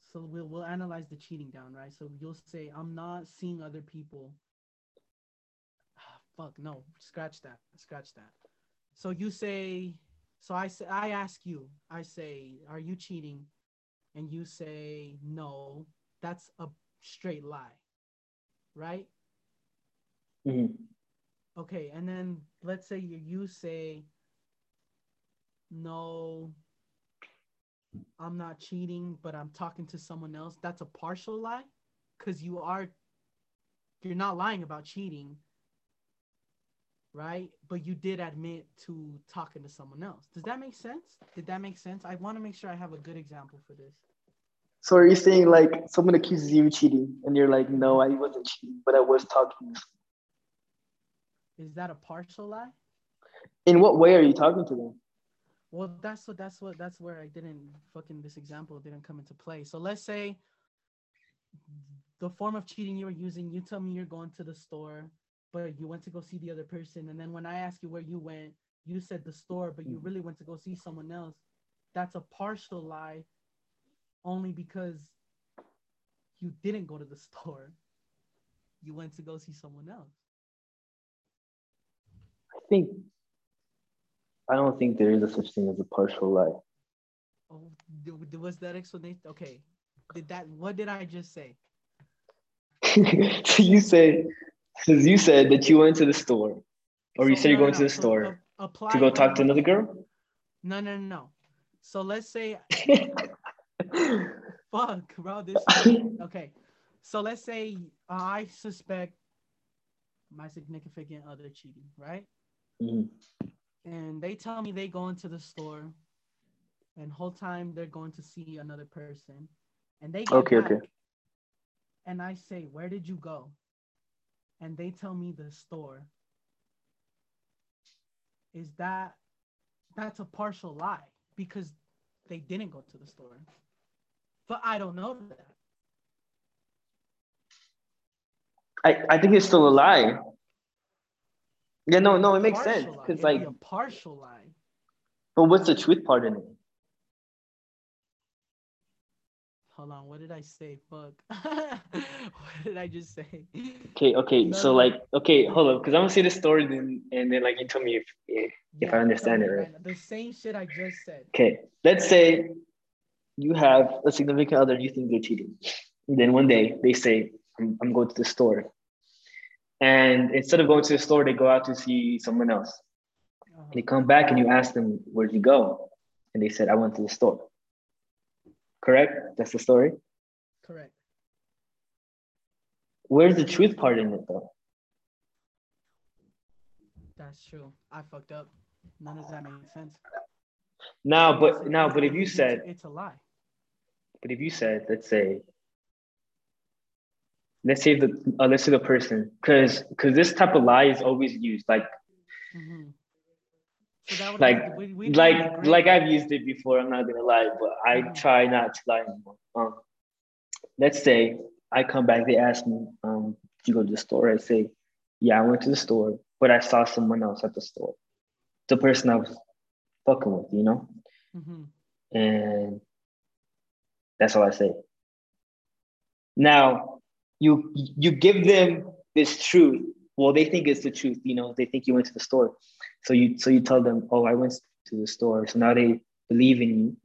A: So we'll we'll analyze the cheating down, right? So you'll say, I'm not seeing other people. Fuck no, scratch that, scratch that. So you say, so I say, I ask you, I say, are you cheating? And you say, no. That's a straight lie, right?
B: Mhm.
A: Okay, and then let's say you you say, no. I'm not cheating, but I'm talking to someone else. That's a partial lie, because you are. You're not lying about cheating, right? But you did admit to talking to someone else. Does that make sense? Did that make sense? I want to make sure I have a good example for this.
B: So are you saying like someone accuses you of cheating and you're like, no, I wasn't cheating, but I was talking.
A: Is that a partial lie?
B: In what way are you talking to them?
A: Well, that's what that's what that's where I didn't fucking this example didn't come into play. So let's say the form of cheating you were using, you tell me you're going to the store, but you went to go see the other person, and then when I ask you where you went, you said the store, but you mm. really went to go see someone else. That's a partial lie, only because you didn't go to the store. You went to go see someone else.
B: I think I don't think there is a such thing as a partial lie.
A: Oh, was that explanation okay? Did that? What did I just say?
B: so you say, because you said that you went to the store, or you
A: So-
B: said you're going
A: no,
B: to the
A: so
B: store to go talk to another girl.
A: No, no, no, no. So let's say, fuck, bro. This okay. So let's say I suspect my significant other cheating, right?
B: Mhm.
A: And they tell me they go into the store, and whole time they're going to see another person, and they get
B: Okay,
A: back,
B: okay.
A: And I say, where did you go? And they tell me the store. Is that that's a partial lie because they didn't go to the store. But I don't know that.
B: I, I think it's still a lie. Yeah, no, no, it makes
A: Partial
B: sense because like,
A: be a partial lie.
B: but what's the truth part in it?
A: Hold on, what did I say? Fuck. what did I just say?
B: Okay, okay,
A: No,
B: so
A: no.
B: like, okay, hold up, because I'm gonna say the story then, and then like you tell me if if, if I understand it right.
A: The same shit I just said.
B: Okay, let's say you have a significant other and you think they're cheating. And then one day they say, I'm, I'm going to the store. And instead of going to the store, they go out to see someone else.
A: Uh-huh.
B: And they come back and you ask them, Where'd you go? And they said, I went to the store. Correct? That's the story.
A: Correct.
B: Where's the truth part in it though?
A: That's true. I fucked up. None of that makes sense.
B: Now, but now, but if you
A: it's-
B: said,
A: it's a lie.
B: But if you said, let's say, let's say the uh, let's say the person, because because this type of lie is always used, like
A: Mhm. So
B: like
A: we- we'd be in the
B: like like I've used it before. I'm not gonna lie, but I
A: Mhm.
B: try not to lie anymore. Um, let's say I come back, they ask me, um, "Did you go to the store?" I say, "Yeah, I went to the store, but I saw someone else at the store." The person I was fucking with, you know,
A: Mhm.
B: and that's all I say. Now, you you give them this truth. Well, they think it's the truth, you know. They think you went to the store, so you so you tell them, "Oh, I went to the store." So now they believe in you,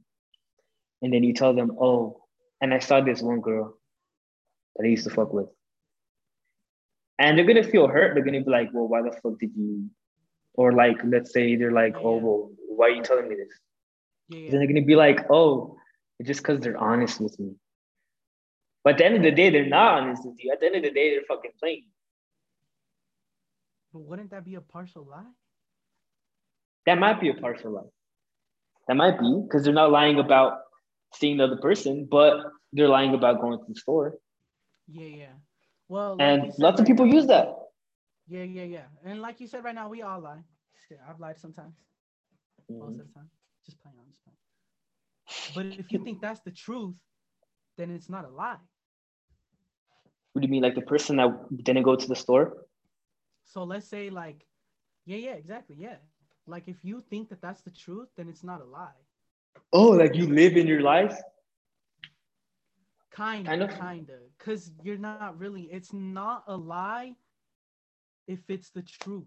B: and then you tell them, "Oh, and I saw this one girl that I used to fuck with," and they're gonna feel hurt. They're gonna be like, "Well, why the fuck did you?" Or like, let's say they're like, "Oh, well, why are you telling me this?"
A: Yeah,
B: Then they're gonna be like, "Oh, just because they're honest with me." But at the end of the day, they're not honest with you. At the end of the day, they're fucking playing.
A: But wouldn't that be a partial lie?
B: That might be a partial lie. That might be because they're not lying about seeing the other person, but they're lying about going to the store.
A: Yeah, yeah. Well, like
B: And lots of people
A: now-
B: use that.
A: Yeah, yeah, yeah. And like you said right now, we all lie. Shit, I've lied sometimes. Most mm-hmm. of the time. Just playing on just playing. But if you think that's the truth, then it's not a lie.
B: What do you mean, like the person that didn't go to the store?
A: So let's say like, yeah, yeah, exactly, yeah. Like if you think that that's the truth, then it's not a lie.
B: Oh, like you live in your life?
A: Kind of,
B: of.
A: kind of, because you're not really. It's not a lie if it's the truth.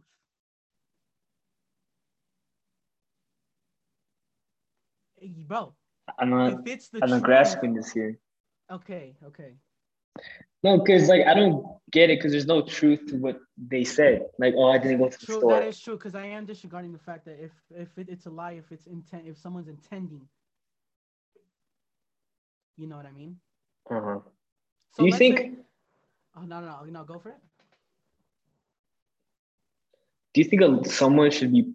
A: Eh, bro,
B: I'm not.
A: if it's the
B: I'm not
A: truth,
B: grasping this here.
A: okay, okay.
B: No, because like I don't get it because there's no truth to what they said. Like, oh, I didn't go to the
A: True,
B: store.
A: that is true. Because I am disregarding the fact that if if it, it's a lie, if it's intent, if someone's intending, you know what I mean.
B: uh-huh.
A: So
B: Do you think?
A: say- oh no, no, no, no, go for it.
B: Do you think a- someone should be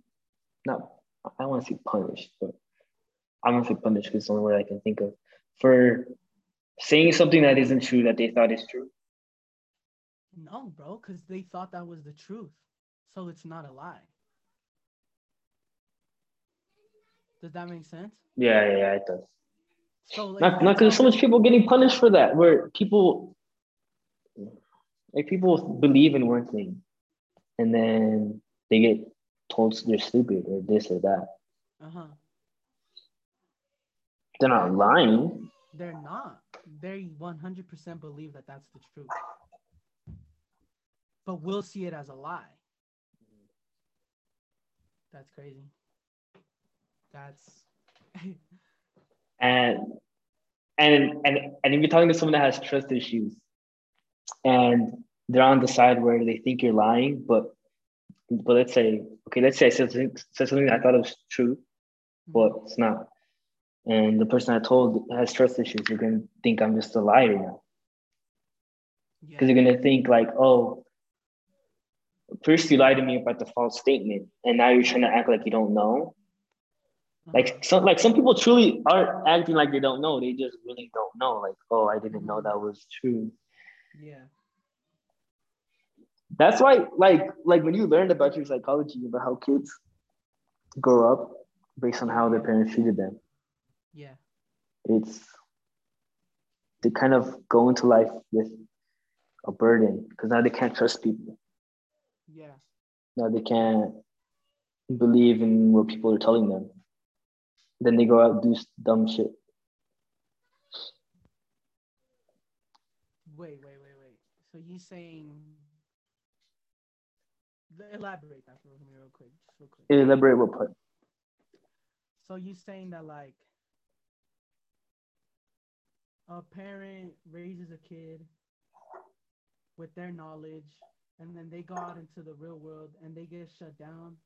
B: not? I don't want to say punished, but I'm gonna say punished because it's the only word I can think of for saying something that isn't true that they thought is true.
A: No, bro, because they thought that was the truth, so it's not a lie. Does that make sense?
B: Yeah, yeah, yeah it does.
A: So like,
B: Not not because
A: tell
B: so much people getting punished for that. Where people like people believe in one thing, and then they get told they're stupid or this or that.
A: Uh-huh.
B: They're not lying.
A: They're not. They 100% believe that that's the truth. But we'll see it as a lie. That's crazy. That's
B: and and and and if you're talking to someone that has trust issues and they're on the side where they think you're lying but but let's say okay let's say i said something, said something that i thought was true but mm-hmm. it's not and the person i told has trust issues you're going to think i'm just a liar now
A: yeah.
B: because you're going to think like oh first you lied to me about the false statement and now you're trying to act like you don't know like some like some people truly aren't acting like they don't know they just really don't know like oh i didn't know that was true
A: yeah.
B: that's why like like when you learned about your psychology about how kids grow up based on how their parents treated them
A: Yeah.
B: it's they kind of go into life with a burden because now they can't trust people
A: Yeah.
B: now they can't believe in what people are telling them then they go out and do dumb shit
A: Wait, wait, wait, wait. So you saying elaborate that for me real quick, real quick.
B: elaborate what part
A: So you're saying that like a parent raises a kid with their knowledge and then they go out into the real world and they get shut down.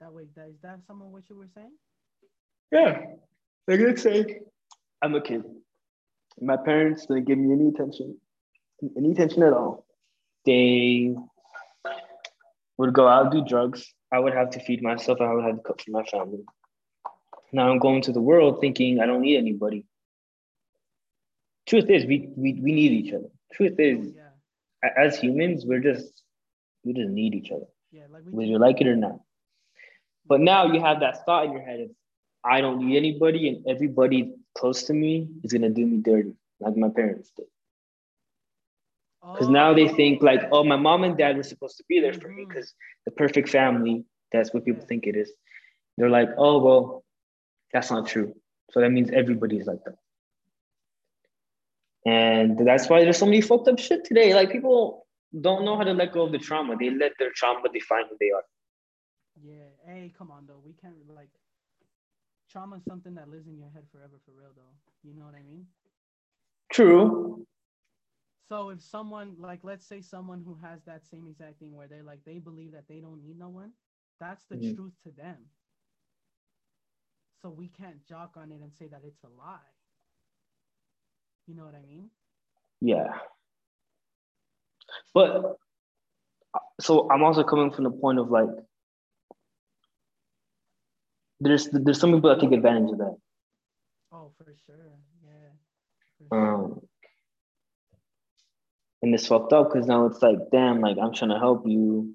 A: That way, that is that some of what you were saying?
B: Yeah. Like let's say I'm a kid. My parents didn't give me any attention, any attention at all. They would go out do drugs. I would have to feed myself. I would have to cook for my family. Now I'm going to the world thinking I don't need anybody. Truth is, we we, we need each other. Truth is,
A: yeah,
B: as humans, we're just we just need each other,
A: yeah, like we
B: whether you like it or not. But now you have that thought in your head of I don't need anybody, and everybody close to me is gonna do me dirty, like my parents did. Because now they think like, oh, my mom and dad were supposed to be there for me
A: Mhm.
B: because the perfect family. That's what people think it is. They're like, oh well, that's not true. So that means everybody's like that. And that's why there's so many fucked up shit today. Like people don't know how to let go of the trauma. They let their trauma define who they are.
A: Yeah. Hey, come on though. We can't like trauma is something that lives in your head forever for real though. You know what I mean?
B: True.
A: So if someone like let's say someone who has that same exact thing where they like they believe that they don't need no one, that's the
B: Mhm.
A: truth to them. So we can't jock on it and say that it's a lie. You know what I mean?
B: Yeah. But so I'm also coming from the point of like there's there's some people that take advantage of that.
A: Oh, for sure. Yeah. For sure.
B: Um and it's fucked up because now it's like, damn, like I'm trying to help you,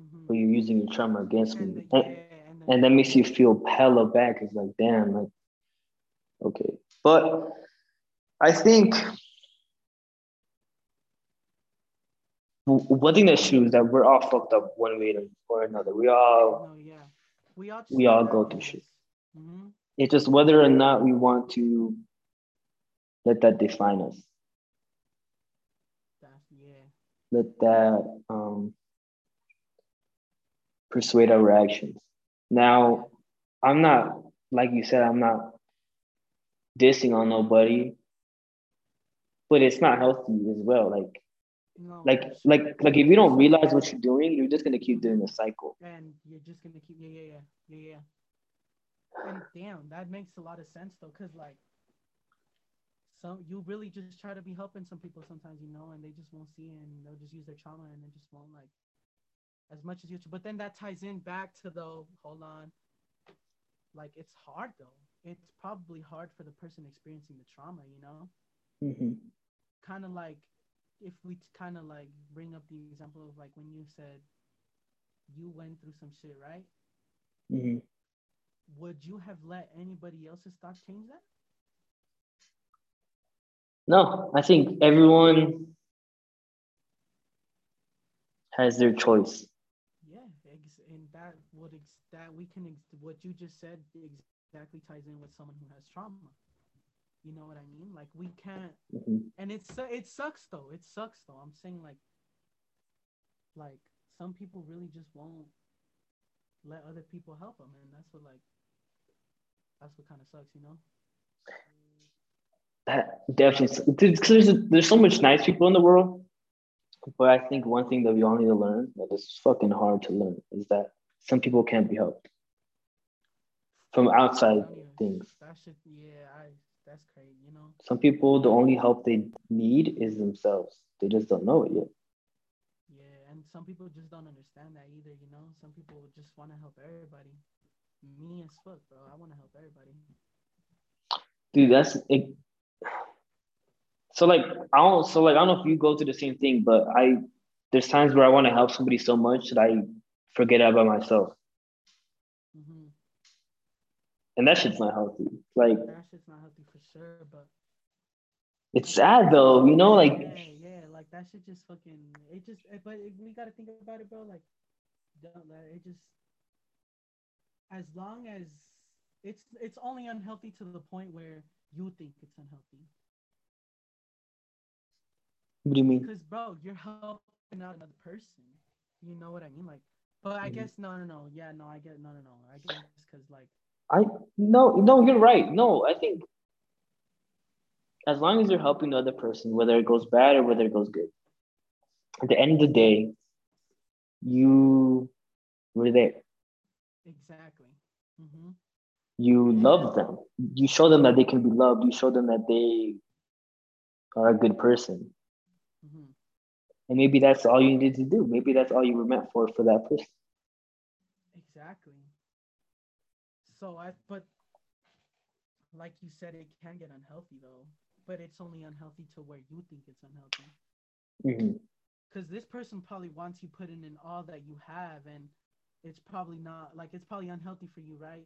A: Mhm.
B: but you're using your trauma against
A: And
B: me.
A: the-
B: And,
A: yeah, and,
B: and that makes you feel hella bad It's like, damn, like okay. But I think w- one thing that's true is that we're all fucked up one way or another. We all
A: no, yeah. We all
B: we all go through shit.
A: hmm
B: It's just whether or not we want to let that define us.
A: That's yeah.
B: Let that um, persuade our actions. Now, I'm not, like you said, I'm not dissing on nobody, but it's not healthy as well. Like,
A: No,
B: like, like, like if you don't realize what you're doing, you're just gonna keep doing the cycle.
A: and you're just gonna keep yeah yeah yeah yeah yeah and damn that makes a lot of sense though because like some you really just try to be helping some people sometimes you know and they just won't see it and they'll just use their trauma and they just won't like as much as you but then that ties in back to though hold on like it's hard though it's probably hard for the person experiencing the trauma you know
B: Mhm.
A: Kind of like if we kind of like bring up the example of like when you said you went through some shit right
B: Mhm.
A: would you have let anybody else's thoughts change that?
B: No, I think everyone has their choice.
A: Yeah, and that would ex- that we can ex- what you just said exactly ties in with someone who has trauma. You know what I mean? Like we can't,
B: Mhm.
A: and it's it sucks though. It sucks though. I'm saying like, like some people really just won't let other people help them, and that's what like, that's what kind of sucks, you know?
B: That definitely, because there's, there's so much nice people in the world. But I think one thing that we all need to learn that is fucking hard to learn is that some people can't be helped from outside
A: Don't
B: things.
A: That should, yeah, I. That's crazy, you know.
B: Some people, the only help they need is themselves. They just don't know it yet.
A: Yeah, and some people just don't understand that either, you know? Some people just want to help everybody. Me as fuck, bro. I want to help everybody.
B: Dude, that's it. So like I don't so like I don't know if you go through the same thing, but I there's times where I want to help somebody so much that I forget about myself. And that shit's not healthy. Like
A: That shit's not healthy for sure, but
B: it's sad though, you know, like
A: yeah, yeah, like that shit just fucking. It just, but we gotta think about it, bro. Like, don't let it just. As long as it's, it's only unhealthy to the point where you think it's unhealthy.
B: what do you mean?
A: Because, bro, you're helping out another person. You know what I mean? Like, but I
B: Mhm.
A: guess no, no, no. Yeah, no, I get no, no, no. I guess because like,
B: I no no you're right. No, I think as long as you're helping the other person, whether it goes bad or whether it goes good, at the end of the day, you were there.
A: exactly. hmm
B: You love them. You show them that they can be loved. You show them that they are a good person.
A: hmm
B: And maybe that's all you needed to do. Maybe that's all you were meant for for that person.
A: Exactly. So I but like you said, it can get unhealthy though. But it's only unhealthy to where you think it's unhealthy.
B: Mm-hmm.
A: Because this person probably wants you putting in all that you have, and it's probably not like it's probably unhealthy for you, right?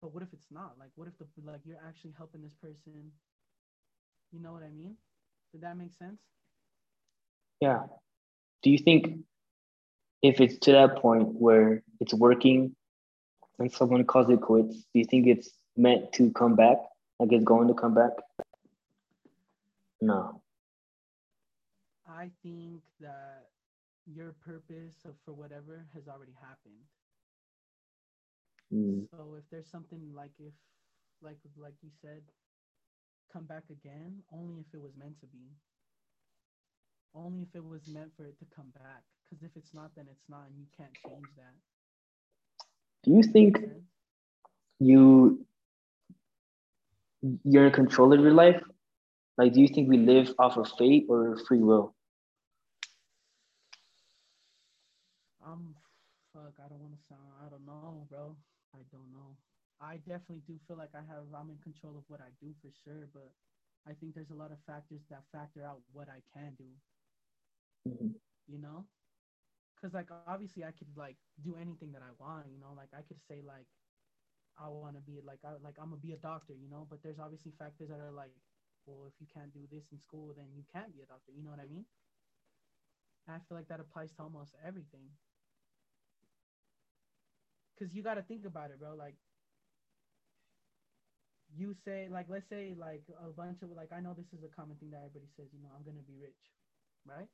A: But what if it's not? Like, what if the like you're actually helping this person? You know what I mean? Did that make sense?
B: Yeah. Do you think if it's to that point where it's working and someone calls it quits, do you think it's meant to come back? Like it's going to come back? No.
A: I think that your purpose for whatever has already happened.
B: Mm.
A: So if there's something like if like like you said, come back again, only if it was meant to be. Only if it was meant for it to come back. Because if it's not, then it's not, and you can't change that.
B: Do you think you you're in control of your life? Like do you think we live off of fate or free will?
A: Um, fuck, I don't want to sound, I don't know, bro. I don't know. I definitely do feel like I have, I'm in control of what I do for sure, but I think there's a lot of factors that factor out what I can do.
B: Mhm.
A: you know because like obviously i could like do anything that i want you know like i could say like i want to be like I, like i'm gonna be a doctor you know but there's obviously factors that are like well if you can't do this in school then you can't be a doctor you know what i mean? I feel like that applies to almost everything. Because you got to think about it bro like you say like let's say like a bunch of like i know this is a common thing that everybody says you know i'm gonna be rich right?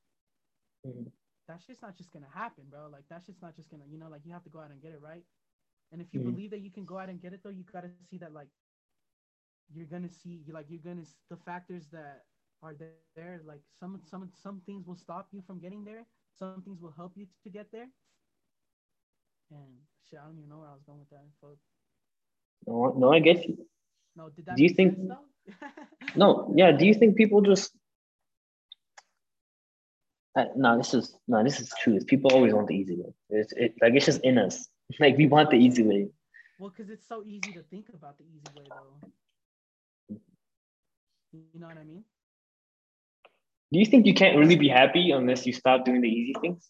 B: Mhm.
A: That shit's not just gonna happen, bro. Like that shit's not just gonna, you know, like you have to go out and get it, right? And if you
B: Mhm.
A: believe that you can go out and get it, though, you gotta see that like you're gonna see, you like you're gonna s- the factors that are there, there. Like some some some things will stop you from getting there. Some things will help you to get there. And shit, I don't even know where I was going with that. Fuck.
B: No, no, I get you.
A: No, did that
B: Do you think- No, yeah. Do you think people just? Uh, no, this is no. This is truth. People always want the easy way. It's it, like it's just in us. Like we want the easy way.
A: Well, because it's so easy to think about the easy way, though. You know what I mean?
B: Do you think you can't really be happy unless you stop doing the easy things?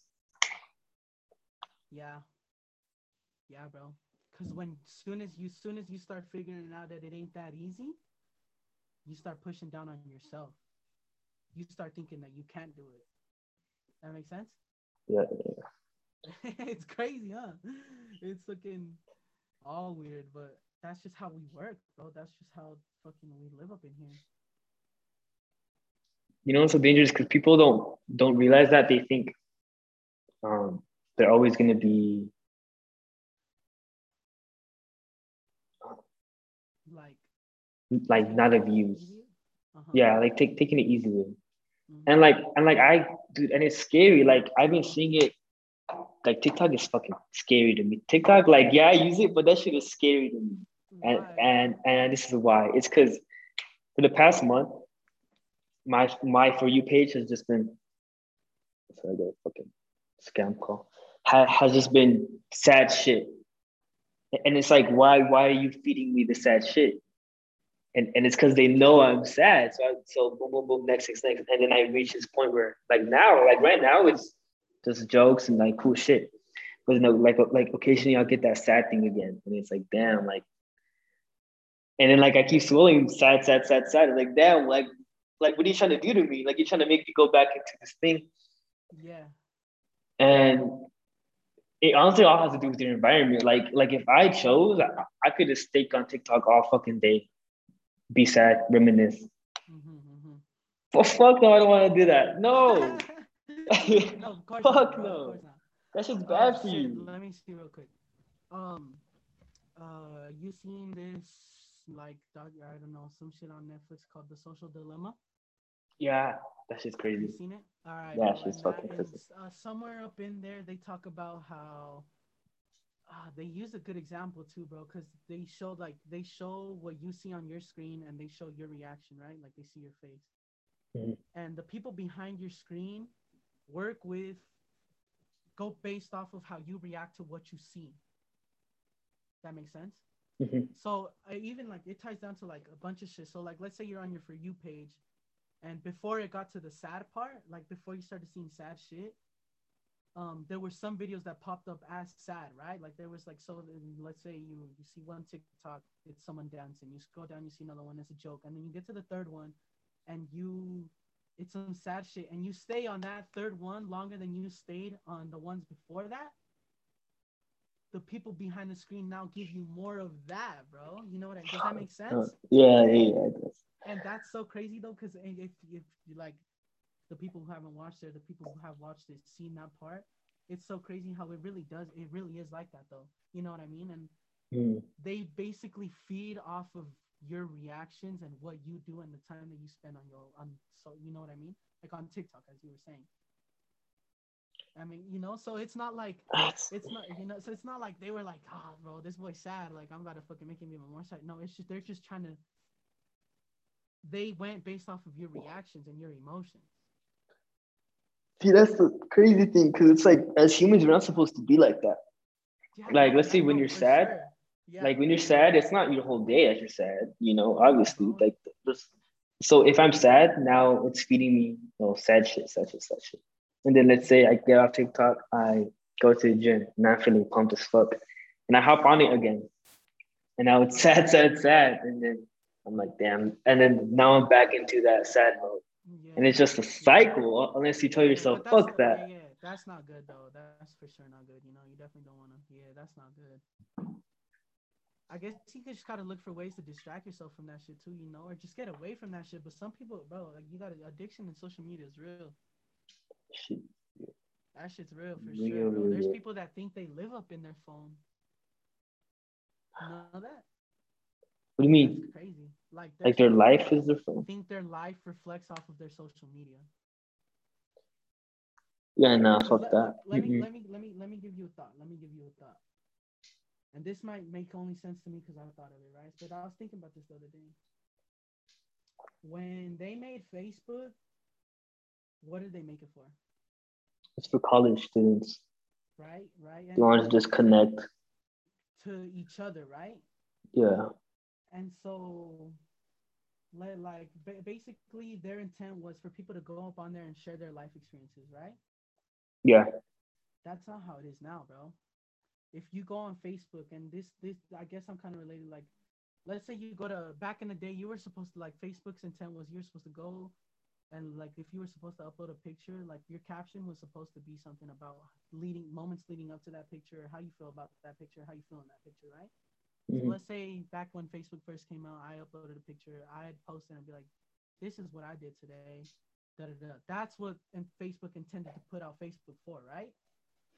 A: Yeah. Yeah, bro. Cause when soon as you soon as you start figuring out that it ain't that easy, you start pushing down on yourself. You start thinking that you can't do it. That makes sense?
B: Yeah.
A: it's crazy, huh? It's looking all weird, but that's just how we work, bro. That's just how fucking we live up in here.
B: You know, it's so dangerous because people don't don't realize that they think um, they're always gonna be
A: Like
B: like not of use.
A: idiot? Uh-huh.
B: Yeah, like take taking it easy with. And like and like I dude, and it's scary. Like I've been seeing it. Like TikTok is fucking scary to me. TikTok, like yeah, I use it, but that shit is scary to me. And and and this is why. It's because for the past month, my my for you page has just been. Sorry, I a fucking scam call. Ha, has just been sad shit, and it's like, why why are you feeding me the sad shit? And and it's because they know I'm sad. So I, so boom boom boom next next next, and then I reach this point where like now like right now it's just jokes and like cool shit. But no, like like occasionally I'll get that sad thing again, and it's like damn like. And then like I keep swirling sad sad sad sad. Like damn like like what are you trying to do to me? Like you're trying to make me go back into this thing.
A: Yeah.
B: And it honestly all has to do with your environment. Like, like if I chose, I, I could just stake on TikTok all fucking day, be sad, reminisce.
A: Mm-hmm, mm-hmm.
B: But fuck no, I don't want to do that. No,
A: no, of course
B: Fuck
A: not,
B: no.
A: Of course not.
B: that shit's
A: Oh,
B: bad for
A: shit,
B: you.
A: Let me see real quick. Um, uh, you seen this like doc, I don't know some shit on Netflix called The Social Dilemma?
B: Yeah, that shit's crazy.
A: You seen it? All right.
B: Yeah, she's fucking crazy.
A: is, uh, somewhere up in there, they talk about how uh, they use a good example too, bro, because they show like they show what you see on your screen and they show your reaction, right? Like they see your face,
B: Mhm.
A: and the people behind your screen work with go based off of how you react to what you see. That makes sense.
B: Mhm.
A: So I even like it ties down to like a bunch of shit. So like let's say you're on your for you page, and before it got to the sad part, like before you started seeing sad shit, um, there were some videos that popped up as sad, right? Like there was like so let's say you you see one TikTok, it's someone dancing. You scroll down, you see another one, it's a joke, and then you get to the third one, and you it's some sad shit, and you stay on that third one longer than you stayed on the ones before that. The people behind the screen now give you more of that, bro. You know what? I, mean? does that make sense?
B: Uh, yeah, yeah, yeah.
A: and that's so crazy though because if, if you like the people who haven't watched it the people who have watched it seen that part it's so crazy how it really does it really is like that though. You know what i mean? And
B: Mm.
A: they basically feed off of your reactions and what you do and the time that you spend on your on so you know what i mean? Like on tiktok as you were saying. I mean you know so it's not like it's not you know so it's not like they were like oh bro this boy's sad. Like i'm about to fucking make him even more sad. No it's just they're just trying to they went based off of your reactions and your emotions
B: See, that's the crazy thing because it's like as humans, we're not supposed to be like that.
A: Yeah,
B: Like, let's say when you're sad,
A: sure. Yeah.
B: Like when you're sad, it's not your whole day that you're sad. You know, obviously, like just So if I'm sad, now it's feeding me, you know, sad shit, sad shit, sad shit. And then let's say I get off TikTok, I go to the gym, and I'm feeling pumped as fuck, and I hop on it again, and now it's sad, sad, sad, and then I'm like, damn, and then now I'm back into that sad mode,
A: yeah.
B: and it's just a cycle uh, unless you tell yourself,
A: that's-
B: fuck that.
A: Yeah, yeah, that's not good though. That's for sure not good. You know, you definitely don't want to. Yeah, that's not good. I guess you could just gotta look for ways to distract yourself from that shit too, you know, or just get away from that shit. But some people, bro, like you got addiction in social media is real.
B: Shit.
A: That shit's real for
B: Real,
A: sure, bro. There's people that think they live up in their phone. Know that?
B: What do you mean?
A: That's crazy. Like,
B: Like their life is their phone?
A: I think their life reflects off of their social media.
B: Yeah,
A: Because
B: fuck
A: let,
B: that.
A: Let me let me let me let me give you a thought. Let me give you a thought. And this might make only sense to me because I thought of it, right? But I was thinking about this the other day. When they made Facebook, what did they make it for?
B: It's for college students.
A: Right, right,
B: You want to just connect.
A: to each other, right?
B: Yeah.
A: And so, like, basically, their intent was for people to go up on there and share their life experiences, right?
B: Yeah.
A: That's not how it is now, bro. If you go on Facebook and this this I guess I'm kind of related like let's say you go to back in the day you were supposed to like Facebook's intent was you're supposed to go and like if you were supposed to upload a picture like your caption was supposed to be something about leading moments leading up to that picture how you feel about that picture how you feel in that picture right so
B: Mhm.
A: let's say back when Facebook first came out I uploaded a picture I'd post it and be like this is what I did today da, da, da. that's what and Facebook intended to put out Facebook for right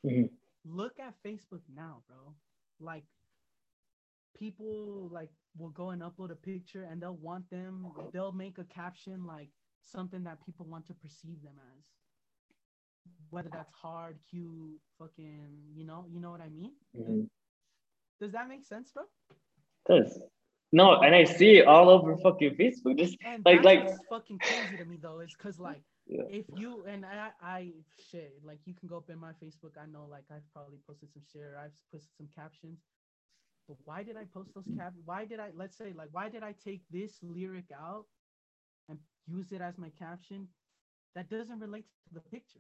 B: Mhm.
A: look at Facebook now, bro. Like people like will go and upload a picture and they'll want them they'll make a caption like something that people want to perceive them as. Whether that's hard, cute, fucking, you know, you know what I mean?
B: Mhm.
A: Does that make sense, bro?
B: Does. No, and I see it all over fucking Facebook. Just
A: And
B: Like- like-
A: fucking crazy to me though, is cause like
B: Yeah.
A: if you and I, I shit, like you can go up in my Facebook. I know, like I've probably posted some shit. Or I've posted some captions. But why did I post those cap? Why did I? Let's say, like, why did I take this lyric out and use it as my caption? That doesn't relate to the picture.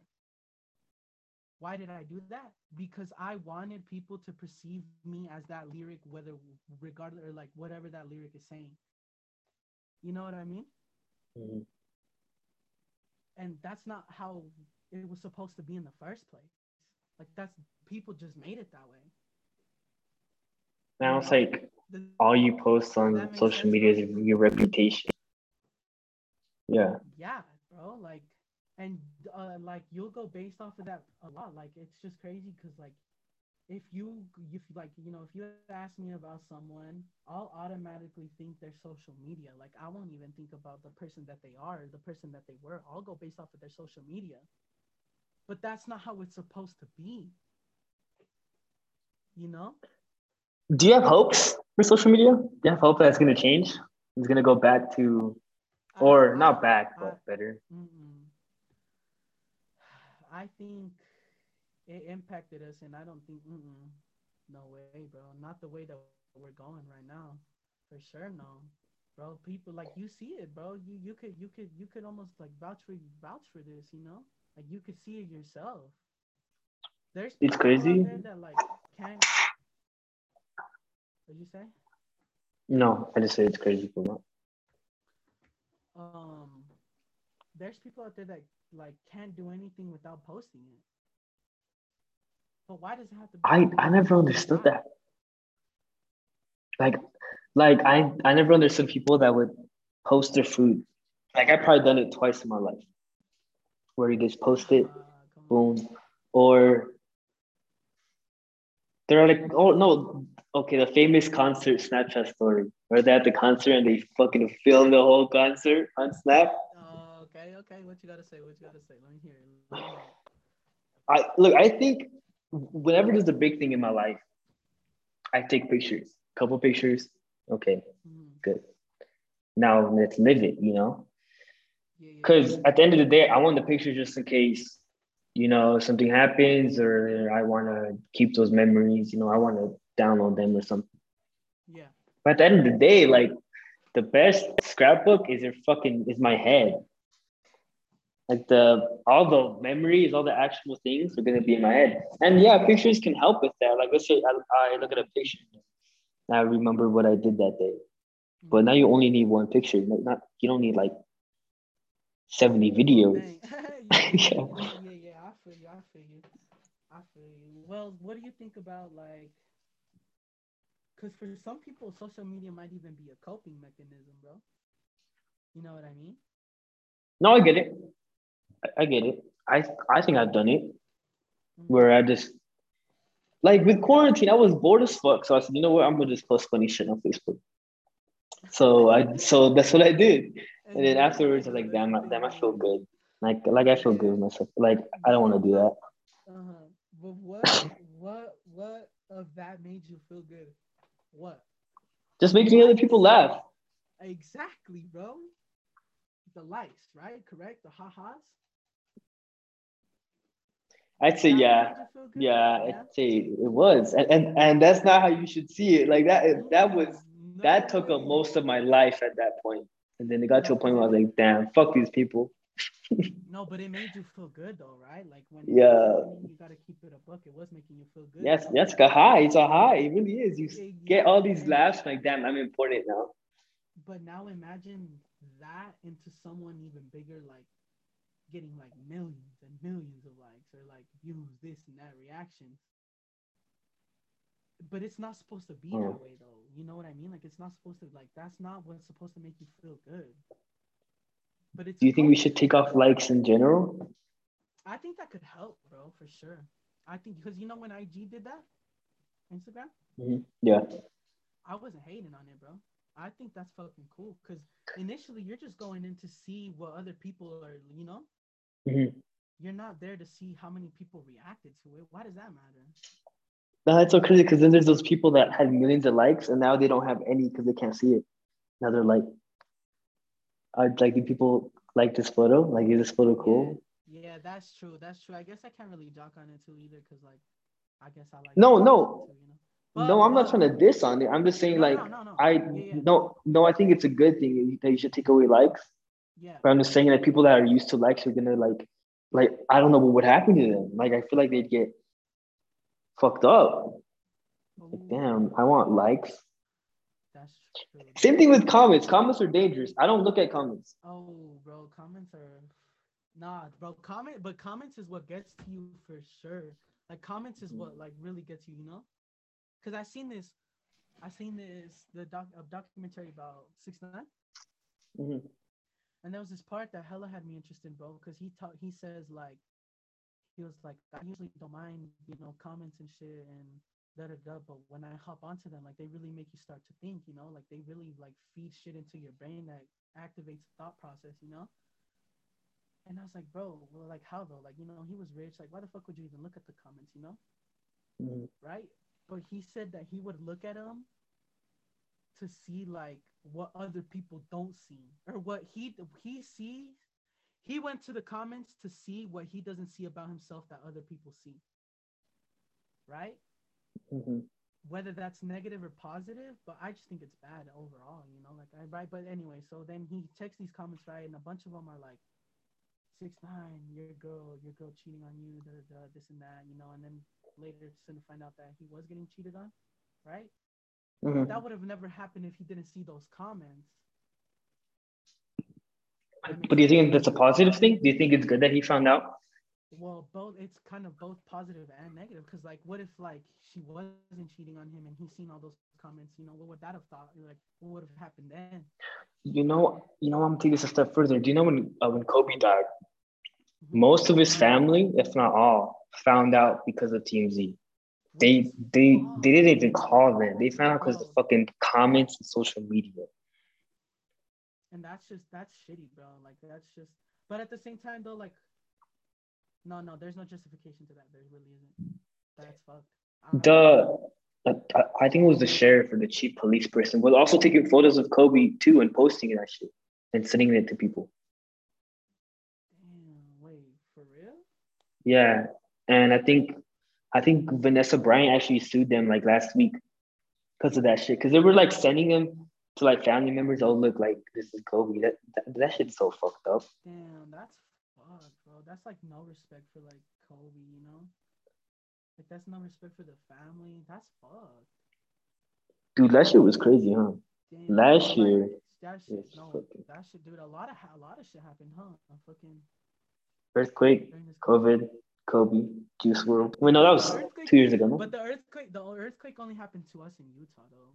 A: Why did I do that? Because I wanted people to perceive me as that lyric, whether regardless or like whatever that lyric is saying. You know what I mean?
B: Mhm.
A: and that's not how it was supposed to be in the first place. Like that's people just made it that way.
B: now it's like
A: The-
B: all you post on social
A: sense,
B: media is your reputation. Yeah.
A: yeah, bro. Like, and uh, like you'll go based off of that a lot. Like it's just crazy because like if you if like you know if you ask me about someone, I'll automatically think their social media. Like I won't even think about the person that they are, the person that they were. I'll go based off of their social media. But that's not how it's supposed to be. You know?
B: Do you have hopes for social media? Do you have hope that it's gonna change? It's gonna go back to, or
A: I-
B: not back,
A: I-
B: but better.
A: Mm-mm. I think it impacted us, and I don't think, no way, bro. Not the way that we're going right now, for sure, no, bro. People like you see it, bro. You you could you could you could almost like vouch for vouch for this, you know, like you could see it yourself. There's
B: It's crazy.
A: that like can't. What'd you say?
B: No, I just say it's crazy for what?
A: Um, there's people out there that like can't do anything without posting it. But why does it have to? Be
B: I I never understood that. Like, like I I never understood people that would post their food. Like I probably done it twice in my life, where you just post it,
A: Uh,
B: boom, or they're like, oh no, okay, the famous concert Snapchat story, where they're at the concert and they fucking film the whole concert on Snap.
A: Okay, okay. What you gotta say? What you gotta say? Let me hear it. Let me hear it.
B: I look, I think whenever there's a big thing in my life, I take pictures, couple pictures. Okay,
A: Mhm.
B: good. Now let's live it, you know.
A: Yeah, yeah,
B: Because at the end of the day, I want the picture just in case, you know, something happens or I want to keep those memories. You know, I want to download them or something.
A: yeah.
B: But at the end of the day, like the best scrapbook is your fucking is my head. Like the all the memories, all the actual things are gonna be in my head. And yeah, pictures can help with that. Like let's say I, I look at a picture, I remember what I did that day. But now you only need one picture. Like not you don't need like seventy videos.
A: Yeah, yeah,
B: Yeah.
A: yeah, yeah, yeah. I feel you. I feel you. I feel you. Well, what do you think about like? Because for some people, social media might even be a coping mechanism, bro. You know what I mean?
B: No, I get it. I, I get it. I I think I've done it
A: Mhm.
B: where I just like with quarantine, I was bored as fuck. So I said, you know what, I'm gonna just post funny shit on Facebook. So I so that's what I did. And then afterwards, I was like, damn, I- damn, I feel good. Like like I feel good with myself. Like I don't want to do that.
A: Uh-huh. But what, what, what of that made you feel good? What?
B: Just making other people laugh.
A: Exactly, bro. The likes, right? Correct. The ha-has.
B: I'd say yeah.
A: made you feel good?
B: Yeah, I'd say it was. And, and and that's not how you should see it. Like that that was that took up most of my life at that point. And then it got to a point where I was like, damn, fuck these people.
A: No, but it made you feel good though, right? Like when
B: Yeah.
A: You gotta keep it a book. It was making you feel good.
B: Yes, that's a high. It's a high. It really is. You
A: Yeah,
B: get all these laughs, like, damn, I'm important now.
A: But now imagine that into someone even bigger, like getting like millions and millions of likes or like views, this and that, reactions. But it's not supposed to be that
B: Mm.
A: way though. You know what I mean? Like it's not supposed to like that's not what's supposed to make you feel good. But it's
B: Do you think we should take off likes in general?
A: I think that could help, bro, for sure. I think because you know when IG did that, Instagram,
B: Yeah.
A: I wasn't hating on it, bro. I think that's fucking cool because initially you're just going in to see what other people are, you know.
B: Mhm.
A: You're not there to see how many people reacted to it. Why does that matter?
B: No, that's so crazy because then there's those people that had millions of likes and now they don't have any because they can't see it. Now they're like, I like, do people like this photo? Like, is this photo cool?
A: Yeah, yeah, that's true. That's true. I guess I can't really dock on it too either because like, I guess I like.
B: No, no.
A: too, you know? But-
B: no, I'm not trying to diss on it. I'm just saying,
A: No,
B: like,
A: no, no.
B: I
A: Yeah, yeah.
B: no, no, I think it's a good thing that you should take away likes.
A: Yeah.
B: But I'm just saying that people that are used to likes are gonna like, like I don't know what would happen to them. Like I feel like they'd get fucked up. Like, damn, I want likes.
A: That's true.
B: Same thing with comments. Comments are dangerous. I don't look at comments.
A: Oh, bro, comments are nah, bro. Comment, but comments is what gets to you for sure. Like comments is what like really gets you, you know? Cause I seen this, I seen this the doc a documentary about six nine,
B: Mhm.
A: And there was this part that hella had me interested, in, bro. Cause he taught he says like he was like I usually don't mind you know comments and shit and da da da, but when I hop onto them, like they really make you start to think, you know, like they really like feed shit into your brain that activates the thought process, you know. And I was like, bro, well, like how though? Like, you know, he was rich. Like, why the fuck would you even look at the comments, you know?
B: Mhm.
A: Right? But he said that he would look at them to see like what other people don't see or what he he sees. He went to the comments to see what he doesn't see about himself that other people see. right?
B: hmm
A: Whether that's negative or positive, but I just think it's bad overall, you know. Like I right, but anyway, so then he checks these comments right, and a bunch of them are like six nine, your girl, your girl cheating on you, da, da, da, this and that, you know, and then later to find out that he was getting cheated on, right?
B: Hmm
A: That would have never happened if he didn't see those comments. I mean,
B: But do you think that's a positive thing? Do you think it's good that he found out?
A: Well, both it's kind of both positive and negative because like what if like she wasn't cheating on him and he's seen all those comments, you know, what would that have thought? Like what would have happened then?
B: You know, you know, I'm taking this a step further. Do you know when uh, when Kobe died,
A: Mhm.
B: most of his family, if not all, found out because of TMZ. They they they didn't even call them. They found out because the fucking comments and social media.
A: and that's just that's shitty, bro. Like that's just but at the same time though, like no, no, there's no justification to that. There really isn't. That's fucked. I-
B: The I think it was the sheriff or the chief police person was also taking photos of Kobe too and posting that shit and sending it to people.
A: Damn, wait, for real?
B: Yeah, and I think I think Vanessa Bryant actually sued them like last week because of that shit. Because they were like sending them to like family members. Oh look, like this is Kobe. That that, that shit's so fucked up.
A: Damn, that's fucked, bro. That's like no respect for like Kobe, you know? Like that's no respect for the family. That's fucked.
B: Dude, that shit was crazy, huh?
A: Damn,
B: Last
A: bro, like,
B: year,
A: that shit, no,
B: fucking-
A: that shit, dude. A lot of a lot of shit happened, huh? On fucking
B: Earthquake, COVID, Kobe, Juice WRLD. Wait, no, that was two years ago. No?
A: But the earthquake, the earthquake only happened to us in Utah, though.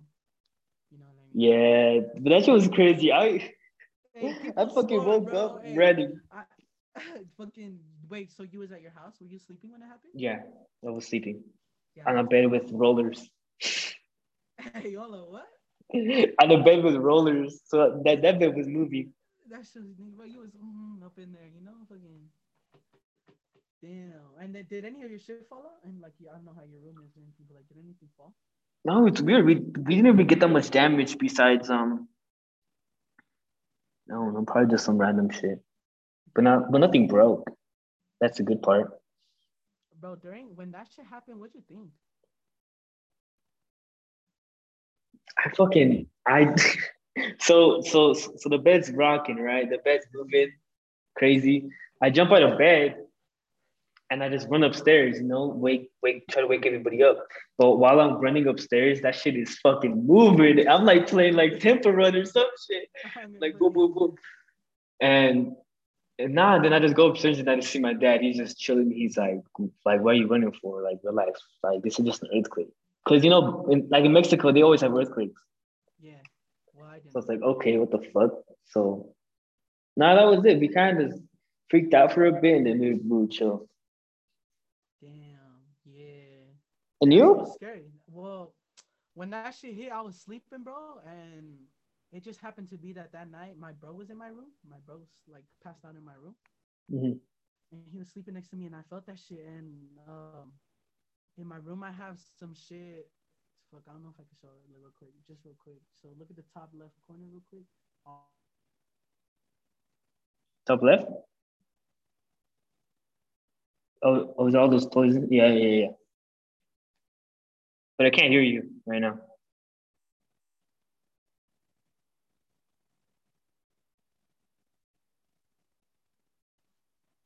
A: You know what I mean?
B: Yeah, but that shit was crazy. I
A: Hey,
B: I fucking woke
A: bro.
B: up
A: Hey,
B: ready.
A: I, fucking wait. So you was at your house? Were you sleeping when it happened?
B: Yeah, I was sleeping
A: Yeah.
B: on a bed with rollers.
A: Hey, on, what?
B: on a bed with rollers, so that that bed was moving.
A: That shit, nigga, bro. You was mm, up in there, you know, fucking. Damn. And then, did any of your shit fall out? And like, yeah, I don't know how your room is or anything, but like, did anything fall?
B: No, it's weird. We we didn't even get that much damage besides um. No, no, probably just some random shit, but not but nothing broke. That's a good part.
A: Bro, during when that shit happened, what'd you think?
B: I fucking I so so so the bed's rocking, right? The bed's moving crazy. I jump out of bed and I just run upstairs, you know, wake wake try to wake everybody up. But while I'm running upstairs, that shit is fucking moving. I'm like playing like Temple Run or some shit. Like boom boom boom. And and nah, then I just go upstairs and I just see my dad. He's just chilling. He's like, like, what are you running for? Like, relax. Like, this is just an earthquake. Cause you know, in, like in Mexico, they always have earthquakes.
A: Yeah. Well, I.
B: So it's like, okay, what the fuck? So now that was it. We kind of freaked out for a bit and then we moved chill.
A: Damn. Yeah.
B: And
A: It
B: you?
A: was scary. Well, when that shit hit, I was sleeping, bro, and it just happened to be that that night my bro was in my room. My bro was like passed out in my room,
B: Mhm.
A: and he was sleeping next to me, and I felt that shit. And um, in my room, I have some shit. Fuck, I don't know if I can show it real quick, just real quick. So look at the top left corner, real quick.
B: Top left? Oh, oh, is all those toys? Yeah, yeah, yeah. But I can't hear you right now.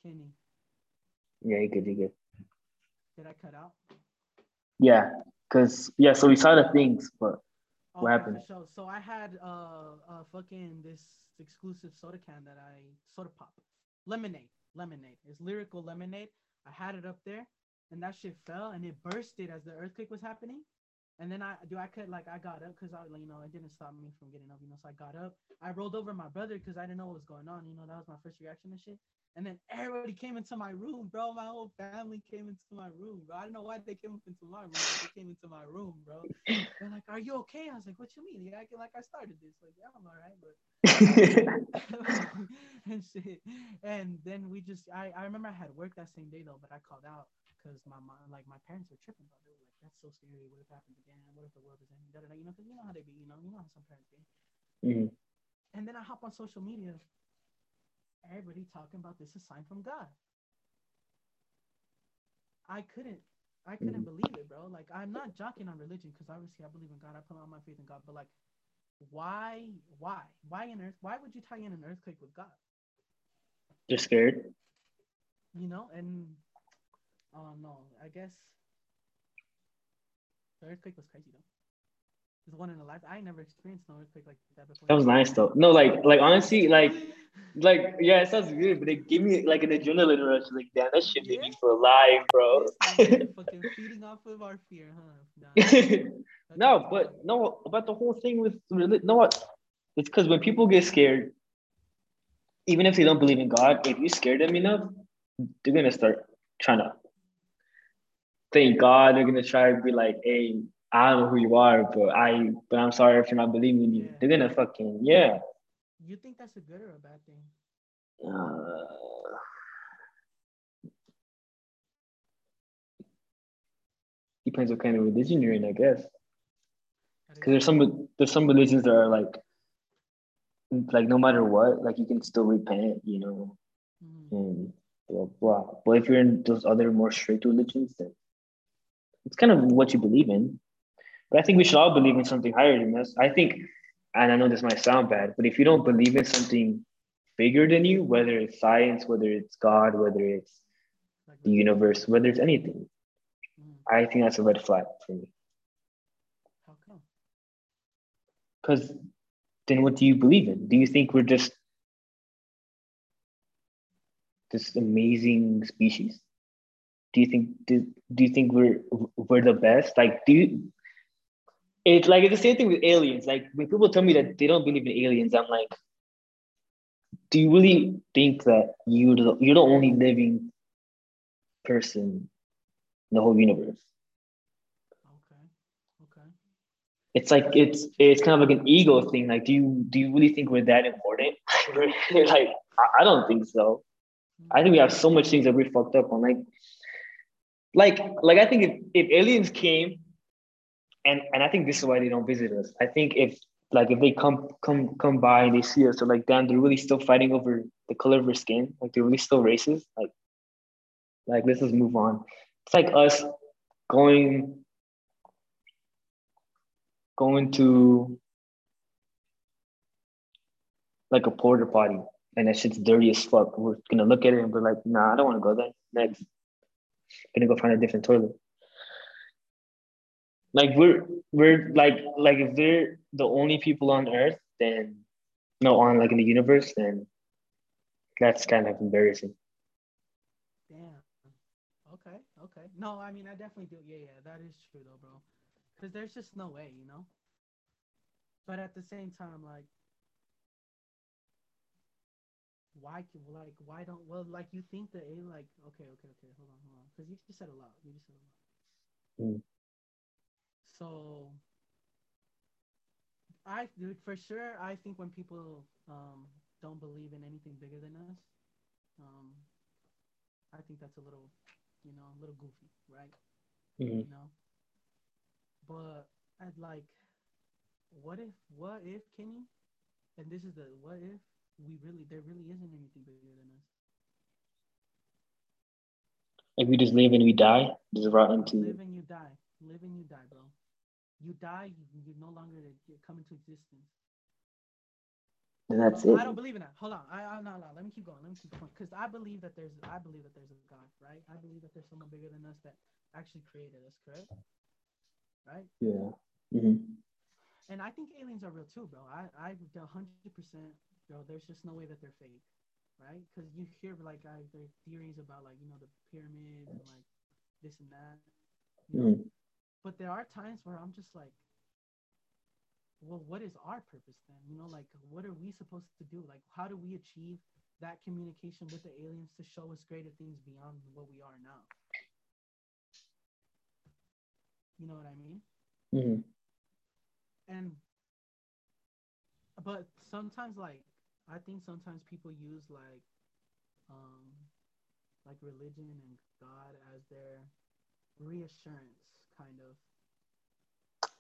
A: Kenny,
B: Yeah, you good, you good.
A: did I cut out?
B: Yeah, cause yeah, so we saw the things, but What
A: Okay,
B: happened?
A: So. So I had uh, uh fucking this exclusive soda can that I soda pop lemonade lemonade. It's lyrical lemonade. I had it up there, and that shit fell and it bursted as the earthquake was happening. And then I do I could like I got up because I you know it didn't stop me from getting up you know so I got up I rolled over my brother because I didn't know what was going on you know that was my first reaction and shit and then everybody came into my room bro my whole family came into my room bro I don't know why they came up into my room but they came into my room bro they're like, "Are you okay?" I was like, "What you mean? Acting like I started this?" Like, "Yeah, I'm all right." But and shit. And then we just, I, I remember I had work that same day though, but I called out because my mom, like my parents were tripping about it. They were like, "That's so scary. What if it happens again? What if the world is ending?" Da, da, da. You know, because you know how they be. You know, you know how some parents be.
B: Mhm.
A: And then I hop on social media. Everybody talking about this is a sign from God. I couldn't I couldn't believe it, bro. Like I'm not joking on religion because obviously I believe in God. I put all my faith in God, but like, why, why, why an earth? Why would you tie in an earthquake with God?
B: You're scared.
A: You know, and oh no, I guess the earthquake was crazy though. It's one in a life. I never experienced an earthquake like that before.
B: That was nice though. No, like like honestly, like like yeah, it sounds good, but it gave me like an adrenaline rush. Like damn, that shit made
A: Yeah.
B: me feel alive, bro.
A: Yes, man, you're fucking feeding off of our fear, huh? Nah,
B: no, but no about the whole thing with reli- no what it's because when people get scared, even if they don't believe in God, if you scare them enough, they're gonna start trying to thank God. They're gonna try to be like, hey, I don't know who you are, but I but I'm sorry if you're not believing in you.
A: Yeah.
B: They're gonna fucking yeah.
A: You think that's a good or a bad thing?
B: Uh, depends what kind of religion you're in, I guess. Because there's some there's some religions that are like like no matter what, like you can still repent, you know,
A: Mhm.
B: and blah blah. But if you're in those other more strict religions, then it's kind of what you believe in. But I think we should all believe in something higher than us. I think, and I know this might sound bad, but if you don't believe in something bigger than you, whether it's science, whether it's God, whether it's the universe, whether it's anything. I think that's a red flag for me.
A: How come?
B: Because then what do you believe in? Do you think we're just this amazing species? Do you think do, do you think we're we're the best? Like do you it's like it's the same thing with aliens. Like when people tell me that they don't believe in aliens, I'm like, do you really think that you the, you're the only living person in the whole universe?
A: Okay. Okay.
B: it's like it's it's kind of like an ego thing. Like, do you do you really think we're that important? like, I, I don't think so. I think we have so much things that we're fucked up on. Like, like, like I think if, if aliens came, and and I think this is why they don't visit us. I think if like if they come come come by and they see us, they're like, damn, they're really still fighting over the color of our skin. Like they're really still racist. Like, like let's just move on. It's like us going going to like a porter potty and that shit's dirty as fuck. We're gonna look at it and be like, nah, I don't want to go there. Next, gonna go find a different toilet. Like we're we're like like if they're the only people on Earth, then no on like in the universe, then that's kind of embarrassing.
A: Damn. Okay. Okay. No, I mean I definitely do. Yeah, yeah, that is true though, bro. Because there's just no way, you know. But at the same time, like, why? can- Like, why don't? Well, like you think that A, like, okay, okay, okay. Hold on, hold on. Because you just said a lot. You just said a lot.
B: Mm.
A: So, I dude, for sure. I think when people um don't believe in anything bigger than us, um, I think that's a little, you know, a little goofy, right?
B: Mhm.
A: you know. But I'd like, what if, what if, Kenny? And this is the what if we really there really isn't anything bigger than us.
B: Like we just live and we die. Just rot into.
A: Live and you die. Live and you die, bro. You die. You, are no longer come into existence.
B: And that's it.
A: I don't believe in that. Hold on. I, I'm not allowed. Let me keep going. Let me keep going. Because I believe that there's. I believe that there's a God, right? I believe that there's someone bigger than us that actually created us, correct? Right.
B: Yeah. Mm-hmm.
A: And I think aliens are real too, bro. I I 100% you know, there's just no way that they're fake, right? Because you hear like I, theories about like you know the pyramids and like this and that,
B: mm.
A: but there are times where I'm just like, well, what is our purpose then? You know, like what are we supposed to do? Like how do we achieve that communication with the aliens to show us greater things beyond what we are now? You know what I mean?
B: Mm.
A: And but sometimes like i think sometimes people use like um like religion and god as their reassurance kind of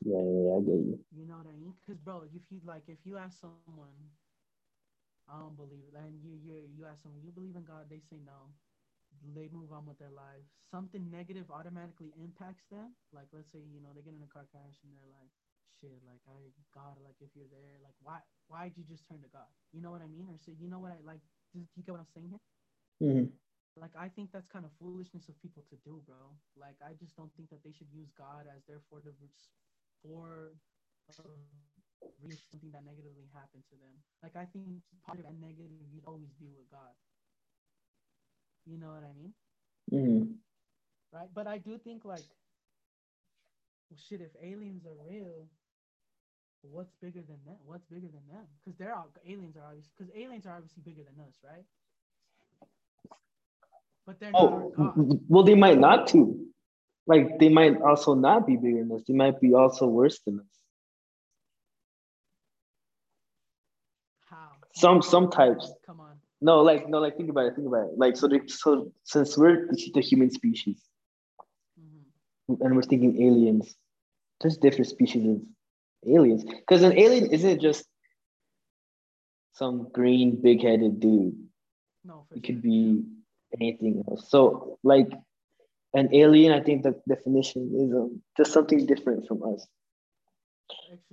B: Yeah, yeah, yeah, I get you.
A: you know what i mean because bro if you like if you ask someone i don't believe it and you you you ask someone you believe in god they say no they move on with their lives. Something negative automatically impacts them. Like let's say you know they get in a car crash and they're like, shit, like I God, like if you're there, like why why'd you just turn to God? You know what I mean? Or say, you know what I like? Do you get what I'm saying here?
B: Mm-hmm.
A: Like I think that's kind of foolishness of people to do, bro. Like I just don't think that they should use God as their for the for uh, something that negatively happened to them. Like I think positive and negative, you'd always be with God. You know what I mean?
B: Mm-hmm.
A: Right. But I do think like, well, shit, if aliens are real, what's bigger than them? What's bigger than them? Because they're all aliens are obviously because aliens are obviously bigger than us, right? But they're oh,
B: well, they might not too. Like they might also not be bigger than us. They might be also worse than us.
A: How?
B: Some some types.
A: Come on.
B: No, like no, like think about it. Think about it. Like so, the, so since we're the human species, mm-hmm. and we're thinking aliens, there's different species of aliens. Because an alien isn't just some green, big-headed dude.
A: No,
B: it could be anything else. So, like an alien, I think the definition is um, just something different from us,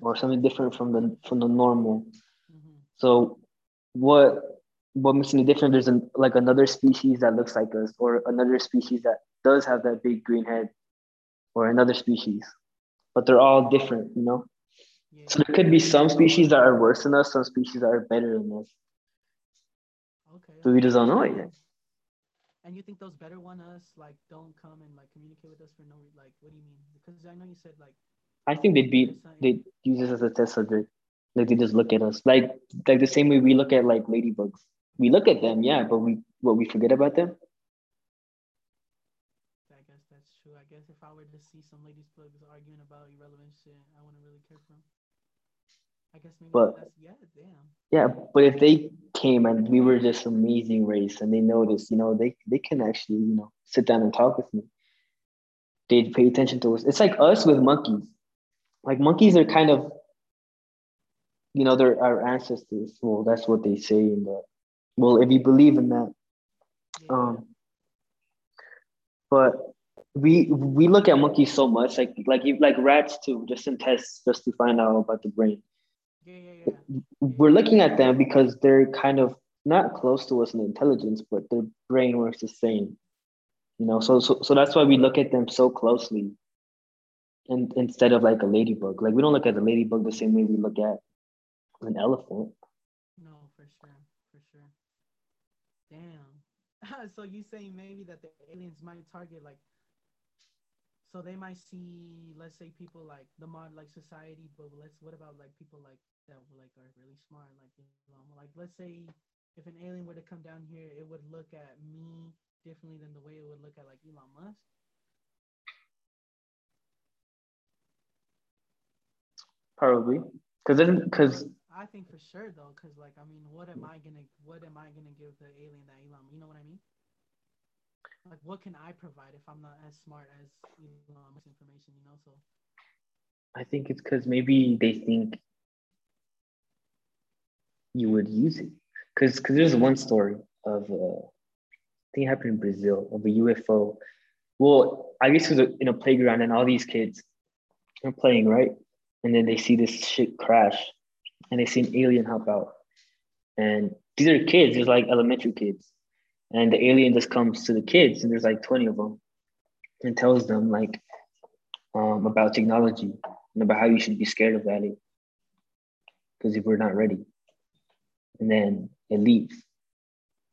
B: or something different from the from the normal. Mm-hmm. So, what what makes me different? There's an, like another species that looks like us, or another species that does have that big green head, or another species, but they're all different, you know. Yeah. So there could be some species that are worse than us, some species that are better than us.
A: Okay.
B: But we just don't know it yet.
A: And you think those better one us like don't come and like communicate with us for no like what do you mean? Because I know you said like
B: I think they'd be they use us as a test subject. Like they just look at us. Like like the same way we look at like ladybugs. We look at them, yeah, but we what we forget about them.
A: I guess that's true. I guess if I were to see some ladies bugs arguing about irrelevant shit, I wouldn't really care for them. I guess maybe but, that's yeah, damn.
B: Yeah, but if they came and we were just amazing race and they noticed, you know, they they can actually, you know, sit down and talk with me. They'd pay attention to us. It's like us with monkeys. Like monkeys are kind of, you know, they're our ancestors. Well, that's what they say in the well, if you believe in that. Yeah. Um but we we look at monkeys so much, like like like rats too, just in tests, just to find out about the brain. We're looking at them because they're kind of not close to us in intelligence, but their brain works the same. You know, so so so that's why we look at them so closely. And instead of like a ladybug. Like we don't look at the ladybug the same way we look at an elephant.
A: No, for sure. For sure. Damn. so you saying maybe that the aliens might target like so they might see let's say people like the mod like society but let's what about like people like that like are really smart like know, like let's say if an alien were to come down here it would look at me differently than the way it would look at like Elon Musk?
B: Probably. Because then because
A: I think for sure though because like I mean what am I gonna what am I gonna give the alien that Elon you know what I mean? Like what can I provide if I'm not as smart as Elon Musk information, you know? So.
B: I think it's because maybe they think you would use it. Because because there's one story of uh, I think it happened in Brazil of a UFO. Well, I guess it was in a playground and all these kids are playing, right? And then they see this shit crash and they see an alien hop out. And these are kids, there's like elementary kids and the alien just comes to the kids and there's like 20 of them and tells them like um, about technology and about how you should be scared of that because if we're not ready and then it leaves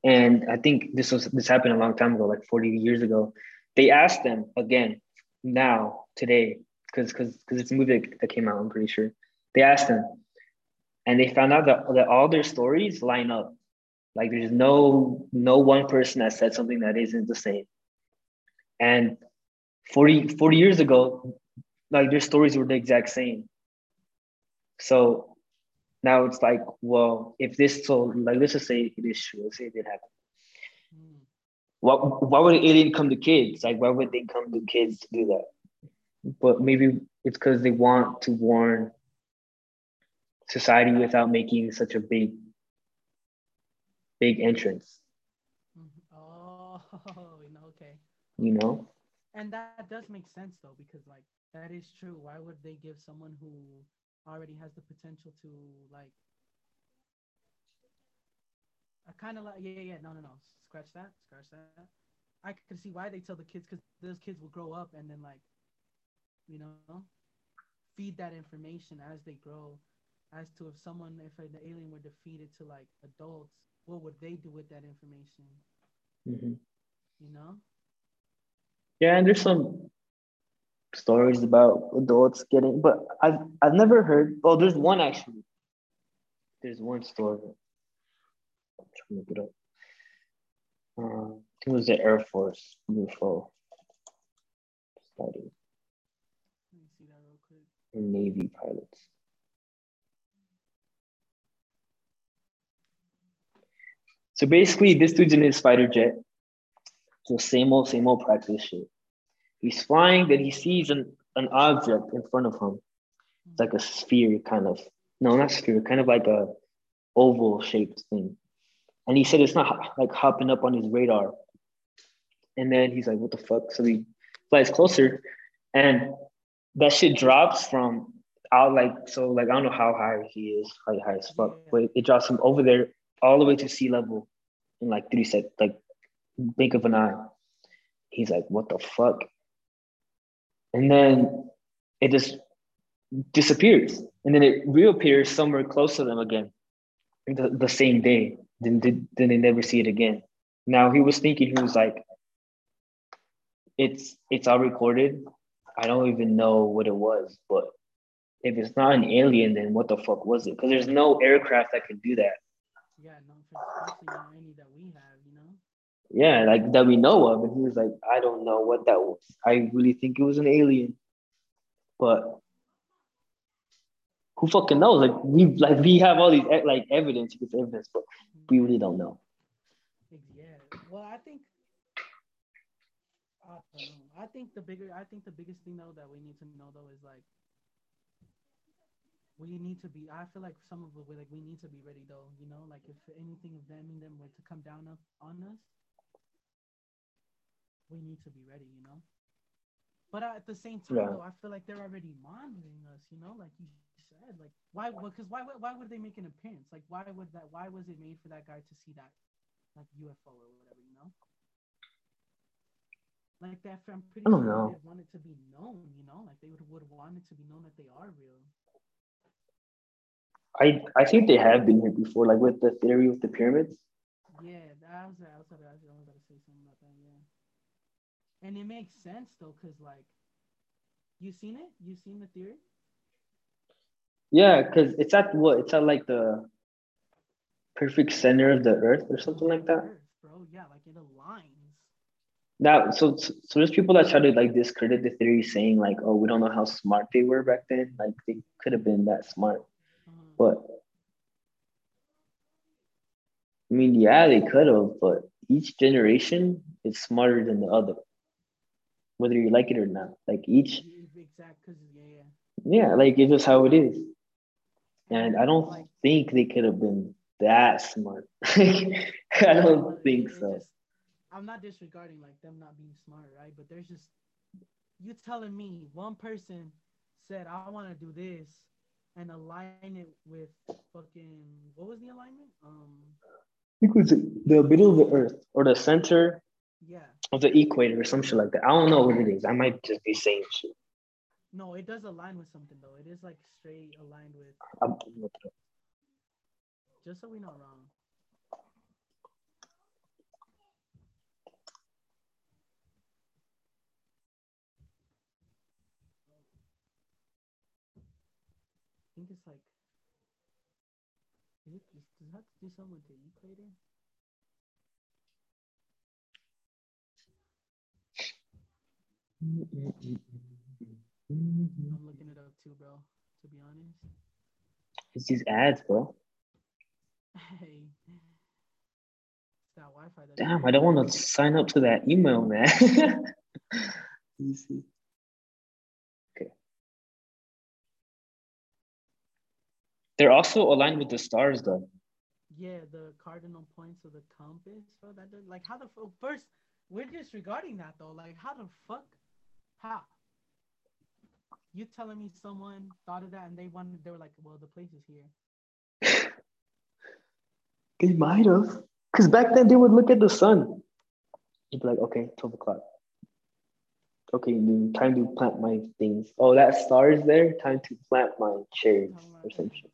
B: and i think this was this happened a long time ago like 40 years ago they asked them again now today because because because it's a movie that, came out i'm pretty sure they asked them and they found out that, that all their stories line up like there's no no one person that said something that isn't the same. And 40, 40 years ago, like their stories were the exact same. So now it's like, well, if this so like let's just say it is true, let's say it did happen. Mm. What why would an alien come to kids? Like why would they come to kids to do that? But maybe it's because they want to warn society without making such a big big entrance.
A: Oh okay.
B: You know.
A: And that does make sense though, because like that is true. Why would they give someone who already has the potential to like I kind of like yeah yeah no no no scratch that scratch that. I can see why they tell the kids because those kids will grow up and then like you know feed that information as they grow. As to if someone if an alien were defeated to like adults what would they do with that information?
B: Hmm
A: you know?
B: Yeah, and there's some stories about adults getting, but I've I've never heard. Oh, there's one actually. There's one story. I'm trying to look it up. Uh, it was the Air Force UFO study Navy pilots. So basically, this dude's in his fighter jet. So same old, same old practice shit. He's flying, then he sees an, an object in front of him. It's like a sphere, kind of. No, not sphere, kind of like a oval shaped thing. And he said it's not like hopping up on his radar. And then he's like, what the fuck? So he flies closer and that shit drops from out like so like I don't know how high he is, how high as fuck, but it drops him over there all the way to sea level in like three seconds, like blink of an eye. He's like, what the fuck? And then it just disappears. And then it reappears somewhere close to them again the, the same day. Then, then they never see it again. Now he was thinking, he was like, it's it's all recorded. I don't even know what it was, but if it's not an alien, then what the fuck was it? Because there's no aircraft that can do that.
A: yeah no especially not any that we have
B: Yeah, like that we know of. And he was like, I don't know what that was. I really think it was an alien. But who fucking knows? Like we like we have all these like evidence, it's evidence, but we really don't know.
A: Yeah. Well, I think I don't know. I think the bigger I think the biggest thing though that we need to know though is like we need to be I feel like some of it we like we need to be ready though, you know, like if anything of them and them were to come down up on us, we need to be ready, you know. But at the same time
B: Yeah.
A: though, I feel like they're already monitoring us, you know, like you said. Like why because why would- why would they make an appearance? Like why would that why was it made for that guy to see that like UFO or whatever, you know? Like that, I'm pretty
B: I don't
A: sure
B: know.
A: they'd want it to be known, you know, like they would would want it to be known that they are real.
B: I I think they have been here before, like with the theory with the pyramids.
A: Yeah, that was I was I was, I was to say something about that. Yeah, and it makes sense though, cause like, you seen it? You seen the theory?
B: Yeah, because it's at what? It's at like the perfect center of the earth or something like that.
A: Earth, bro. Yeah, like it aligns.
B: Now, so so there's people that try to like discredit the theory, saying like, oh, we don't know how smart they were back then. Like they could have been that smart,
A: Uh,
B: but I mean, yeah, they could have, but each generation is smarter than the other, whether you like it or not. Like each,
A: exact, yeah, yeah.
B: yeah, like it's just how it is. And I don't
A: Like,
B: think they could have been that smart. I don't
A: But
B: think
A: it- it
B: so.
A: just- I'm not disregarding like them not being smart, right? But there's just you telling me one person said I want to do this and align it with fucking what was the alignment? Um,
B: I think it was the middle of the earth or the center
A: yeah,
B: Or the equator or some shit like that. I don't know what it is. I might just be saying shit.
A: no, it does align with something though. It is like straight aligned with
B: I'm, I'm
A: just so we not wrong. I think it's like. Is it, does it have to do something with the equator? I'm looking it up too, bro. To be honest.
B: It's these ads, bro.
A: Hey. That Wi-Fi. That
B: Damn, I don't want to sign up to that email, man. Let me see. Okay. They're also aligned with the stars, though.
A: Yeah, the cardinal points of the compass. Bro, that does, like how the f- first we're disregarding that though. Like, how the fuck? How? You telling me someone thought of that and they wanted? They were like, well, the place is here.
B: They might have. Because back then they would look at the sun. You'd be like, okay, 12 o'clock. Okay, time to plant my things. Oh, that star is there. Time to plant my cherries oh, or some shit.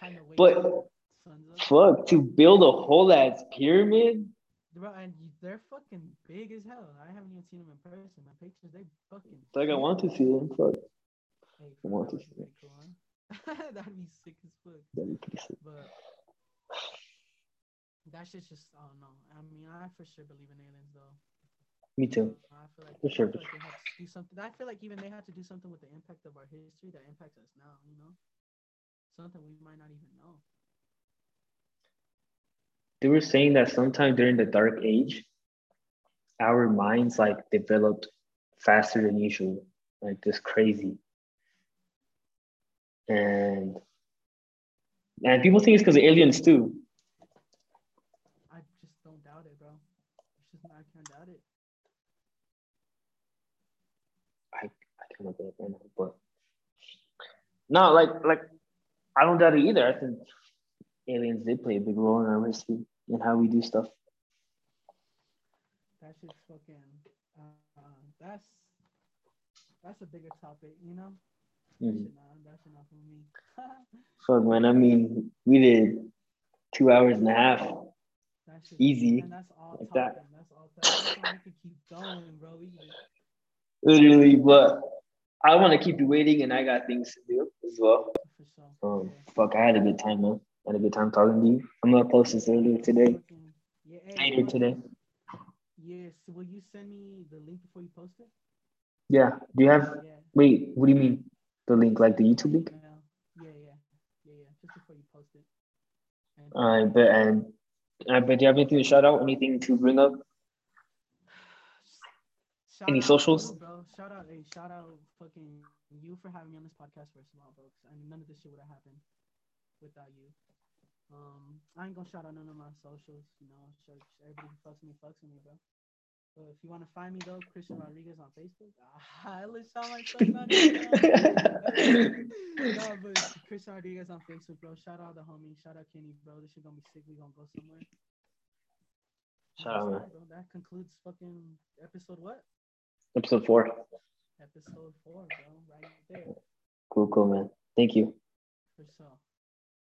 A: Time to
B: But-
A: up, sun's up.
B: Fuck, to build a whole ass pyramid?
A: Bro, and you- they're fucking big as hell. I haven't even seen them in person. My pictures, they fucking.
B: It's like I want to see them. Fuck,
A: Hey,
B: I want to see
A: them. That'd be sick as fuck.
B: that'd be pretty sick.
A: But that shit's just, I don't know. I mean, I for sure believe in aliens, though.
B: Me too.
A: Uh, I feel like,
B: For sure,
A: I
B: for
A: feel like they had to do something. I feel like even they had to do something with the impact of our history that impacts us now. You know, something we might not even know.
B: They were saying that sometime during the dark age, our minds like developed faster than usual, like just crazy. And and people think it's because of aliens too.
A: I just don't doubt it, bro. It's just I can't doubt it.
B: I can't look it right now, but no, like like I don't doubt it either. I think aliens did play a big role in our history and how we do stuff.
A: That shit's fucking. Uh, that's that's a bigger topic, you know.
B: Mhm.
A: that's enough for me.
B: Fuck man, I mean we did two hours and a half. Easy,
A: And that's all
B: like
A: talking.
B: that.
A: That's all we keep going, bro.
B: Literally, but I want to keep you waiting, and I got things to do as well.
A: for sure.
B: Um, fuck, I had a good time, man. I had a good time talking to you. I'm gonna post this earlier today, later today.
A: Yes. will you send me the link before you post it?
B: Yeah. Do you have?
A: Yeah.
B: Wait, what do you mean? The link, like the YouTube link?
A: Yeah. Yeah. Yeah. Yeah. Just before you post it. And,
B: I bet. And I bet. Do you have anything to shout out? Anything to bring up?
A: Shout
B: Any socials?
A: you, bro. Shout out, hey, shout out, fucking you for having me on this podcast first of all, bro. 'cause I mean, none of this shit would have happened without you. Um, I ain't gonna shout out none of my socials, you know. Everybody who fucks me, fucks with me, bro. But if you want to find me though, Cristian Rodriguez on Facebook. I let's shout myself out here. no, but Cristian Rodriguez on Facebook, bro. Shout out the homie. Shout out Kenny, bro. This shit gonna be sick. We gonna go somewhere.
B: Shout out, man.
A: Bro, that concludes fucking episode what?
B: Episode four.
A: Episode four, bro. Right there.
B: Cool, cool, man. Thank you.
A: For sure.